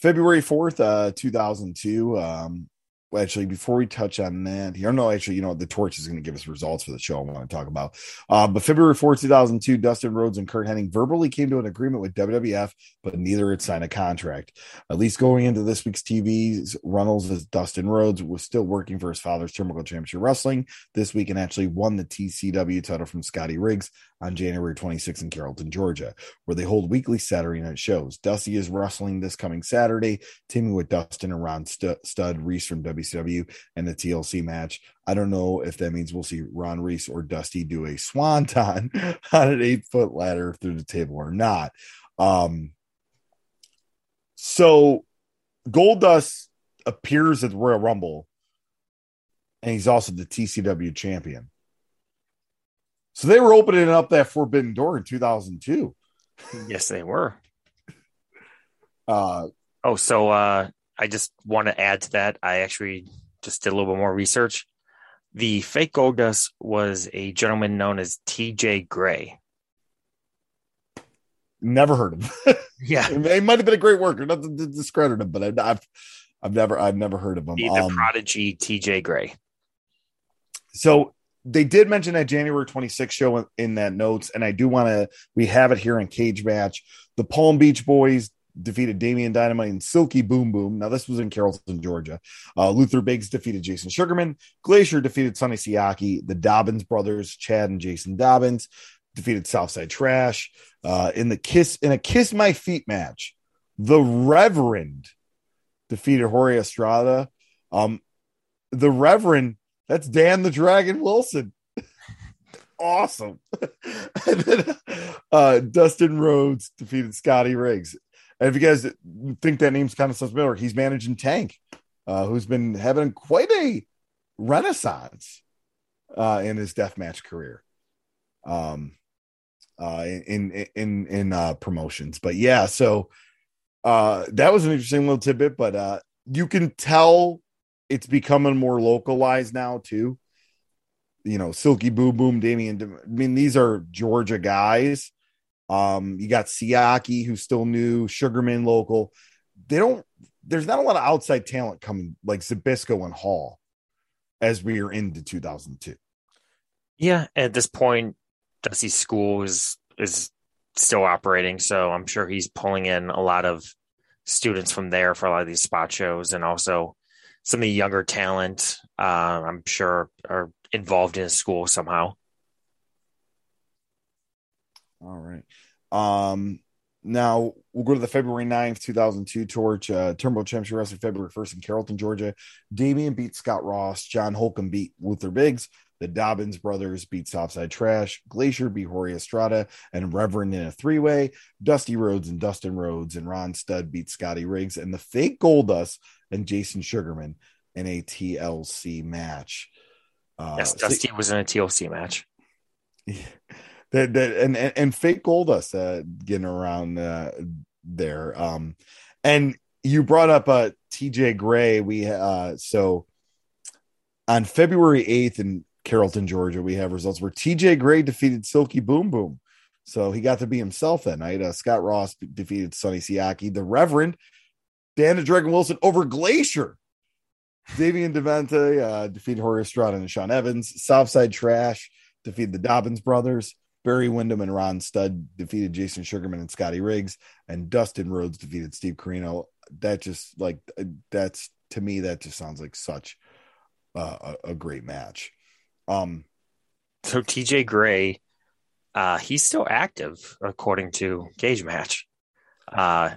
February 4th, uh, 2002. Um, actually, before we touch on that, here, no, actually, you know, the torch is going to give us results for the show I want to talk about. Uh, but February 4th, 2002, Dustin Rhodes and Curt Hennig verbally came to an agreement with WWF, but neither had signed a contract. At least going into this week's TV's Runnels as Dustin Rhodes was still working for his father's Turnbuckle Championship Wrestling this week and actually won the TCW title from Scotty Riggs on January 26 in Carrollton, Georgia, where they hold weekly Saturday night shows. Dusty is wrestling this coming Saturday, teaming with Dustin and Ron Studd Reese from WCW and the TLC match. I don't know if that means we'll see Ron Reese or Dusty do a swanton on an eight foot ladder through the table or not. Um, so Goldust appears at the Royal Rumble, and he's also the TCW champion. So they were opening up that forbidden door in 2002. Yes, they were. Uh, oh, so uh, I just want to add to that. I actually just did a little bit more research. The fake gold dust was a gentleman known as T.J. Gray. Never heard of him. Yeah, he might have been a great worker. Not to discredit him, but I've I've never I've never heard of him. The um, prodigy T.J. Gray. So they did mention that January 26th show in, that notes, and I do want to. We have it here in cage match. The Palm Beach Boys defeated Damian Dynamite and Silky Boom Boom. Now this was in Carrollton, Georgia. Uh, Luther Biggs defeated Jason Sugarman. Glacier defeated Sonny Siaki. The Dobbins brothers, Chad and Jason Dobbins, defeated Southside Trash. Uh, in the kiss in a kiss my feet match, the Reverend defeated Jorge Estrada. Um, the Reverend that's Dan the Dragon Wilson. awesome. and then uh, Dustin Rhodes defeated Scotty Riggs. And if you guys think that name's kind of familiar, he's managing Tank, uh, who's been having quite a renaissance uh, in his deathmatch career. Um, uh, in in in uh, promotions, but yeah, so uh, that was an interesting little tidbit. But uh, you can tell it's becoming more localized now too. You know, Silky Boom Boom, Damian. I mean, these are Georgia guys. Um, you got Siaki, who's still new, Sugarman local. They don't. There's not a lot of outside talent coming like Zbyszko and Hall as we are into 2002. Yeah, at this point, Dusty School is is still operating, so I'm sure he's pulling in a lot of students from there for a lot of these spot shows, and also some of the younger talent, uh, I'm sure, are involved in school somehow. All right. Um, now we'll go to the February 9th, 2002 torch. Uh, Turnbuckle Championship Wrestling February 1st in Carrollton, Georgia. Damian beat Scott Ross. John Holcomb beat Luther Biggs. The Dobbins brothers beat Southside Trash. Glacier beat Jorge Estrada and Reverend in a three way. Dusty Rhodes and Dustin Rhodes and Ron Studd beat Scotty Riggs. And the fake Goldust and Jason Sugarman in a TLC match. Uh, yes, Dusty so, was in a TLC match. that, that and, and, and fake Goldust uh, getting around uh, there. Um, and you brought up uh, TJ Gray. We uh, so on February eighth in Carrollton, Georgia, we have results where TJ Gray defeated Silky Boom Boom. So he got to be himself that night. Uh, Scott Ross defeated Sonny Siaki. The Reverend Dan the Dragon Wilson over Glacier. Davian Devante uh, defeated Jorge Estrada and Sean Evans. Southside Trash defeated the Dobbins brothers. Barry Windham and Ron Studd defeated Jason Sugarman and Scotty Riggs. And Dustin Rhodes defeated Steve Corino. That just like, that's to me, that just sounds like such uh, a, a great match. Um, so TJ Gray, uh, he's still active according to Cage Match. Uh,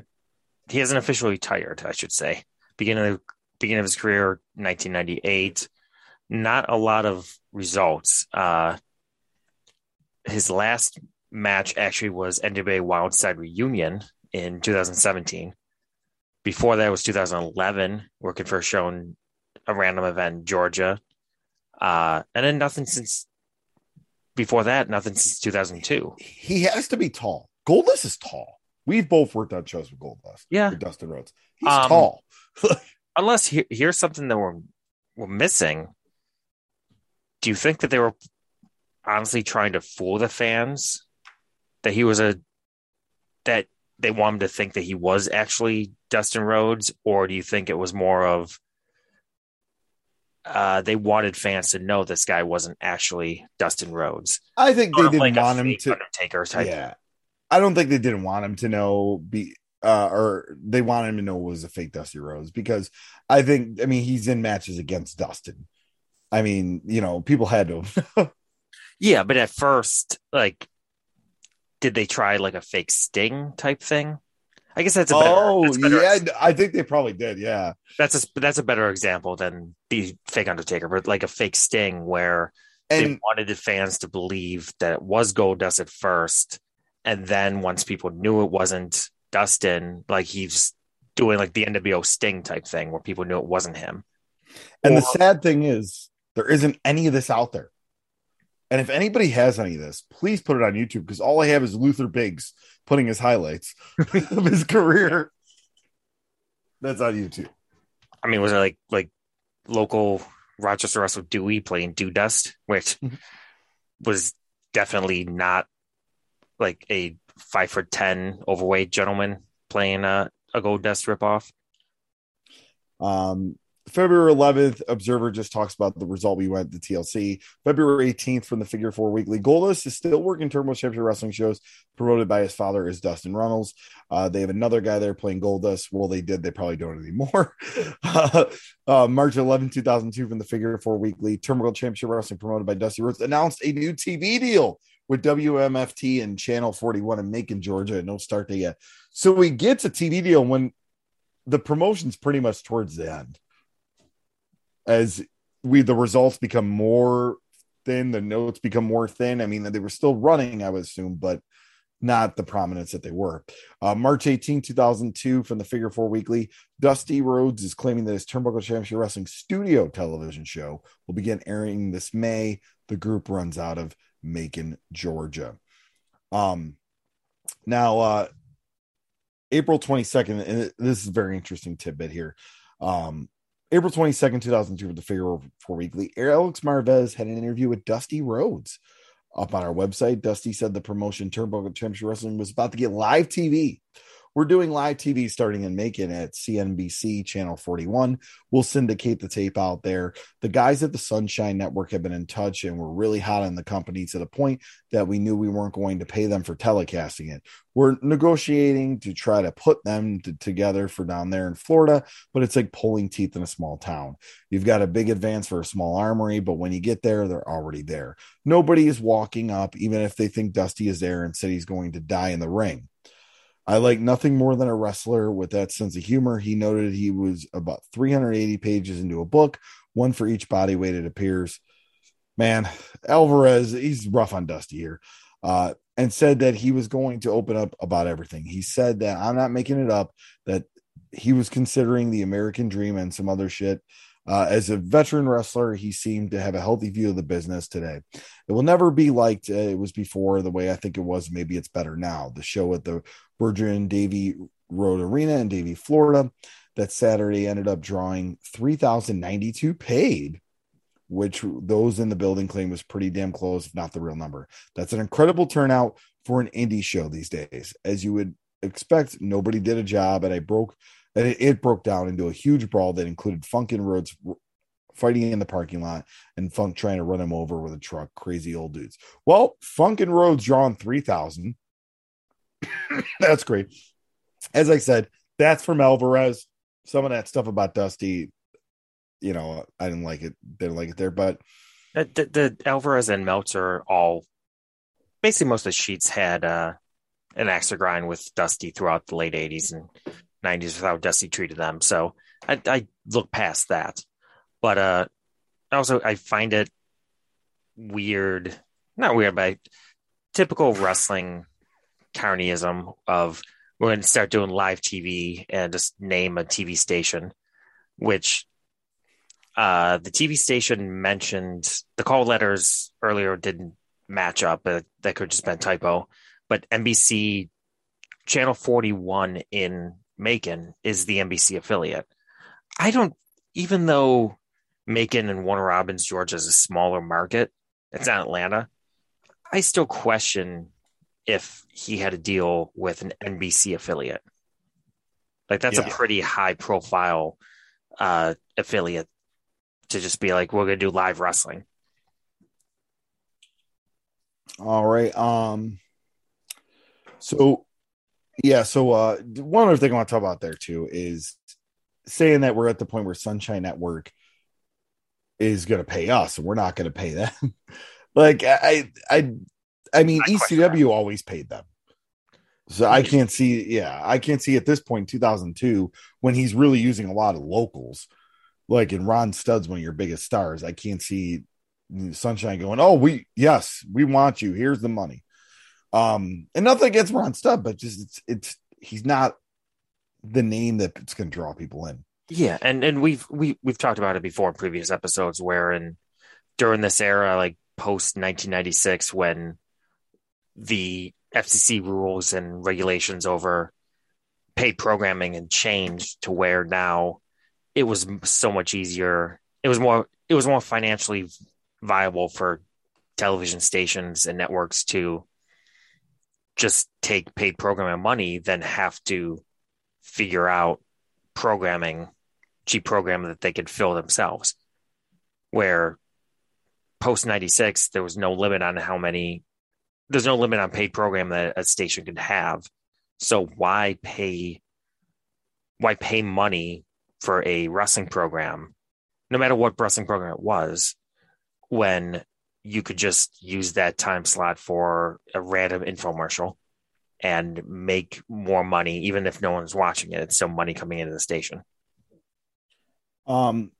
he hasn't officially retired, I should say. Beginning of beginning of his career, 1998. Not a lot of results. Uh, his last match actually was NWA Wildside Reunion in 2017. Before that was 2011, working for a show in a random event in Georgia. Uh, and then nothing since before that, nothing since 2002. He has to be tall. Goldust is tall. We've both worked on shows with Goldust. Yeah. With Dustin Rhodes. He's Um, tall. Unless he, here's something that we're we're missing. Do you think that they were honestly trying to fool the fans that he was a that they want him to think that he was actually Dustin Rhodes, or do you think it was more of uh, they wanted fans to know this guy wasn't actually Dustin Rhodes? I think they didn't like want him to. Undertaker type. Yeah. I don't think they didn't want him to know be uh or they wanted him to know it was a fake Dusty Rhodes because I think I mean he's in matches against Dustin. I mean, you know, people had to Yeah, but at first, like, did they try like a fake Sting type thing? I guess that's a better. Oh, that's better- yeah, I think they probably did, yeah. that's a that's a better example than the fake Undertaker, but like a fake Sting where they wanted the fans to believe that it was Goldust at first, and then once people knew it wasn't Dustin, like he's doing like the NWO Sting type thing where people knew it wasn't him. and the sad thing is there isn't any of this out there. And if anybody has any of this, please put it on YouTube because all I have is Luther Biggs putting his highlights of his career. That's on YouTube. I mean, was it like like local Rochester Russell Dewey playing Dew Dust, which Mhm. was definitely not like a five foot ten overweight gentleman playing a, a Gold Dust ripoff. Um, February 11th, Observer just talks about the result we went to TLC. February 18th from the Figure Four Weekly. Goldust is still working Turbo Championship Wrestling shows promoted by his father is Dustin Runnels. Uh, they have another guy there playing Goldust. Well, they did. They probably don't anymore. uh, uh, March 11, 2002 from the Figure Four Weekly. Turbo Championship Wrestling promoted by Dusty Rhodes announced a new TV deal with WMFT and Channel 41 in Macon, Georgia. And no start date yet. So we get a TV deal when the promotion's pretty much towards the end as we the results become more thin the notes become more thin i mean they were still running i would assume but not the prominence that they were uh, march 18 2002 from the figure four weekly dusty rhodes is claiming that his turnbuckle championship wrestling studio television show will begin airing this may the group runs out of macon georgia um now uh april 22nd and this is a very interesting tidbit here um April 22nd, 2002, with the Figure Four Weekly, Alex Marvez had an interview with Dusty Rhodes up on our website. Dusty said the promotion Turnbuckle Championship Wrestling was about to get live TV. We're doing live TV starting in Macon at CNBC Channel 41. We'll syndicate the tape out there. The guys at the Sunshine Network have been in touch and we're really hot on the company to the point that we knew we weren't going to pay them for telecasting it. We're negotiating to try to put them to, together for down there in Florida, but it's like pulling teeth in a small town. You've got a big advance for a small armory, but when you get there, they're already there. Nobody is walking up, even if they think Dusty is there and said he's going to die in the ring. I like nothing more than a wrestler with that sense of humor. He noted he was about 380 pages into a book, one for each body weight it appears. Man, Alvarez, he's rough on Dusty here. Uh, and said that he was going to open up about everything. He said that I'm not making it up, that he was considering the American dream and some other shit. Uh, as a veteran wrestler, he seemed to have a healthy view of the business today. It will never be like uh, it was before, the way I think it was. Maybe it's better now. The show at the Virgin Davy Road Arena in Davie, Florida, that Saturday ended up drawing 3,092 paid, which those in the building claim was pretty damn close, if not the real number. That's an incredible turnout for an indie show these days. As you would expect, nobody did a job, and I broke and it, broke down into a huge brawl that included Funk and Rhodes fighting in the parking lot and Funk trying to run him over with a truck. Crazy old dudes. Well, Funk and Rhodes drawing 3,000. that's great. As I said, that's from Alvarez. Some of that stuff about Dusty, you know, I didn't like it. Didn't like it there, but The, the, the Alvarez and Meltzer all basically most of the sheets had uh, an axe to grind with Dusty throughout the late '80s and '90s with how Dusty treated them. So I, I look past that, but uh, also I find it weird, not weird, but typical wrestling carnyism of we're going to start doing live TV and just name a TV station, which uh, the TV station mentioned the call letters earlier didn't match up. But that could just been typo. But NBC Channel 41 in Macon is the NBC affiliate. I don't, even though Macon and Warner Robins, Georgia is a smaller market, it's not Atlanta. I still question if he had a deal with an NBC affiliate. Like that's yeah. a pretty high profile uh, affiliate to just be like, we're gonna do live wrestling. All right. Um. So, yeah. So, uh, one other thing I want to talk about there too is saying that we're at the point where Sunshine Network is going to pay us, and we're not going to pay them. like, I, I, I mean, I ECW always paid them. So I can't see, yeah, I can't see at this point, 2002, when he's really using a lot of locals, like in Ron Studd's one of your biggest stars. I can't see Sunshine going, oh, we, yes, we want you. Here's the money. Um, and nothing against Ron Studd, but just it's, it's, he's not the name that's going to draw people in. Yeah, and and we've we we've talked about it before in previous episodes, where in during this era, like post 1996, when the FCC rules and regulations over paid programming and changed to where now it was so much easier. It was more it was more financially viable for television stations and networks to just take paid programming money than have to figure out programming cheap programming that they could fill themselves where post 96 there was no limit on how many there's no limit on paid program that a station could have. So why pay why pay money for a wrestling program, no matter what wrestling program it was, when you could just use that time slot for a random infomercial and make more money, even if no one's watching it. It's still money coming into the station. Um,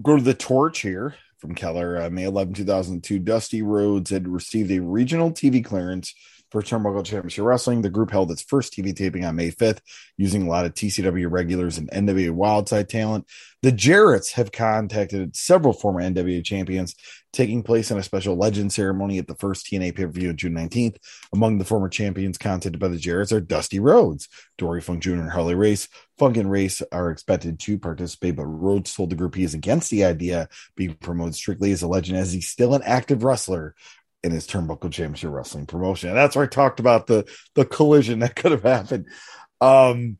go to the torch here from Keller, uh, May 11, 2002. Dusty Rhodes had received a regional TV clearance for Turnbuckle Championship Wrestling. The group held its first TV taping on May 5th, using a lot of TCW regulars and NWA Wildside talent. The Jarretts have contacted several former NWA champions, taking place in a special legend ceremony at the first TNA pay per view on June 19th. Among the former champions contacted by the Jarretts are Dusty Rhodes, Dory Funk Jr., and Harley Race. Funk and Race are expected to participate, but Rhodes told the group he is against the idea being promoted strictly as a legend, as he's still an active wrestler in his Turnbuckle Championship Wrestling promotion. And that's where I talked about the the collision that could have happened. Um,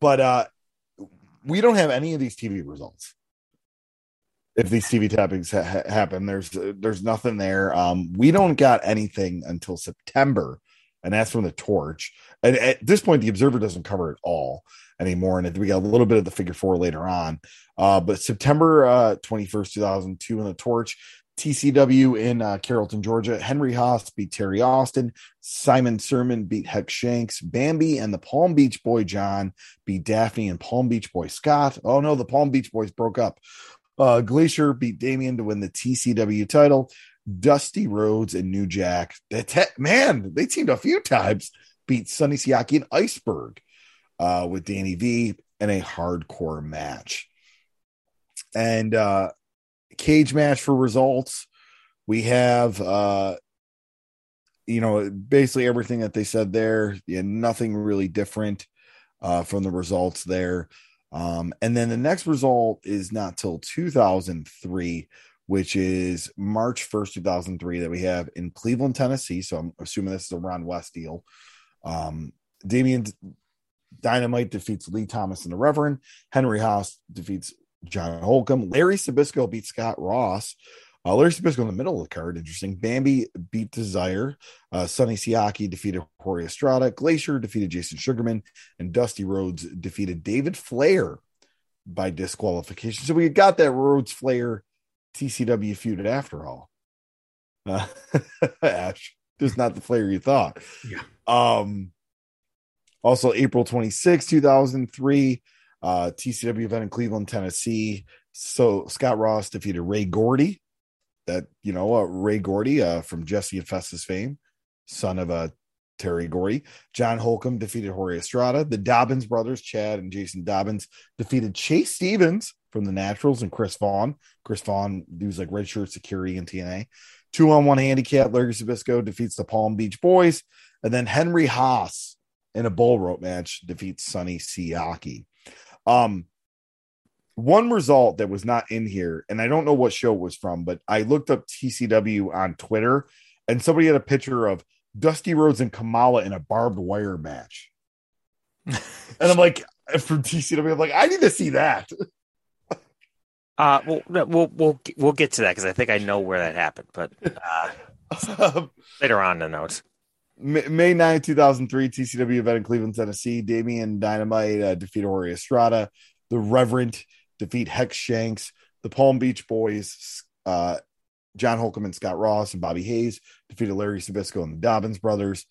but uh, we don't have any of these TV results. If these TV tappings ha- happen, there's there's nothing there. Um, we don't got anything until September, and that's from the Torch. And at this point, the Observer doesn't cover it all anymore, and we got a little bit of the Figure Four later on. Uh, but September uh, 21st, 2002, in the Torch, TCW in uh, Carrollton, Georgia. Henry Haas beat Terry Austin. Simon Sermon beat Heck Shanks. Bambi and the Palm Beach Boy John beat Daffney and Palm Beach Boy Scott. Oh no, the Palm Beach Boys broke up. Uh, Glacier beat Damien to win the TCW title. Dusty Rhodes and New Jack. That te- man, they teamed a few times. Beat Sonny Siaki and Iceberg uh, with Danny V in a hardcore match. And uh, cage match for results. We have uh you know basically everything that they said there. Yeah, nothing really different uh from the results there. Um and then the next result is not till 2003 which is March 1st, 2003, that we have in Cleveland, Tennessee. So I'm assuming this is a Ron West deal. Um, Damien Dynamite defeats Lee Thomas and the Reverend. Henry Haas defeats John Holcomb. Larry Zbyszko beats Scott Ross. Uh, Larry Zbyszko in the middle of the card. Interesting. Bambi beat Desire. Uh, Sonny Siaki defeated Jorge Estrada. Glacier defeated Jason Sugarman. And Dusty Rhodes defeated David Flair by disqualification. So we got that Rhodes Flair TCW feud after all. Uh, Ash, just not the Flair you thought. Yeah. Um, Also, April 26, 2003, uh, TCW event in Cleveland, Tennessee. So Scott Ross defeated Ray Gordy. That, you know, uh, Ray Gordy uh, from Jesse and Festus fame, son of uh, Terry Gordy. John Holcomb defeated Jorge Estrada. The Dobbins brothers, Chad and Jason Dobbins, defeated Chase Stevens from the Naturals and Chris Vaughn. Chris Vaughn, who's like redshirt security in TNA. Two on one handicap, Larry Zbyszko defeats the Palm Beach Boys. And then Henry Haas in a bull rope match defeats Sonny Siaki. Um, one result that was not in here, and I don't know what show it was from, but I looked up TCW on Twitter, and somebody had a picture of Dusty Rhodes and Kamala in a barbed wire match. and I'm like, from TCW, I'm like, I need to see that. Uh, well, we'll we'll we'll get to that because I think I know where that happened, but uh, later on the notes. May 9, 2003, TCW event in Cleveland, Tennessee. Damian Dynamite uh, defeat Jorge Estrada. The Reverend defeat Hex Shanks. The Palm Beach Boys, uh, John Holcomb and Scott Ross and Bobby Hayes defeated Larry Zbyszko and the Dobbins brothers.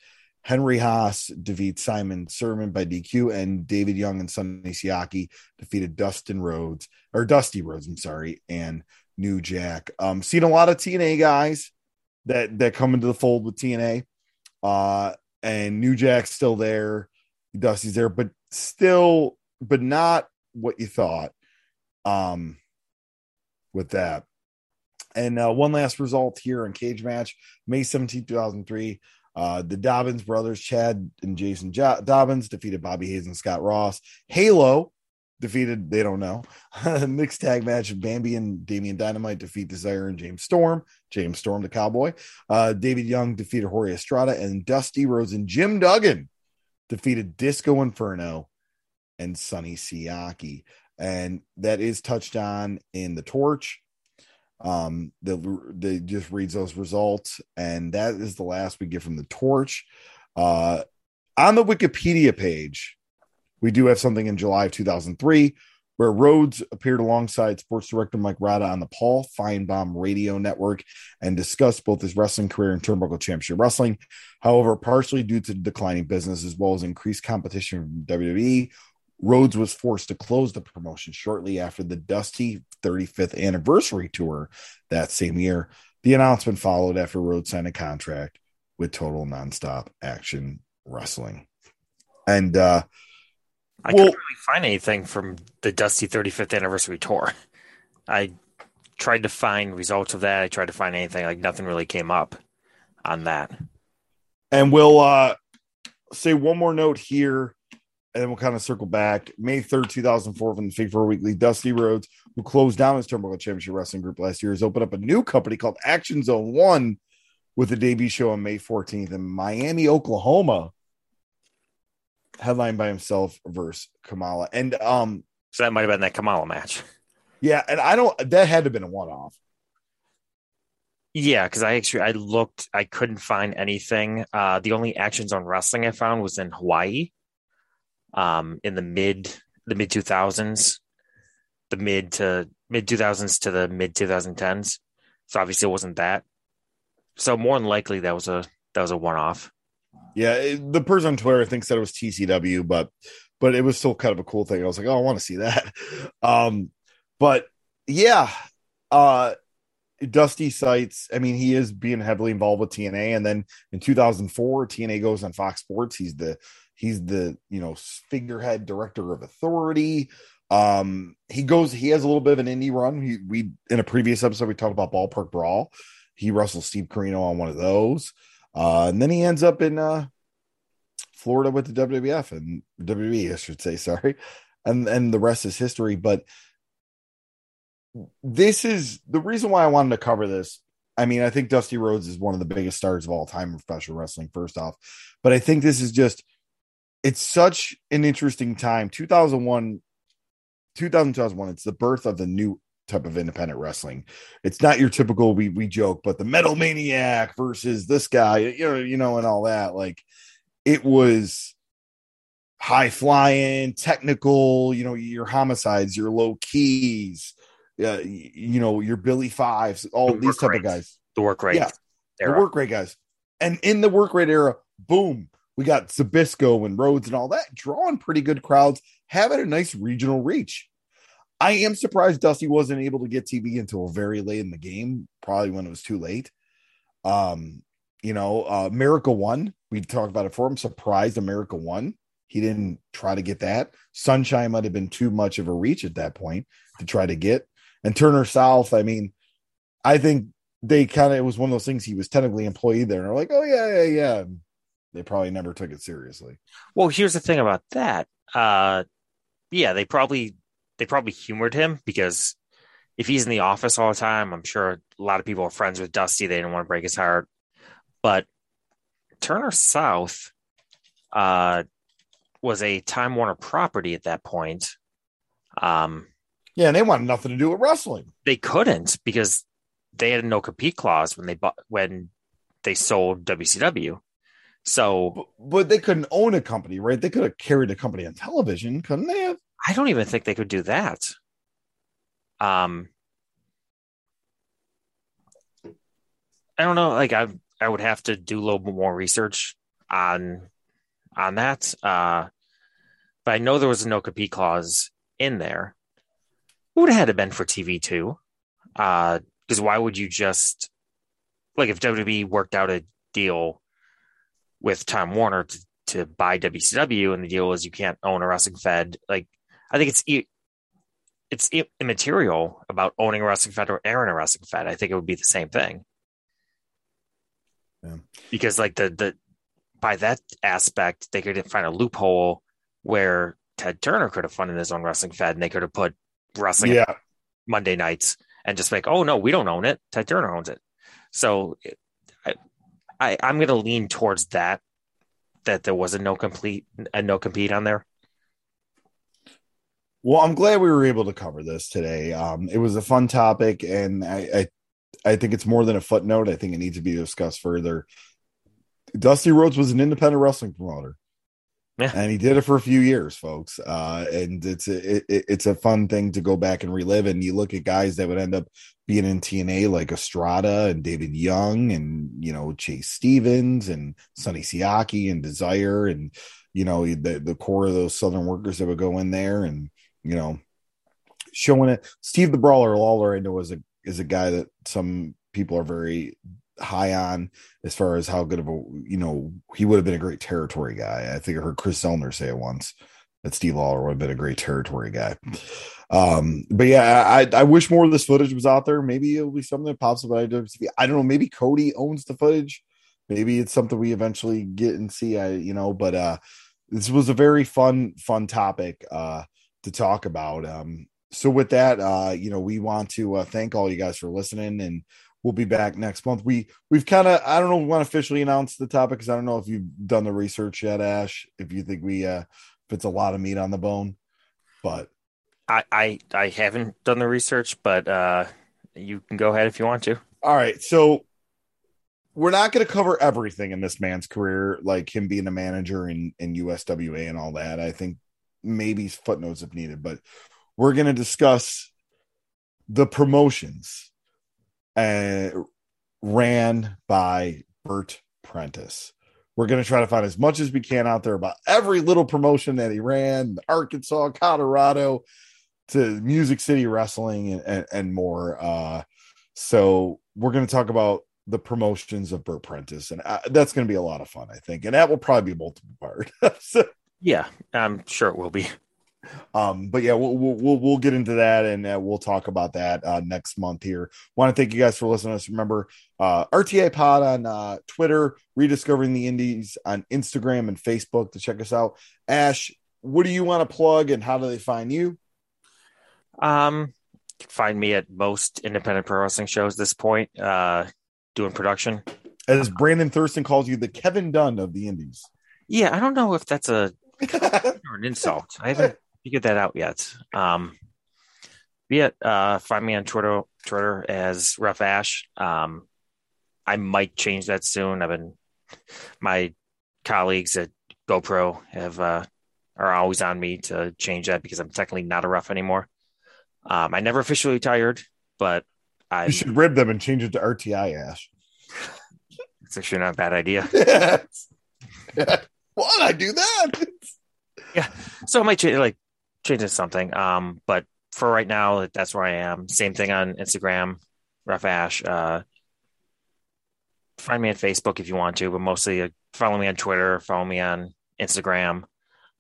Henry Haas defeats Simon Sermon by DQ, and David Young and Sonny Siaki defeated Dustin Rhodes or Dusty Rhodes, I'm sorry, and New Jack. Um, seen a lot of TNA guys that that come into the fold with TNA. Uh, and New Jack's still there, Dusty's there, but still, but not what you thought. Um, with that. And uh, one last result here in cage match, May 17, 2003. Uh, the Dobbins brothers, Chad and Jason jo- Dobbins, defeated Bobby Hayes and Scott Ross. Halo defeated, they don't know. Mixed tag match, Bambi and Damian Dynamite defeat Desire and James Storm. James Storm, the cowboy. Uh, David Young defeated Jorge Estrada, and Dusty Rhodes and Jim Duggan defeated Disco Inferno and Sonny Siaki. And that is touched on in the torch um the they just reads those results and that is the last we get from the torch uh on the wikipedia page we do have something in july of 2003 where Rhodes appeared alongside sports director Mike Rada on the Paul Finebaum radio network and discussed both his wrestling career and Turnbuckle Championship Wrestling. However, partially due to declining business as well as increased competition from WWE, Rhodes was forced to close the promotion shortly after the Dusty 35th anniversary tour that same year. The announcement followed after Rhodes signed a contract with Total Nonstop Action Wrestling. And uh I well, couldn't really find anything from the Dusty 35th anniversary tour. I tried to find results of that. I tried to find anything like nothing really came up on that. And we'll uh say one more note here and then we'll kind of circle back. May 3rd, 2004, from the Four Weekly, Dusty Rhodes, who closed down his Turnbuckle Championship Wrestling Group last year, has opened up a new company called Action Zone One with a debut show on May 14th in Miami, Oklahoma, headlined by himself versus Kamala. And um, so that might have been that Kamala match. Yeah, and I don't that had to have been a one off. Yeah, because I actually I looked, I couldn't find anything. Uh, the only Action Zone Wrestling I found was in Hawaii um, in the mid the mid two thousands, the mid to mid two thousands to the mid two thousand tens. So obviously it wasn't that. So more than likely that was a that was a one off. Yeah, it, the person on Twitter I think said it was TCW, but but it was still kind of a cool thing. I was like, oh, I want to see that. Um, but yeah, uh, Dusty cites. I mean, he is being heavily involved with TNA, and then in 2004, TNA goes on Fox Sports. He's the He's the you know figurehead director of authority. Um, he goes. He has a little bit of an indie run. He, we in a previous episode we talked about Ballpark Brawl. He wrestled Steve Corino on one of those, uh, and then he ends up in uh, Florida with the WWF and WWE, I should say. Sorry, and and the rest is history. But this is the reason why I wanted to cover this. I mean, I think Dusty Rhodes is one of the biggest stars of all time in professional wrestling. First off, but I think this is just it's such an interesting time. 2001, 2000, 2001, it's the birth of the new type of independent wrestling. It's not your typical we we joke, but the metal maniac versus this guy, you know, you know, and all that. Like it was high flying, technical, you know, your homicides, your Low Kis, uh, you know, your Billy Fives, all the these type of guys. The work rate. Yeah. Era. The work rate guys. And in the work rate era, boom, We got Zbyszko and Rhodes and all that, drawing pretty good crowds, having a nice regional reach. I am surprised Dusty wasn't able to get TV until very late in the game, probably when it was too late. Um, you know, uh America One. We talked about it for him. Surprised America One. He didn't try to get that. Sunshine might have been too much of a reach at that point to try to get. And Turner South, I mean, I think they kind of it was one of those things he was technically employed there and they're like, oh yeah, yeah, yeah. They probably never took it seriously. Well, here's the thing about that. Uh, yeah, they probably they probably humored him because if he's in the office all the time, I'm sure a lot of people are friends with Dusty. They didn't want to break his heart. But Turner South uh, was a Time Warner property at that point. Um, yeah, and they wanted nothing to do with wrestling. They couldn't because they had a no compete clause when they bought when they sold WCW. So, but, but, they couldn't own a company, right? They could have carried a company on television, couldn't they? Have? I don't even think they could do that. Um, I don't know. Like I, I would have to do a little bit more research on on that. Uh, but I know there was a no compete clause in there. It would have had to been for TV too. Uh, because why would you just like if WWE worked out a deal with Time Warner to, to buy WCW and the deal is you can't own a wrestling fed? Like I think it's it's immaterial about owning a wrestling fed or airing a wrestling fed. I think it would be the same thing. Yeah. Because like the the by that aspect, they could find a loophole where Ted Turner could have funded his own wrestling fed and they could have put wrestling yeah. Monday nights and just like, oh no, we don't own it. Ted Turner owns it. So I, I'm going to lean towards that. That there was a no complete a no compete on there. Well, I'm glad we were able to cover this today. Um, it was a fun topic, and I, I, I think it's more than a footnote. I think it needs to be discussed further. Dusty Rhodes was an independent wrestling promoter. Yeah. And he did it for a few years, folks. Uh, and it's a, it, it's a fun thing to go back and relive. And you look at guys that would end up being in TNA like Estrada and David Young and, you know, Chase Stevens and Sonny Siaki and Desire and, you know, the, the core of those Southern workers that would go in there and, you know, showing it. Steve the Brawler Lawler, I know, is a, is a guy that some people are very high on as far as how good of a you know he would have been a great territory guy. I think I heard Chris Zellner say it once that Steve Lawler would have been a great territory guy. Um, but yeah, I I wish more of this footage was out there. Maybe it'll be something that pops up. I don't know. Maybe Cody owns the footage. Maybe it's something we eventually get and see. I you know, but uh, this was a very fun fun topic uh to talk about. Um, so with that, uh, you know, we want to uh, thank all you guys for listening and we'll be back next month. We we've kind of I don't know we want to officially announce the topic because I don't know if you've done the research yet, Ash. If you think we uh if it's a lot of meat on the bone, but I I, I haven't done the research, but uh you can go ahead if you want to. All right, so we're not going to cover everything in this man's career, like him being a manager in in USWA and all that. I think maybe footnotes if needed, but we're going to discuss the promotions uh, ran by Bert Prentice. We're going to try to find as much as we can out there about every little promotion that he ran, Arkansas, Colorado, to Music City Wrestling and, and, and more. Uh, so we're going to talk about the promotions of Bert Prentice, and uh, that's going to be a lot of fun, I think. And that will probably be multiple part. so, yeah, I'm sure it will be. Um, but yeah, we'll, we'll, we'll get into that and uh, we'll talk about that uh, next month here. Want to thank you guys for listening to us. Remember, uh, RTI Pod on uh, Twitter, rediscovering the Indies on Instagram and Facebook to check us out. Ash, what do you want to plug and how do they find you? Um, find me at most independent pro wrestling shows this point, uh, doing production. As Brandon Thurston calls you, the Kevin Dunn of the Indies. Yeah, I don't know if that's a or an insult. I haven't figured that out yet. Um, yet, uh, find me on Twitter, Twitter as Rough Ash. Um, I might change that soon. I've been, my colleagues at GoPro have, uh, are always on me to change that because I'm technically not a rough anymore. Um, I never officially retired, but I you should rib them and change it to RTI Ash. It's actually not a bad idea. What I do that? yeah, so I might change like to something. Um, but for right now, that's where I am. Same thing on Instagram, Rough Ash. Uh, find me on Facebook if you want to, but mostly uh, follow me on Twitter, follow me on Instagram,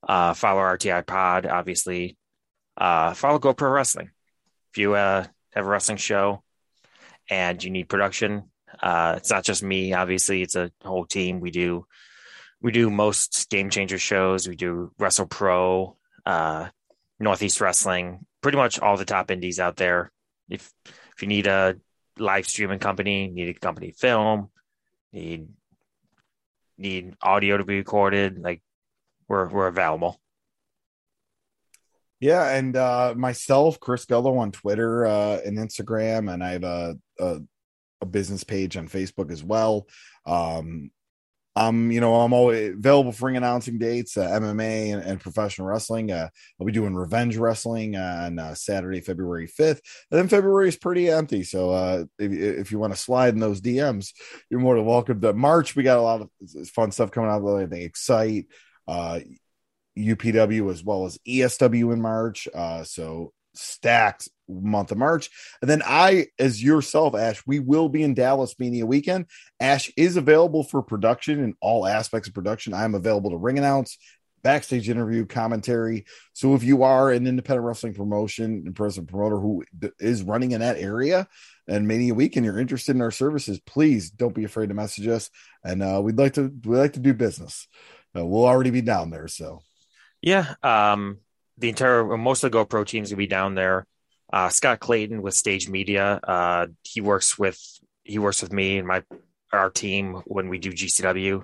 uh, follow RTI Pod, obviously. Uh, follow GoPro Wrestling. If you uh, have a wrestling show and you need production, uh, it's not just me. Obviously, it's a whole team. We do we do most game changer shows. We do Wrestle Pro, uh, Northeast Wrestling, pretty much all the top indies out there. If if you need a live streaming company, need a company film, need need audio to be recorded, like we're we're available. Yeah, and uh myself, Chris Gullo on Twitter uh and Instagram, and I have a, a a business page on Facebook as well. Um um, you know, I'm always available for ring announcing dates, uh, MMA and, and, professional wrestling. Uh, I'll be doing Revenge Wrestling on uh, Saturday, February 5th. And then February is pretty empty. So uh, if, if you want to slide in those DMs, you're more than welcome. To March, we got a lot of fun stuff coming out. I think Excite, uh, UPW, as well as ESW in March. Uh, so stacked month of March. And then I, as yourself, Ash, we will be in Dallas Mania weekend. Ash is available for production in all aspects of production. I'm available to ring announce, backstage interview, commentary. So if you are an independent wrestling promotion and person promoter who is running in that area and Mania week and you're interested in our services, please don't be afraid to message us. And uh, we'd like to we like to do business. Uh, we'll already be down there. So yeah, um, the entire most of the GoPro teams will be down there. Uh, Scott Clayton with Stage Media. Uh, he works with he works with me and my our team when we do GCW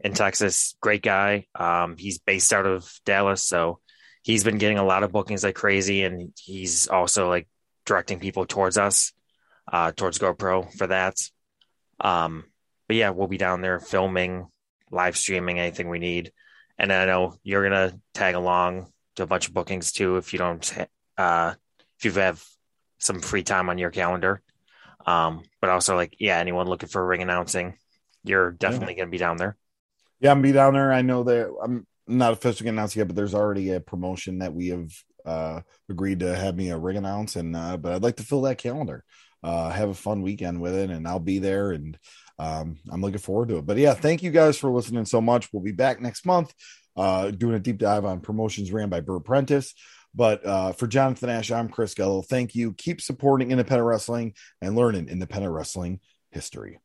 in Texas. Great guy. Um, he's based out of Dallas, so he's been getting a lot of bookings like crazy, and he's also like directing people towards us, uh, towards GoPro for that. Um, but yeah, we'll be down there filming, live streaming anything we need. And I know you're gonna tag along to a bunch of bookings too if you don't uh, if you have some free time on your calendar. Um, but also like yeah, anyone looking for ring announcing, you're definitely yeah. gonna be down there. Yeah, I'm be down there. I know that I'm not officially announced yet, but there's already a promotion that we have uh, agreed to have me a ring announce, and uh, but I'd like to fill that calendar, uh, have a fun weekend with it, and I'll be there, and um, I'm looking forward to it. But yeah, thank you guys for listening so much. We'll be back next month uh, doing a deep dive on promotions ran by Bert Prentice. But uh, for Jonathan Ash, I'm Chris Gullo. Thank you. Keep supporting independent wrestling and learning independent wrestling history.